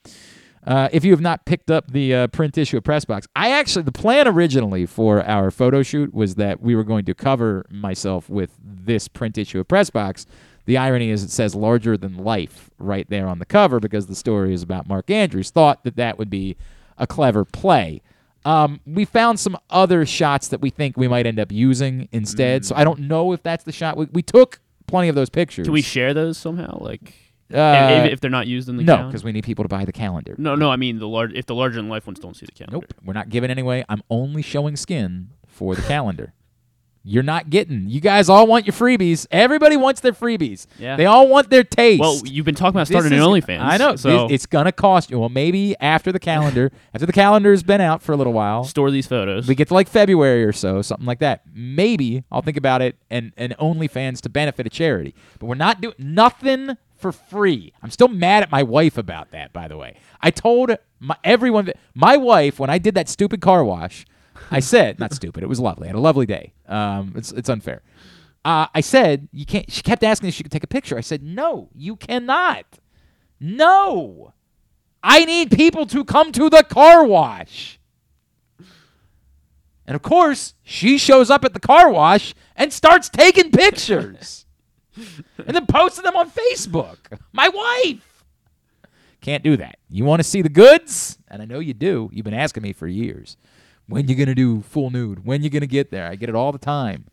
Uh, if you have not picked up the uh, print issue of Press Box, I actually, the plan originally for our photo shoot was that we were going to cover myself with this print issue of Press Box. The irony is it says larger than life right there on the cover because the story is about Mark Andrews. Thought that that would be a clever play. Um, we found some other shots that we think we might end up using instead. So I don't know if that's the shot. We, we took plenty of those pictures. Can we share those somehow? Like, Uh, if, if they're not used in the no, calendar? because we need people to buy the calendar. No, no, I mean the large. If the larger than life ones don't see the calendar. Nope, we're not giving anyway. I'm only showing skin for the calendar. You're not getting. You guys all want your freebies. Everybody wants their freebies. Yeah. They all want their taste. Well, you've been talking about This starting an is- OnlyFans. I know. So It- it's gonna cost you. Well, maybe after the calendar, [LAUGHS] after the calendar's been out for a little while, store these photos. we get to like February or so, something like that. Maybe I'll think about it and and OnlyFans to benefit a charity. But we're not doing nothing for free. I'm still mad at my wife about that. By the way, I told my everyone that my wife when I did that stupid car wash. I said not stupid. It was lovely. I had a lovely day. Um, it's it's unfair. Uh, I said you can't. She kept asking if she could take a picture. I said no, you cannot. No, I need people to come to the car wash. And of course, she shows up at the car wash and starts taking pictures and then posting them on Facebook. My wife. Can't do that. You want to see the goods? And I know you do. You've been asking me for years. When you going to do full nude? When you going to get there? I get it all the time.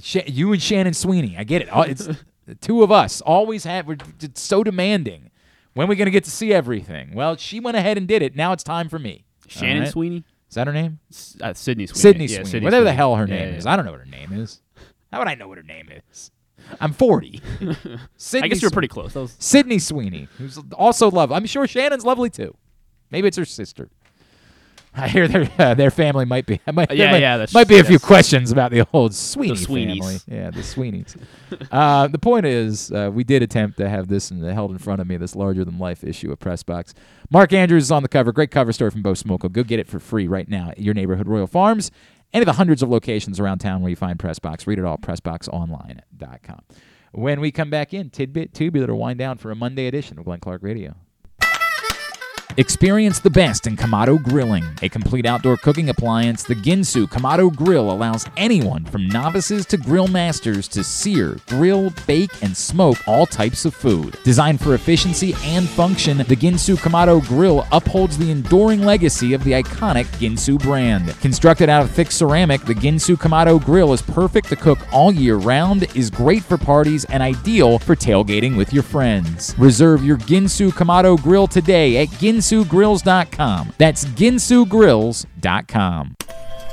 Sha- you and Shannon Sweeney. I get it. It's the two of us. Always have. We're so demanding. When are we going to get to see everything? Well, she went ahead and did it. Now it's time for me. Shannon right? Sweeney? Is that her name? Uh, Sydney Sweeney. Sydney Yeah, Sweeney. Sydney Whatever the hell her Yeah, name yeah. is. I don't know what her name is. How would I know what her name is? I'm 40. [LAUGHS] Sydney I guess you're pretty close. Was- Sydney Sweeney, who's also lovely. I'm sure Shannon's lovely too. Maybe it's her sister. I hear their [LAUGHS] uh, their family might be. Might, yeah, might, yeah, that's- might be a few questions about the old Sweeney Sweeneys. family. Yeah, the Sweeneys. [LAUGHS] uh, the point is, uh, we did attempt to have this in, held in front of me, this larger than life issue of Press Box. Mark Andrews is on the cover. Great cover story from Bo Smolka. Go get it for free right now at your neighborhood Royal Farms. Any of the hundreds of locations around town where you find Press Box. Read it all, pressboxonline.com. When we come back in, tidbit tubular wind down for a Monday edition of Glenn Clark Radio. Experience the best in Kamado Grilling, a complete outdoor cooking appliance. The Ginsu Kamado Grill allows anyone from novices to grill masters to sear, grill, bake, and smoke all types of food. Designed for efficiency and function, the Ginsu Kamado Grill upholds the enduring legacy of the iconic Ginsu brand. Constructed out of thick ceramic, the Ginsu Kamado Grill is perfect to cook all year round, is great for parties, and ideal for tailgating with your friends. Reserve your Ginsu Kamado Grill today at Ginsu ginsugrills.com. That's ginsugrills.com.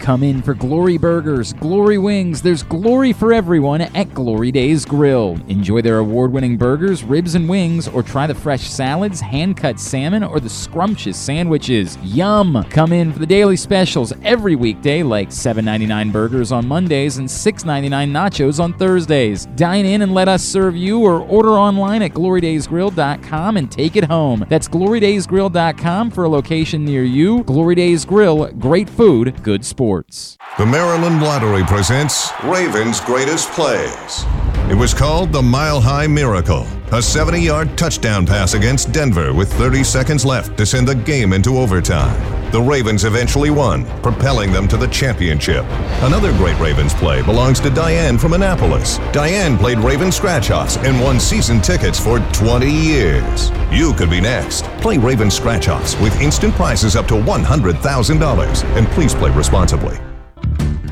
Come in for Glory Burgers, Glory Wings. There's glory for everyone at Glory Days Grill. Enjoy their award winning burgers, ribs, and wings, or try the fresh salads, hand cut salmon, or the scrumptious sandwiches. Yum! Come in for the daily specials every weekday, like $7.99 burgers on Mondays and $6.99 nachos on Thursdays. Dine in and let us serve you, or order online at glorydaysgrill.com and take it home. That's glorydaysgrill.com for a location near you. Glory Days Grill, great food, good sports. The Maryland Lottery presents Ravens' Greatest Plays. It was called the Mile High Miracle, a 70 yard touchdown pass against Denver with 30 seconds left to send the game into overtime. The Ravens eventually won, propelling them to the championship. Another great Ravens play belongs to Diane from Annapolis. Diane played Raven Scratch Offs and won season tickets for 20 years. You could be next. Play Raven Scratch Offs with instant prizes up to $100,000. And please play responsibly.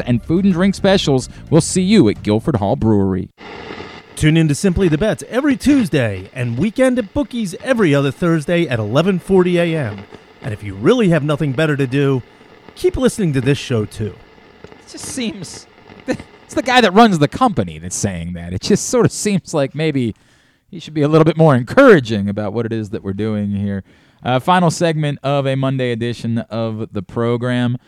and food and drink specials. We'll see you at Guilford Hall Brewery. Tune in to Simply the Bets every Tuesday and weekend at Bookies every other Thursday at 11:40 a.m. And if you really have nothing better to do, keep listening to this show too. It just seems [LAUGHS] it's the guy that runs the company that's saying that. It just sort of seems like maybe he should be a little bit more encouraging about what it is that we're doing here. Uh, final segment of a Monday edition of the program.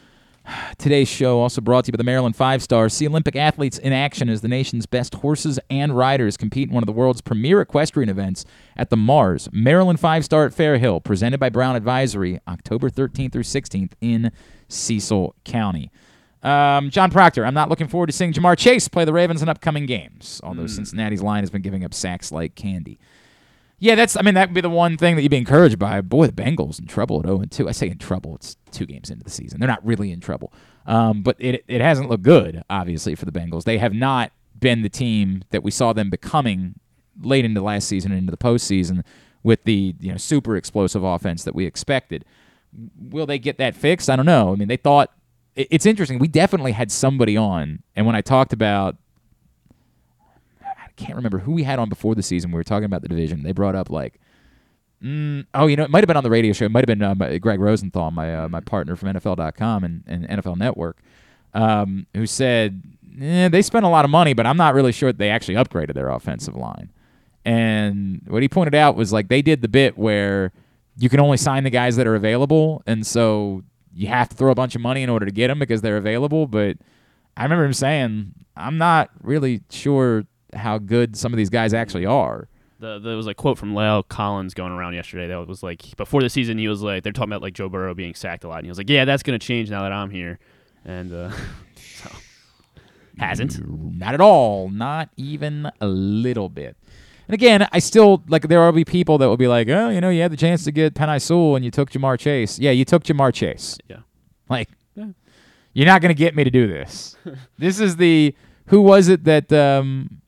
Today's show also brought to you by the Maryland Five Stars. See Olympic athletes in action as the nation's best horses and riders compete in one of the world's premier equestrian events at the Mars Maryland Five Star at Fair Hill, presented by Brown Advisory, October 13th through 16th in Cecil County. Um, John Proctor, I'm not looking forward to seeing Ja'Marr Chase play the Ravens in upcoming games, although Cincinnati's line has been giving up sacks like candy. Yeah, that's. I mean, that would be the one thing that you'd be encouraged by. Boy, the Bengals in trouble at 0 2. I say in trouble. It's two games into the season. They're not really in trouble, um, but it it hasn't looked good, obviously, for the Bengals. They have not been the team that we saw them becoming late into last season and into the postseason with the you know super explosive offense that we expected. Will they get that fixed? I don't know. I mean, they thought it's interesting. We definitely had somebody on, and when I talked about can't remember who we had on before the season. We were talking about the division. They brought up like, mm, oh, you know, it might have been on the radio show. It might have been uh, Greg Rosenthal, my uh, my partner from NFL.com and, and NFL Network, um, who said eh, they spent a lot of money, but I'm not really sure they actually upgraded their offensive line. And what he pointed out was like they did the bit where you can only sign the guys that are available, and so you have to throw a bunch of money in order to get them because they're available. But I remember him saying, "I'm not really sure how good some of these guys actually are." The, there was a quote from La'el Collins going around yesterday that was like before the season he was like they're talking about like Joe Burrow being sacked a lot and he was like yeah that's gonna change now that I'm here and uh, [LAUGHS] so hasn't Not at all. Not even a little bit. And again, I still like there will be people that will be like, oh, you know, you had the chance to get Penei Sewell and you took Ja'Marr Chase. Yeah, you took Ja'Marr Chase. Yeah. Like, you're not going to get me to do this. [LAUGHS] this is the who was it that um,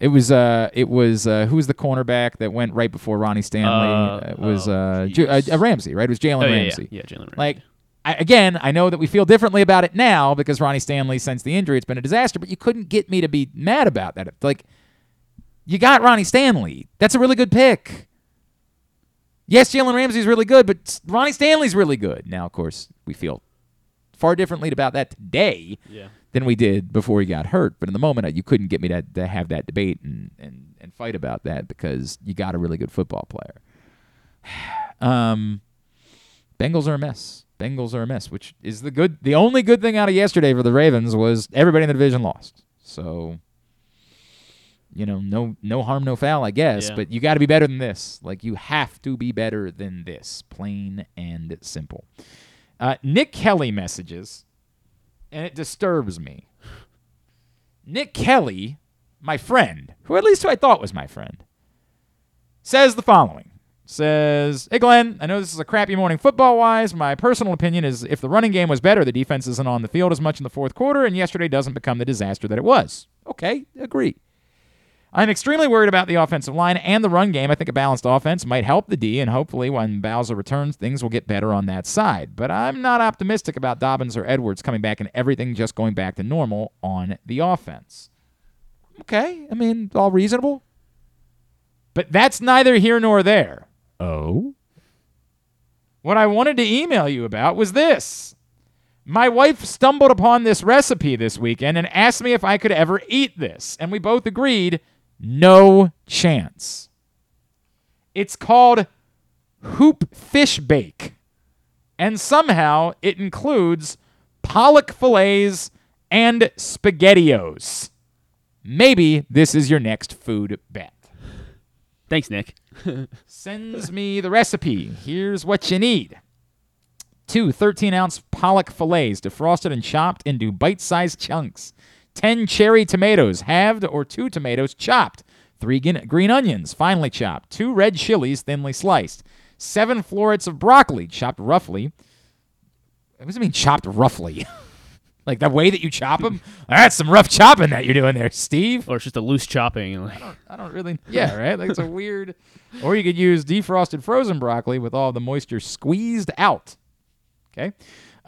It was uh, it was uh, who was the cornerback that went right before Ronnie Stanley? Uh, it was oh, uh, Ju- uh, uh, Ramsey, right? It was Jalen Oh, yeah, yeah, Ramsey. yeah, Jalen Ramsey. Like, I, again, I know that we feel differently about it now because Ronnie Stanley, since the injury, it's been a disaster. But you couldn't get me to be mad about that. Like, you got Ronnie Stanley. That's a really good pick. Yes, Jalen Ramsey's really good, but Ronnie Stanley's really good. Now, of course, we feel far differently about that today Yeah. Than we did before he got hurt. But in the moment, you couldn't get me to, to have that debate and, and, and fight about that because you got a really good football player. [SIGHS] Um, Bengals are a mess. Bengals are a mess, which is the good. The only good thing out of yesterday for the Ravens was everybody in the division lost. So, you know, no no harm, no foul, I guess. Yeah. But you got to be better than this. Like you have to be better than this, plain and simple. Uh, Nick Kelly messages, and it disturbs me. Nick Kelly, my friend, who at least who I thought was my friend, says the following. Says, Hey Glenn, I know this is a crappy morning football wise. My personal opinion is if the running game was better, the defense isn't on the field as much in the fourth quarter, and yesterday doesn't become the disaster that it was. Okay, agree. I'm extremely worried about the offensive line and the run game. I think a balanced offense might help the D, and hopefully when Bowser returns, things will get better on that side. But I'm not optimistic about Dobbins or Edwards coming back and everything just going back to normal on the offense. Okay, I mean, all reasonable. But that's neither here nor there. Oh? What I wanted to email you about was this. My wife stumbled upon this recipe this weekend and asked me if I could ever eat this, and we both agreed no chance. It's called hoop fish bake, and somehow it includes pollock fillets and spaghettios. Maybe this is your next food bet. Thanks, Nick. [LAUGHS] Sends me the recipe. Here's what you need. Two 13 ounce pollock fillets, defrosted and chopped into bite sized chunks. 10 cherry tomatoes, halved or two tomatoes, chopped. Three green onions, finely chopped. Two red chilies, thinly sliced. Seven florets of broccoli, chopped roughly. What does it mean, chopped roughly? [LAUGHS] like the way that you chop them? That's some rough chopping that you're doing there, Steve. Or it's just a loose chopping. Like, I don't really. Yeah, right. Like it's a weird. Or you could use defrosted frozen broccoli with all the moisture squeezed out. Okay.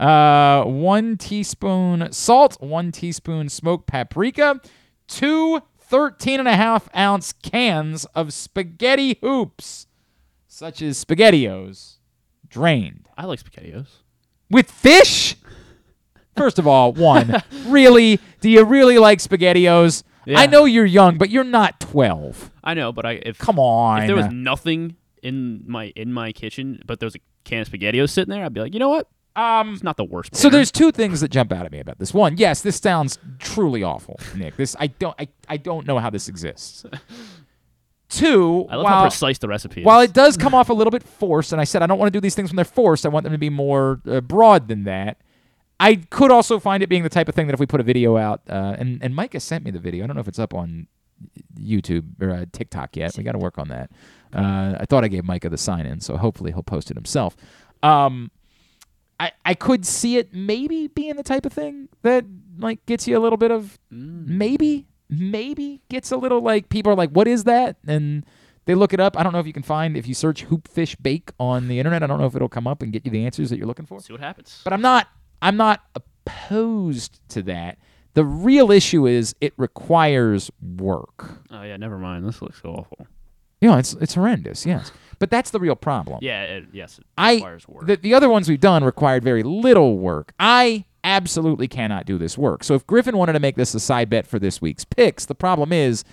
Uh, one teaspoon salt, one teaspoon smoked paprika, two 13 and a half ounce cans of spaghetti hoops, such as SpaghettiOs, drained. I like SpaghettiOs. With fish? First of all, one, [LAUGHS] really? Do you really like SpaghettiOs? Yeah. I know you're young, but you're not 12. I know, but I if Come on. if there was nothing in my in my kitchen, but there was a can of SpaghettiOs sitting there, I'd be like, you know what? Um, it's not the worst. So there's two things that jump out at me about this. One, yes, this sounds truly awful, Nick. This I don't I, I don't know how this exists. Two, I love while, how precise the recipe is. While it does come off a little bit forced, and I said I don't want to do these things when they're forced. I want them to be more uh, broad than that. I could also find it being the type of thing that if we put a video out, uh, and and has sent me the video. I don't know if it's up on YouTube or uh, TikTok yet. We got to work on that. Uh, I thought I gave Micah the sign in, so hopefully he'll post it himself. Um, I I could see it maybe being the type of thing that like gets you a little bit of mm. maybe maybe gets a little like people are like what is that and they look it up. I don't know if you can find if you search hoopfish bake on the internet. I don't know if it'll come up and get you the answers that you're looking for. See what happens. But I'm not I'm not opposed to that. The real issue is it requires work. Oh yeah, never mind. This looks awful. You know, it's it's horrendous, yes. But that's the real problem. Yeah, it, yes, it I requires work. the, the other ones we've done required very little work. I absolutely cannot do this work. So if Griffin wanted to make this a side bet for this week's picks, the problem is,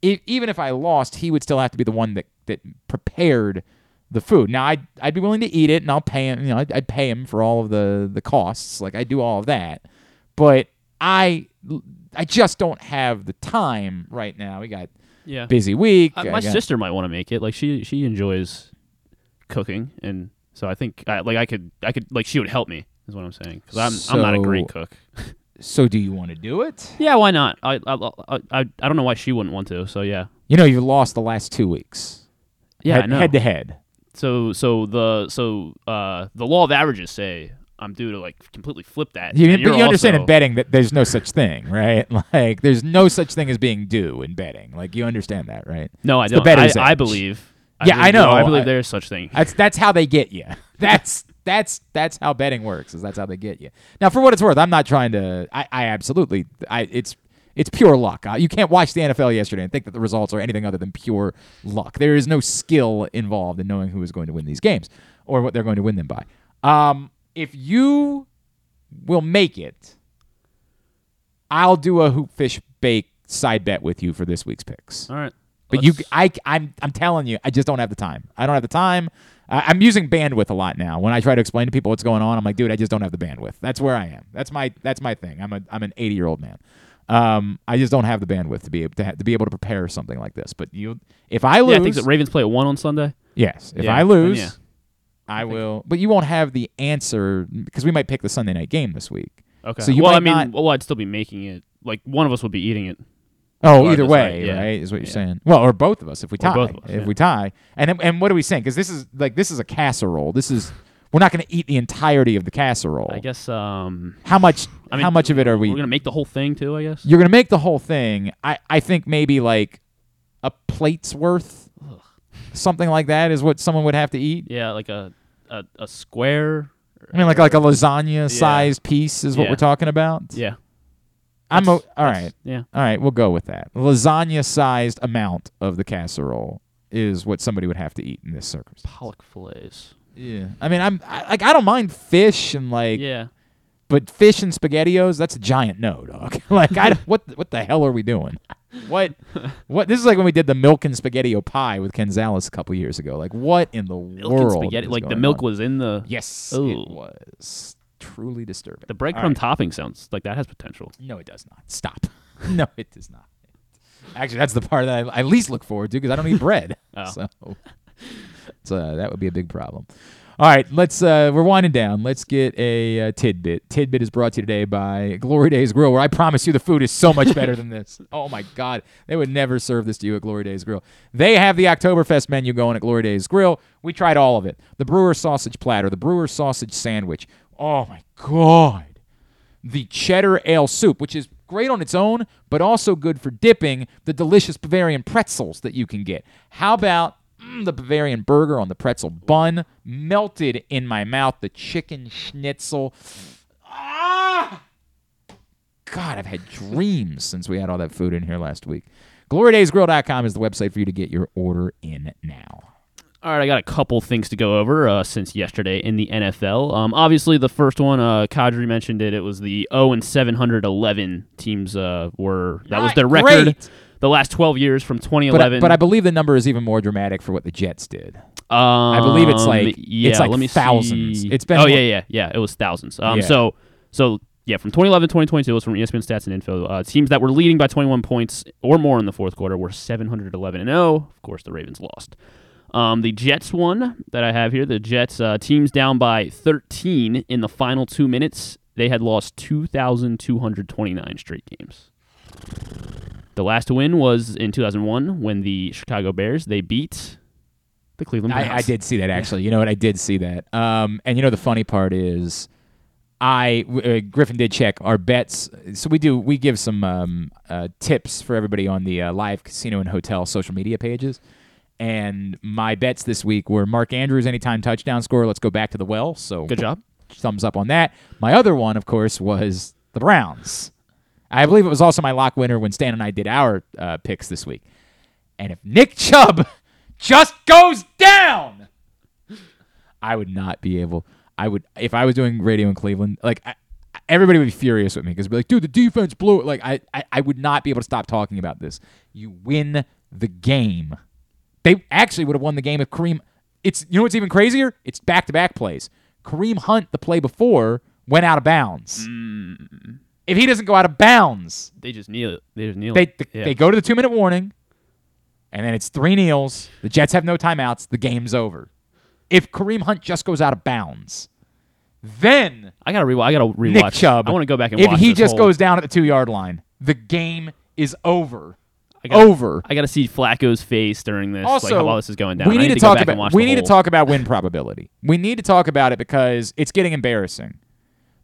if, even if I lost, he would still have to be the one that that prepared the food. Now I'd I'd be willing to eat it, and I'll pay him. You know, I'd, I'd pay him for all of the the costs. Like I do all of that, but I I just don't have the time right now. We got yeah. busy week. Uh, my got- sister might want to make it. Like she she enjoys cooking, and so I think I, like I could I could like she would help me. Is what I'm saying because I'm I'm not a great cook. So do you want to do it? Yeah, why not? I I, I I I don't know why she wouldn't want to. So yeah. You know, you've lost the last two weeks. Yeah, head, head to head. So so the so uh the law of averages say I'm due to like completely flip that. You, but you're understand in betting that there's no such thing, right? [LAUGHS] Like there's no such thing as being due in betting. Like you understand that, right? No, I It's don't. I, I believe. yeah, I believe- know. I believe there's such thing. That's that's how they get you. [LAUGHS] That's that's that's how betting works. Is that's how they get you. Now, for what it's worth, I'm not trying to. I, I absolutely. I it's it's pure luck. Uh, you can't watch the NFL yesterday and think that the results are anything other than pure luck. There is no skill involved in knowing who is going to win these games or what they're going to win them by. Um, if you will make it, I'll do a hoop fish bake side bet with you for this week's picks. All right. But you, I, I'm, I'm telling you, I just don't have the time. I don't have the time. I, I'm using bandwidth a lot now. When I try to explain to people what's going on, I'm like, dude, I just don't have the bandwidth. That's where I am. That's my, that's my thing. I'm a, I'm an 80 year old man. Um, I just don't have the bandwidth to be able to, ha- to be able to prepare something like this. But you, if I lose, Yeah, I think the Ravens play at one on Sunday. Yes. If Yeah, I lose, yeah. I will. But you won't have the answer because we might pick the Sunday night game this week. Okay. So you well, I mean, not. well, I'd still be making it. Like one of us would be eating it. Oh, either way, Yeah. right? Is what you're Yeah. saying. Well, or both of us if we tie. both of us, if yeah. we tie, and then- and what are we saying? Because this is like this is a casserole. This is we're not going to eat the entirety of the casserole. I guess. Um, How much? [SIGHS] I mean, how much of it are we? We're gonna make the whole thing too. I guess. You're going to make the whole thing. I I think maybe like a plate's worth, something like that is what someone would have to eat. Yeah, like a a, a square. I mean, like like a lasagna sized piece is what Yeah. we're talking about. Yeah. I'm o- all right. yeah. All right, we'll go with that. Lasagna sized amount of the casserole is what somebody would have to eat in this circumstance. Pollock fillets. Yeah. I mean, I'm I, like I don't mind fish and like Yeah. But fish and spaghettios, that's a giant no, dog. [LAUGHS] like I [LAUGHS] what what the hell are we doing? What what this is like when we did the milk and spaghettio pie with Ken Zales a couple years ago. Like what in the Milk and world? spaghetti. Like the milk on? was in the. Yes, Ooh. it was truly disturbing. The breadcrumb right. topping sounds like that has potential. No, it does not. Stop. [LAUGHS] no, it does not. Actually, that's the part that I, I least look forward to because I don't eat bread. Oh. So, so uh, that would be a big problem. All right, let's. Uh, we're winding down. Let's get a uh, tidbit. Tidbit is brought to you today by Glory Days Grill, where I promise you the food is so much better than this. [LAUGHS] Oh my God, they would never serve this to you at Glory Days Grill. They have the Oktoberfest menu going at Glory Days Grill. We tried all of it: the Brewer sausage platter, the Brewer sausage sandwich. Oh my God the cheddar ale soup, which is great on its own, but also good for dipping the delicious Bavarian pretzels that you can get. How about mm, the Bavarian burger on the pretzel bun, melted in my mouth, the chicken schnitzel. Ah! God, I've had dreams since we had all that food in here last week. GloryDaysGrill.com is the website for you to get your order in now. All right, I got a couple things to go over uh, since yesterday in the NFL. Um, obviously, the first one, uh, Qadry mentioned it. It was the 0 and 711 teams uh, were. That was their record great. The last 12 years from But I, 2011. but I believe the number is even more dramatic for what the Jets did. Um, I believe it's like yeah, it's like let me thousands. See. It's been oh yeah yeah yeah it was thousands. Um, Yeah. so so yeah from 2011 to 2022 it was from ESPN Stats and Info. Uh, teams that were leading by 21 points or more in the fourth quarter were 711 and 0. Of course, the Ravens lost. Um, the Jets one that I have here, the Jets uh, teams down by 13 in the final two minutes. They had lost 2,229 straight games. The last win was in 2001 when the Chicago Bears they beat the Cleveland Browns. I, I did see that actually. You know what? I did see that. Um, and you know the funny part is, I uh, Griffin did check our bets. So we do we give some um, uh, tips for everybody on the uh, live casino and hotel social media pages. And my bets this week were Mark Andrews anytime touchdown score. Let's go back to the well. So Good job. Thumbs up on that. My other one, of course, was the Browns. I believe it was also my lock winner when Stan and I did our uh, picks this week. And if Nick Chubb [LAUGHS] just goes down, I would not be able. I would if I was doing radio in Cleveland, like I, everybody would be furious with me because be like, dude, the defense blew it. Like I, I, I would not be able to stop talking about this. You win the game. They actually would have won the game if Kareem. It's you know what's even crazier? It's back to back plays. Kareem Hunt, the play before, went out of bounds. If he doesn't go out of bounds, They just kneel. They just kneel they. Yeah. they go to the two minute warning, and then it's three kneels. The Jets have no timeouts. The game's over. If Kareem Hunt just goes out of bounds, then I gotta re- I gotta rewatch. Nick Chubb. I want to go back and if watch If he just whole- goes down at the two yard line, the game is over. I gotta, over. I gotta see Flacco's face during this. Also, like, while this is going down. we need to talk about we need to talk about win probability. We need to talk about it because it's getting embarrassing.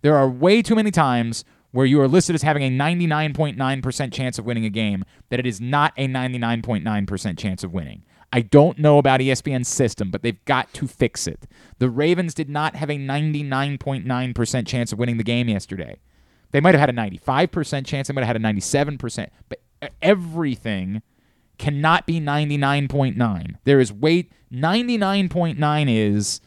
There are way too many times where you are listed as having a 99.9% chance of winning a game that it is not a 99.9% chance of winning. I don't know about ESPN's system, but they've got to fix it. The Ravens did not have a 99.9% chance of winning the game yesterday. They might have had a 95% chance, they might have had a 97%, but everything cannot be 99.9. There is weight 99.9 is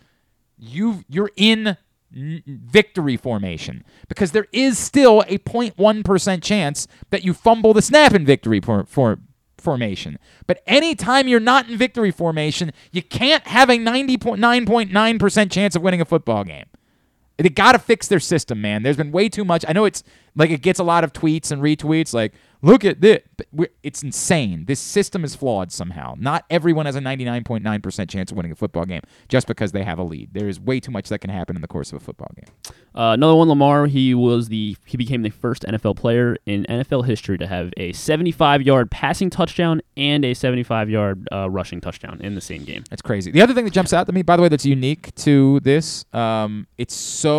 you you're in victory formation because there is still a 0.1% chance that you fumble the snap in victory for, for formation. But anytime you're not in victory formation, you can't have a 90.9.9% chance of winning a football game. They got to fix their system, man. There's been way too much. I know it's like it gets a lot of tweets and retweets like, look at this. But it's insane. This system is flawed somehow. Not everyone has a 99.9% chance of winning a football game just because they have a lead. There is way too much that can happen in the course of a football game. Uh, another one, Lamar. He was the he became the first NFL player in NFL history to have a 75-yard passing touchdown and a 75-yard uh, rushing touchdown in the same game. That's crazy. The other thing that jumps out to me, by the way, that's unique to this, um, it's so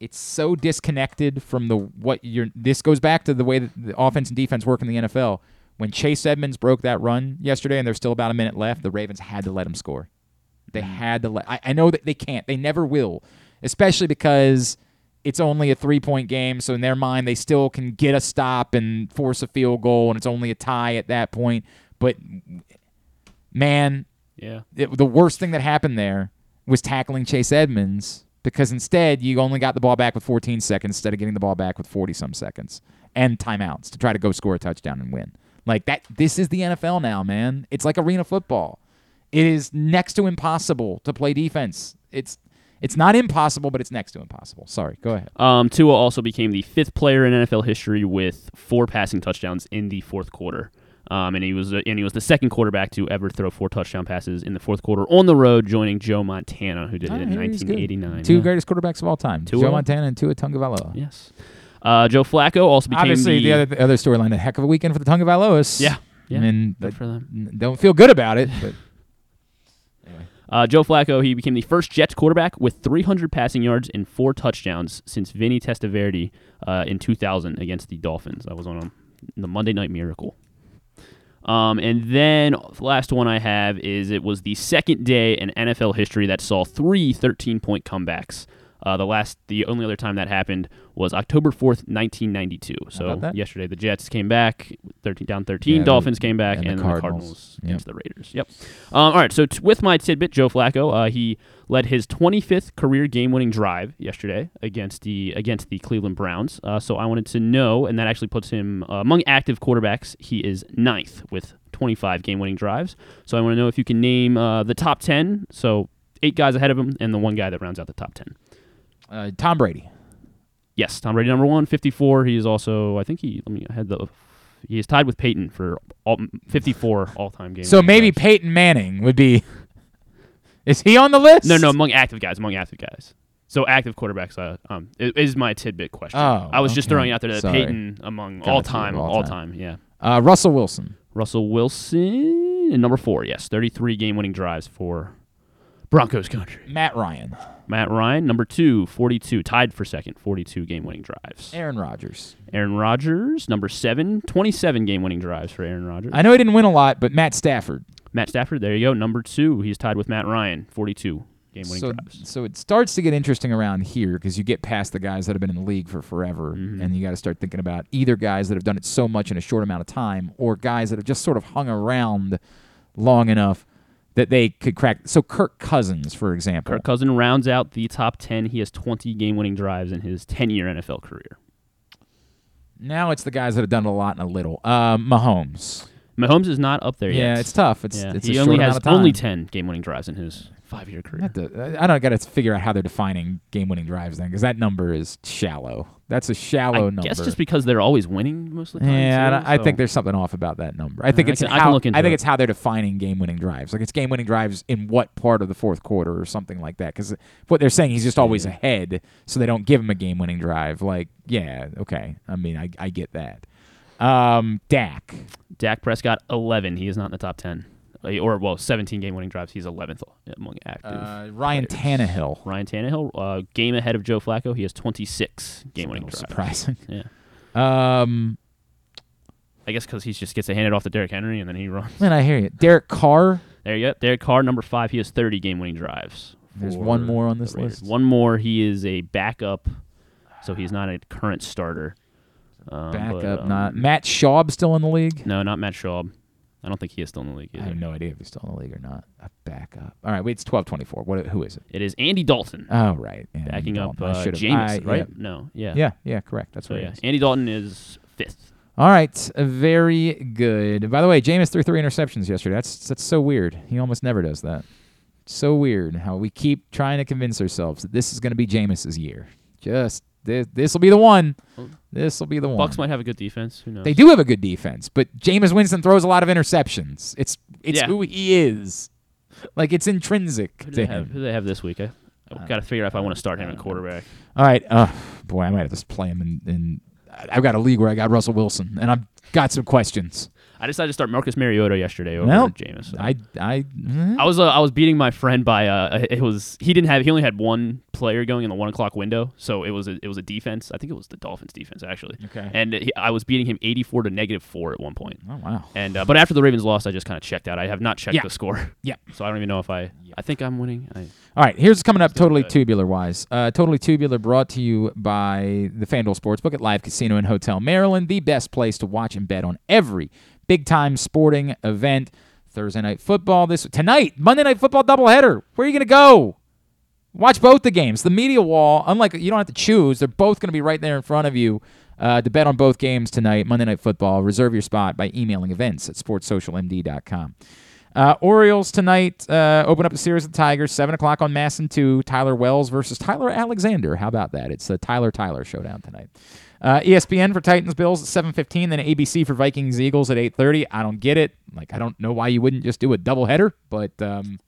it's so disconnected from the what you're. This goes back to the way that the offense and defense work in the NFL. When Chase Edmonds broke that run yesterday, and there's still about a minute left, the Ravens had to let him score. They mm. had to let. I, I know that they can't. They never will, especially because it's only a three point game. So in their mind, they still can get a stop and force a field goal, and it's only a tie at that point. But man, Yeah. it, the worst thing that happened there was tackling Chase Edmonds because instead you only got the ball back with 14 seconds instead of getting the ball back with 40 some seconds and timeouts to try to go score a touchdown and win. Like that this is the NFL now, man. It's like arena football. It is next to impossible to play defense. It's it's not impossible, but it's next to impossible. Sorry, go ahead. Um, Tua also became the fifth player in NFL history with four passing touchdowns in the fourth quarter. Um, and he was and he was the second quarterback to ever throw four touchdown passes in the fourth quarter on the road, joining Joe Montana, who did Ah, it in here he's good. 1989. Two Yeah. greatest quarterbacks of all time. Tua. Joe Montana and Tua Tagovailoa. Yes. Uh, Joe Flacco also became Obviously, the, the, other the other storyline, a heck of a weekend for the Tagovailoas. Yeah, yeah, I mean, good for them. don't feel good about it, but [LAUGHS] Uh, Joe Flacco, he became the first Jets quarterback with 300 passing yards and four touchdowns since Vinny Testaverde uh, in 2000 against the Dolphins. That was on um, the Monday Night Miracle. Um, and then the last one I have is it was the second day in NFL history that saw three 13 point comebacks. Uh, the last, the only other time that happened was October 4th, 1992. So yesterday the Jets came back, 13 down 13. Yeah, the- Dolphins came back, and and, the then the Cardinals. Cardinals Yep. against the Raiders. Yep. Um, all right. So t- with my tidbit, Joe Flacco, uh, he led his 25th career game-winning drive yesterday against the against the Cleveland Browns. Uh, so I wanted to know, and that actually puts him uh, among active quarterbacks. He is ninth with 25 game-winning drives. So I want to know if you can name uh, the top 10. So eight guys ahead of him, and the one guy that rounds out the top 10. Uh, Tom Brady. Yes, Tom Brady number one, 54. He is also, I think he. Let me. I had the. He is tied with Peyton for all, 54 all-time games. So maybe Peyton Manning would be. Is he on the list? No, no, among active guys, among active guys. So active quarterbacks uh, um, is my tidbit question. Oh, I was just throwing out there that Sorry. Peyton among all time, all time, yeah. Uh, Russell Wilson. Russell Wilson, number four, yes, 33 game-winning drives for Broncos country. Matt Ryan. Matt Ryan, number two, 42, tied for second, 42 game-winning drives. Aaron Rodgers. Aaron Rodgers, number seven, 27 game-winning drives for Aaron Rodgers. I know he didn't win a lot, but Matt Stafford. Matt Stafford, there you go, number two. He's tied with Matt Ryan, 42 game-winning So, drives. so it starts to get interesting around here because you get past the guys that have been in the league for forever, Mm-hmm. and you got to start thinking about either guys that have done it so much in a short amount of time, or guys that have just sort of hung around long enough that they could crack. So Kirk Cousins, for example. Kirk Cousin rounds out the top 10. He has 20 game-winning drives in his 10-year NFL career. Now it's the guys that have done a lot and a little. Um, Mahomes. Mahomes is not up there yet. Yeah, it's tough. It's, Yeah, it's he only short has amount of time. only 10 game-winning drives in his five-year career. To- I don't got to figure out how they're defining game-winning drives then, because that number is shallow. That's a shallow I number. guess just because they're always winning most of the time. Yeah, I, too, I think there's something off about that number. I think I it's can- I how can look into think it. it's how they're defining game-winning drives. Like it's game-winning drives in what part of the fourth quarter or something like that. Because what they're saying, he's just always ahead, so they don't give him a game-winning drive. Like, yeah, okay. I mean, I, I get that. Um, Dak. Dak Prescott 11. He is not in the top 10. Uh, or well, 17 game-winning drives. He's 11th among active. Uh, Ryan players. Tannehill. Ryan Tannehill, uh, game ahead of Joe Flacco. He has 26 game-winning drives. Surprising. [LAUGHS] Yeah. Um, I guess because he just gets to hand it off to Derrick Henry and then he runs. man, I hear you. Derek Carr. There you go. Derek Carr, number five. He has 30 game-winning drives. There's one more on this list. One more. He is a backup, so he's not a current starter. Um, Backup, um, not Matt Schaub still in the league. No, not Matt Schaub. I don't think he is still in the league I have no idea if he's still in the league or not. A backup. All right, wait, it's twelve twenty four. What? Who is it? It is Andy Dalton. Oh, right. Yeah, backing up Dalton. I uh, I- right? yeah. No, yeah, Yeah, yeah, correct. That's so what it yeah. is. Andy Dalton is fifth. All right, very good. By the way, Jameis threw three interceptions yesterday. That's that's so weird. He almost never does that. So weird how we keep trying to convince ourselves that this is going to be Jameis's year. Just this this will be the one. This will be the one. Bucks might have a good defense. Who knows? They do have a good defense, but Jameis Winston throws a lot of interceptions. It's it's Yeah. who he is. Like it's intrinsic Who do to they have? Who do they have this week? I, I've got to figure out if I want to start him at quarterback. All right. Uh, boy, I might have to play him in, in. I've got a league where I got Russell Wilson, and I've got some questions. I decided to start Marcus Mariota yesterday over Well, Jameis. I I I was uh, I was beating my friend by uh it was he didn't have he only had one player going in the one o'clock window so it was a, it was a defense I think it was the Dolphins defense actually Okay. and he, I was beating him eighty four to negative four at one point Oh wow. and uh, but after the Ravens lost I just kind of checked out I have not checked Yeah. the score [LAUGHS] Yeah. so I don't even know if I I think I'm winning I All right, here's coming up totally tubular wise. Uh, totally tubular brought to you by the FanDuel Sportsbook at Live Casino and Hotel Maryland, the best place to watch and bet on every big time sporting event. Thursday night football this tonight, Monday night football doubleheader. Where are you gonna go? Watch both the games. The media wall, unlike you don't have to choose, they're both going to be right there in front of you uh, to bet on both games tonight, Monday Night Football. Reserve your spot by emailing events at sportssocialmd.com. Uh, Orioles tonight uh, open up the series with the Tigers, 7 o'clock on MASN 2. Tyler Wells versus Tyler Alexander. How about that? It's the Tyler Tyler showdown tonight. Uh, ESPN for Titans Bills at 7:15, then ABC for Vikings Eagles at 8:30. I don't get it. Like I don't know why you wouldn't just do a doubleheader, but um,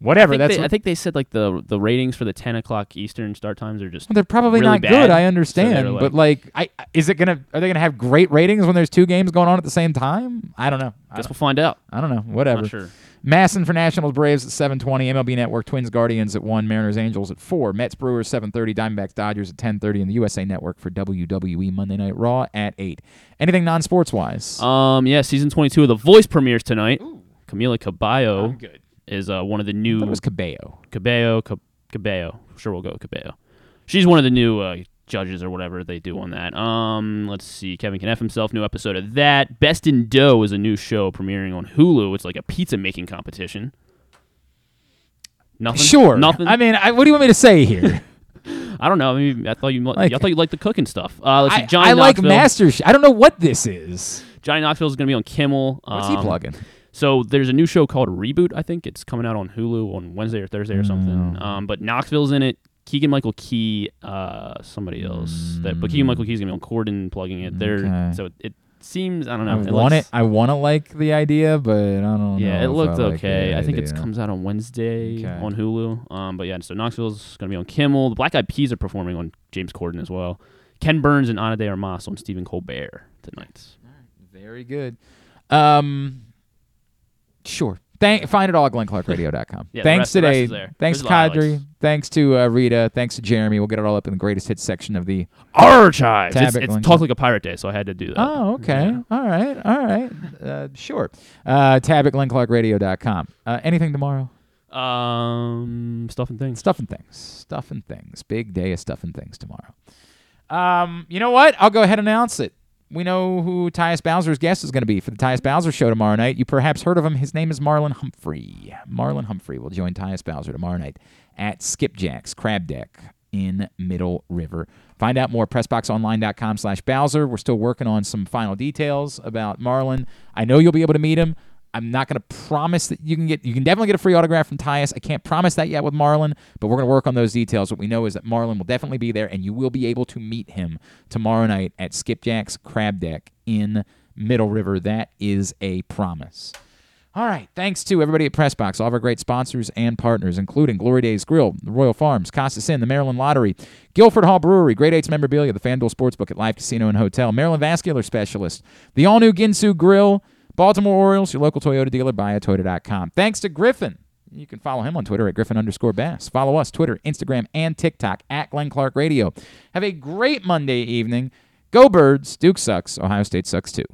whatever. I think, That's they, what- I think they said like the the ratings for the ten o'clock Eastern start times are just Well, they're probably really not bad. good. I understand, they're but like, I is it gonna? Are they gonna have great ratings when there's two games going on at the same time? I don't know. I guess don't- we'll find out. I don't know. Whatever. Sure. MASN for Nationals Braves at 7:20. MLB Network Twins Guardians at one. Mariners Angels at four. Mets Brewers 7:30. Diamondbacks Dodgers at 10:30. And the USA Network for WWE Monday Night Raw at eight. Anything non-sports wise? Um, yeah, season 22 of The Voice premieres tonight. Camila Cabello is uh, one of the new. it was Cabello. Cabello, Ca- Cabello. Sure, we'll go with Cabello. She's one of the new uh, judges or whatever they do on that. Um, let's see. Kevin can F himself. New episode of that. Best in Dough is a new show premiering on Hulu. It's like a pizza making competition. Nothing. Sure. Nothing. I mean, I, what do you want me to say here? [LAUGHS] [LAUGHS] I don't know. I mean, I thought you. Like- I thought you liked the cooking stuff. Uh, let's see. I, Johnny I like Knoxville. Master. I don't know what this is. Johnny Knoxville is going to be on Kimmel. What's he Um, plugging? So there's a new show called Reboot. I think it's coming out on Hulu on Wednesday or Thursday or something. Um, but Knoxville's in it. Keegan Michael Key, uh, somebody else. That, but Keegan Michael Key's gonna be on Corden plugging it. There, Okay. so it, it seems. I don't know. I want it. I want to like the idea, but I don't know. Yeah, it looked I okay. the I think it comes out on Wednesday Okay. on Hulu. Um, but yeah, so Knoxville's gonna be on Kimmel. The Black Eyed Peas are performing on James Corden as well. Ken Burns and Ana de Armas on Stephen Colbert tonight. Very good. Um, sure. Thank, find it all at glennclarkradio.com. [LAUGHS] Yeah, Thanks the rest today. Thanks There's to a lot of Qadry. Thanks to uh, Rita. Thanks to Jeremy. We'll get it all up in the greatest hits section of the Archives. It's, it's Talk Like a Pirate Day, so I had to do that. Oh, okay. All right. All right. Uh, sure. Uh, tab at glennclarkradio.com. Uh, anything tomorrow? Um, stuff and things. Stuff and things. Stuff and things. Big day of stuff and things tomorrow. Um, you know what? I'll go ahead and announce it. We know who Tyus Bowser's guest is going to be for the Tyus Bowser show tomorrow night. You perhaps heard of him. His name is Marlon Humphrey. Marlon Humphrey will join Tyus Bowser tomorrow night at Skipjack's Crab Deck in Middle River. Find out more pressboxonline.com slash Bowser. We're still working on some final details about Marlon. I know you'll be able to meet him. I'm not going to promise that you can get you can definitely get a free autograph from Tyus. I can't promise that yet with Marlon, but we're going to work on those details. What we know is that Marlon will definitely be there and you will be able to meet him tomorrow night at Skipjack's Crab Deck in Middle River. That is a promise. All right. Thanks to everybody at Pressbox, all of our great sponsors and partners, including Glory Days Grill, the Royal Farms, Costas Inn, the Maryland Lottery, Guilford Hall Brewery, Great Eights Memorabilia, the FanDuel Sportsbook at Live Casino and Hotel, Maryland Vascular Specialist, the all new Ginsu Grill, Baltimore Orioles, your local Toyota dealer, buyatoyota.com. Thanks to Griffin. You can follow him on Twitter at Griffin underscore Bass. Follow us, Twitter, Instagram, and TikTok at Glenn Clark Radio. Have a great Monday evening. Go Birds. Duke sucks. Ohio State sucks too.